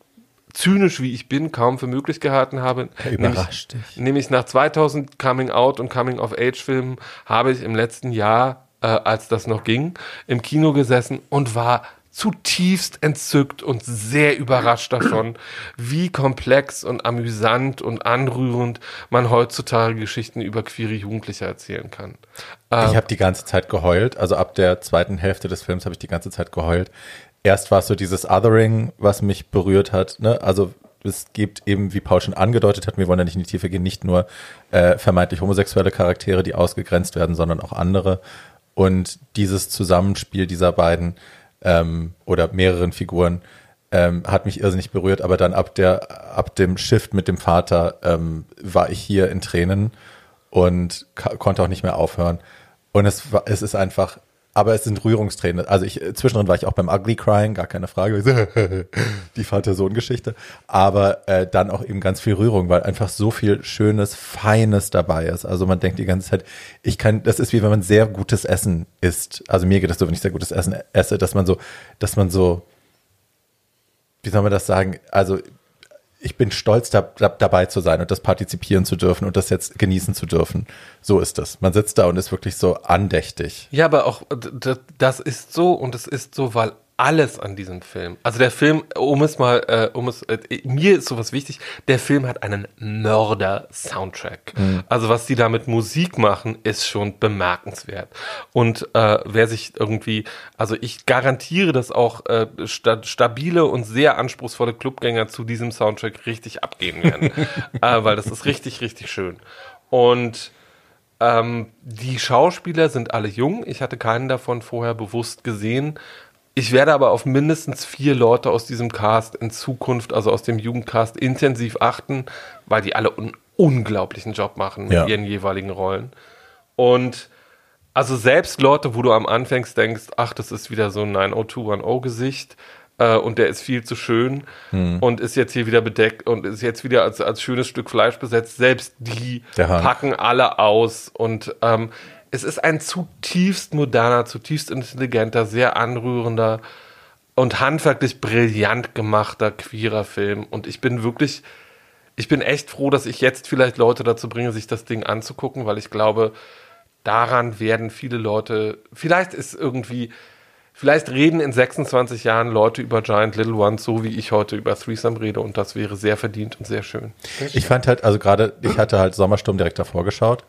zynisch wie ich bin, kaum für möglich gehalten habe. Überrascht nämlich. Nämlich nach 2000 Coming Out und Coming of Age Filmen habe ich im letzten Jahr, äh, als das noch ging, im Kino gesessen und war zutiefst entzückt und sehr überrascht davon, wie komplex und amüsant und anrührend man heutzutage Geschichten über queere Jugendliche erzählen kann. Ich habe die ganze Zeit geheult. Also ab der zweiten Hälfte des Films habe ich die ganze Zeit geheult. Erst war es so dieses Othering, was mich berührt hat. Ne? Also es gibt eben, wie Paul schon angedeutet hat, wir wollen ja nicht in die Tiefe gehen, nicht nur äh, vermeintlich homosexuelle Charaktere, die ausgegrenzt werden, sondern auch andere. Und dieses Zusammenspiel dieser beiden ähm, oder mehreren Figuren ähm, hat mich irrsinnig berührt. Aber dann ab der, ab dem Shift mit dem Vater ähm, war ich hier in Tränen und konnte auch nicht mehr aufhören. Und es es ist einfach, aber es sind Rührungstränen. Also ich, zwischendrin war ich auch beim Ugly Crying, gar keine Frage. Die Vater-Sohn-Geschichte. Aber äh, dann auch eben ganz viel Rührung, weil einfach so viel Schönes, Feines dabei ist. Also man denkt die ganze Zeit, ich kann, das ist wie wenn man sehr gutes Essen isst. Also mir geht das so, wenn ich sehr gutes Essen esse, dass man so, dass man so, wie soll man das sagen? Also ich bin stolz da, da, dabei zu sein und das partizipieren zu dürfen und das jetzt genießen zu dürfen. So ist es. Man sitzt da und ist wirklich so andächtig. Ja, aber auch das ist so und es ist so, weil alles an diesem Film. Also der Film, um es mal, äh, um es, äh, mir ist sowas wichtig, der Film hat einen Mörder-Soundtrack. Mhm. Also was die da mit Musik machen, ist schon bemerkenswert. Und äh, wer sich irgendwie, also ich garantiere, dass auch äh, sta stabile und sehr anspruchsvolle Clubgänger zu diesem Soundtrack richtig abgehen werden. äh, weil das ist richtig, richtig schön. Und ähm, die Schauspieler sind alle jung. Ich hatte keinen davon vorher bewusst gesehen. Ich werde aber auf mindestens vier Leute aus diesem Cast in Zukunft, also aus dem Jugendcast, intensiv achten, weil die alle einen unglaublichen Job machen Ja. mit ihren jeweiligen Rollen. Und also selbst Leute, wo du am Anfang denkst, ach, das ist wieder so ein 90210-Gesicht äh, und der ist viel zu schön Hm. und ist jetzt hier wieder bedeckt und ist jetzt wieder als, als schönes Stück Fleisch besetzt, selbst die packen alle aus und ähm, es ist ein zutiefst moderner, zutiefst intelligenter, sehr anrührender und handwerklich brillant gemachter queerer Film. Und ich bin wirklich ich bin echt froh, dass ich jetzt vielleicht Leute dazu bringe, sich das Ding anzugucken, weil ich glaube, daran werden viele Leute, vielleicht ist irgendwie, vielleicht reden in 26 Jahren Leute über Giant Little Ones, so wie ich heute über Threesome rede und das wäre sehr verdient und sehr schön. Ich fand halt, also gerade, ich hatte halt Sommersturm direkt davor geschaut,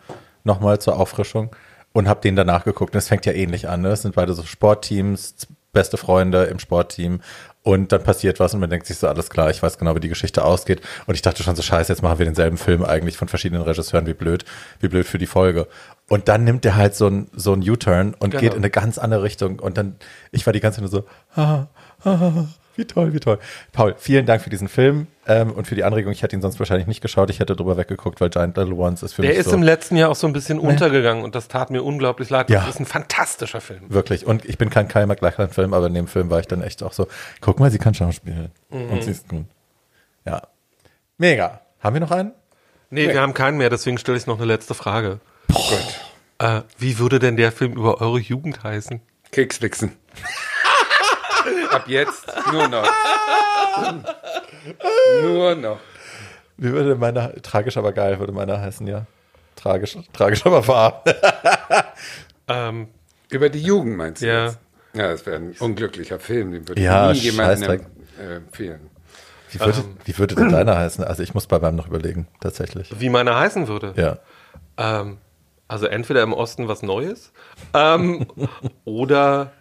nochmal zur Auffrischung und habe den danach geguckt. Und es fängt ja ähnlich an. Ne? Es sind beide so Sportteams, beste Freunde im Sportteam. Und dann passiert was und man denkt sich so, alles klar, ich weiß genau, wie die Geschichte ausgeht. Und ich dachte schon so, scheiße, jetzt machen wir denselben Film eigentlich von verschiedenen Regisseuren, wie blöd, wie blöd für die Folge. Und dann nimmt er halt so ein so ein U-Turn und Genau. geht in eine ganz andere Richtung. Und dann, ich war die ganze Zeit nur so, ah, ah, wie toll, wie toll. Paul, vielen Dank für diesen Film ähm, und für die Anregung. Ich hätte ihn sonst wahrscheinlich nicht geschaut. Ich hätte drüber weggeguckt, weil Giant Little Ones ist für Der mich ist so im letzten Jahr auch so ein bisschen untergegangen und das tat mir unglaublich leid. Ja. Das ist ein fantastischer Film. wirklich. Und ich bin kein Kyle MacLachlan-Film, aber in dem Film war ich dann echt auch so, guck mal, sie kann schauspielen. Und sie ist gut. Ja. Mega. Haben wir noch einen? Nee, wir haben keinen mehr, deswegen stelle ich noch eine letzte Frage. Äh, wie würde denn der Film über eure Jugend heißen? Kekswichsen. Ab jetzt nur noch. nur noch. Wie würde meiner, tragisch aber geil, würde meiner heißen, ja. Tragisch, tragisch aber wahr. Ähm, Über die Jugend meinst du Ja. jetzt? Ja, das wäre ein unglücklicher Film. Den würde Ja, nie jemandem empfehlen. Wie würde, wie würde denn deiner heißen? Also ich muss bei meinem noch überlegen, tatsächlich. wie meiner heißen würde? Ja. Ähm, also entweder im Osten was Neues ähm, oder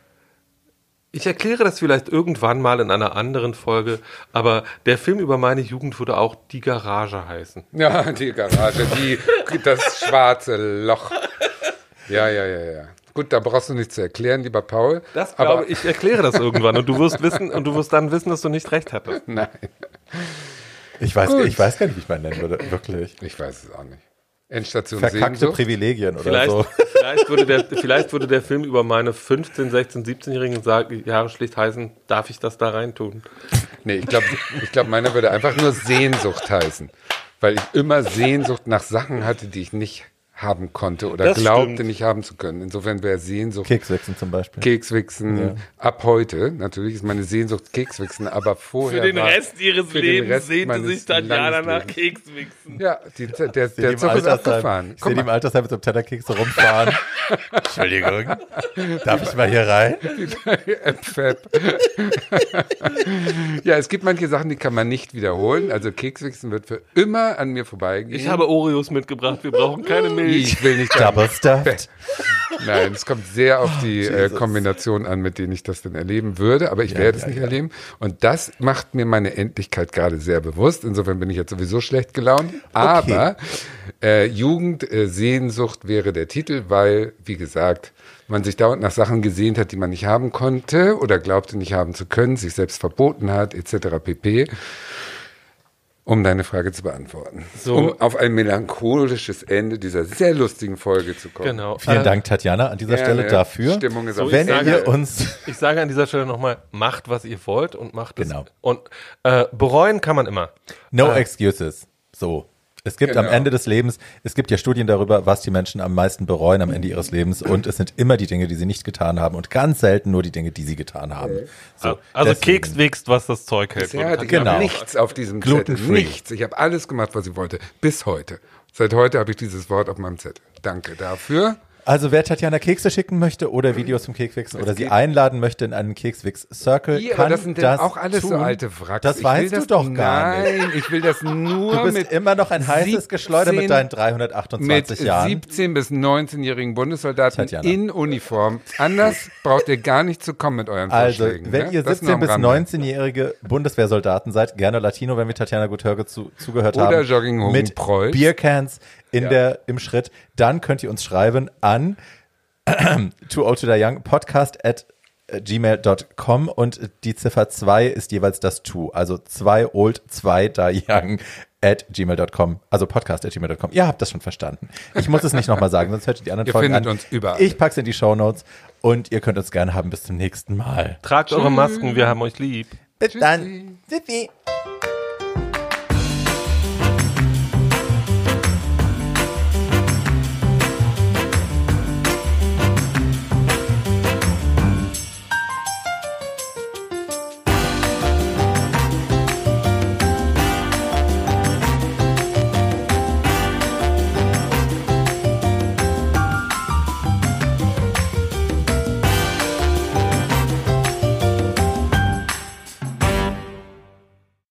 ich erkläre das vielleicht irgendwann mal in einer anderen Folge, aber der Film über meine Jugend würde auch Die Garage heißen. Ja, die Garage, die, das schwarze Loch. Ja, ja, ja, ja. Gut, da brauchst du nichts zu erklären, lieber Paul. Das aber glaube ich, erkläre das irgendwann und du wirst wissen und du wirst dann wissen, dass du nicht recht hattest. Nein, Ich weiß, Gut. ich weiß gar nicht, wie ich meinen nennen würde. Wirklich. ich weiß es auch nicht. Endstation Verkackte Sehnsucht. Privilegien oder Vielleicht, so. Vielleicht, würde der, vielleicht würde der Film über meine 15, 16, 17-jährigen sagen- Jahre schlicht heißen, darf ich das da reintun? Nee, ich glaube, ich glaub, meiner würde einfach nur Sehnsucht heißen. Weil ich immer Sehnsucht nach Sachen hatte, die ich nicht haben konnte oder Das glaubte stimmt. nicht haben zu können. Insofern wäre Sehnsucht Kekswichsen zum Beispiel. Kekswichsen ab heute. Natürlich ist meine Sehnsucht Kekswichsen, aber Für vorher den war, Rest ihres für Lebens sehnte sich Tatjana nach. Kekswichsen. Ja, die, der, der, Zug ist Altersheim- abgefahren. Ich sehe die im Altersheim mit so einem Tellerkeks so rumfahren. Entschuldigung. Darf ich mal hier rein? Ja, es gibt manche Sachen, die kann man nicht wiederholen. Also Kekswichsen wird für immer an mir vorbeigehen. Ich habe Oreos mitgebracht, wir brauchen keine Milch. ich will nicht Double stuffed. Nein, es kommt sehr auf die äh, Kombination an, mit denen ich das dann erleben würde, aber ich werde es nicht erleben. Und das macht mir meine Endlichkeit gerade sehr bewusst. Insofern bin ich jetzt sowieso schlecht gelaunt. Aber äh, Jugend, äh, Sehnsucht wäre der Titel, weil, wie gesagt, man sich dauernd nach Sachen gesehnt hat, die man nicht haben konnte oder glaubte nicht haben zu können, sich selbst verboten hat, etc. pp. Um deine Frage zu beantworten. So. Um auf ein melancholisches Ende dieser sehr lustigen Folge zu kommen. Genau. Vielen Äh, Dank, Tatjana, an dieser. Stelle dafür. Stimmung ist So, Wenn sage- ihr uns Ich sage an dieser Stelle nochmal, macht, was ihr wollt und macht es. Genau. Und äh, bereuen kann man immer. No Ah. excuses. So. Es gibt am Genau. Ende des Lebens, es gibt ja Studien darüber, was die Menschen am meisten bereuen am Ende ihres Lebens und es sind immer die Dinge, die sie nicht getan haben und ganz selten nur die Dinge, die sie getan haben. So, also deswegen. Keks wächst, was das Zeug hält. Bisher Und hatte ich Genau. nichts auf diesem Zettel. Nichts. Ich habe alles gemacht, was ich wollte. Bis heute. Seit heute habe ich dieses Wort auf meinem Zettel. Danke dafür. Also wer Tatjana Kekse schicken möchte oder Videos zum Kekswichsen oder sie einladen möchte in einen Kekswix-Circle, kann das sind das auch alles tun. so alte Wracks. Das Ich weißt du das, doch gar nicht. Nein, ich will das nur Du bist mit immer noch ein heißes Geschleuder mit 17 deinen mit 328 Jahren. 17 bis 19-jährigen Bundessoldaten Tatjana. in Uniform. Anders braucht ihr gar nicht zu kommen mit euren Also, wenn ne? ihr Das nur 17 am bis Rande. 19-jährige Bundeswehrsoldaten seid, gerne Latino, wenn wir Tatjana Guthörge zu, zugehört Oder haben, Jogginghosen mit Preuß. Biercans in der, im Schritt, dann könnt ihr uns schreiben an too old to die young podcast at äh, gmail.com und die Ziffer 2 ist jeweils das to, also 2 old 2 die young at gmail.com, also podcast at gmail.com. Ihr habt das schon verstanden. Ich muss es nicht nochmal sagen, sonst hört ihr die anderen Ihr Folgen findet an. uns überall. Ich pack's in die Shownotes und ihr könnt uns gerne haben. Bis zum nächsten Mal. Tragt eure Masken, wir haben euch lieb. Bis dann. Tschüssi.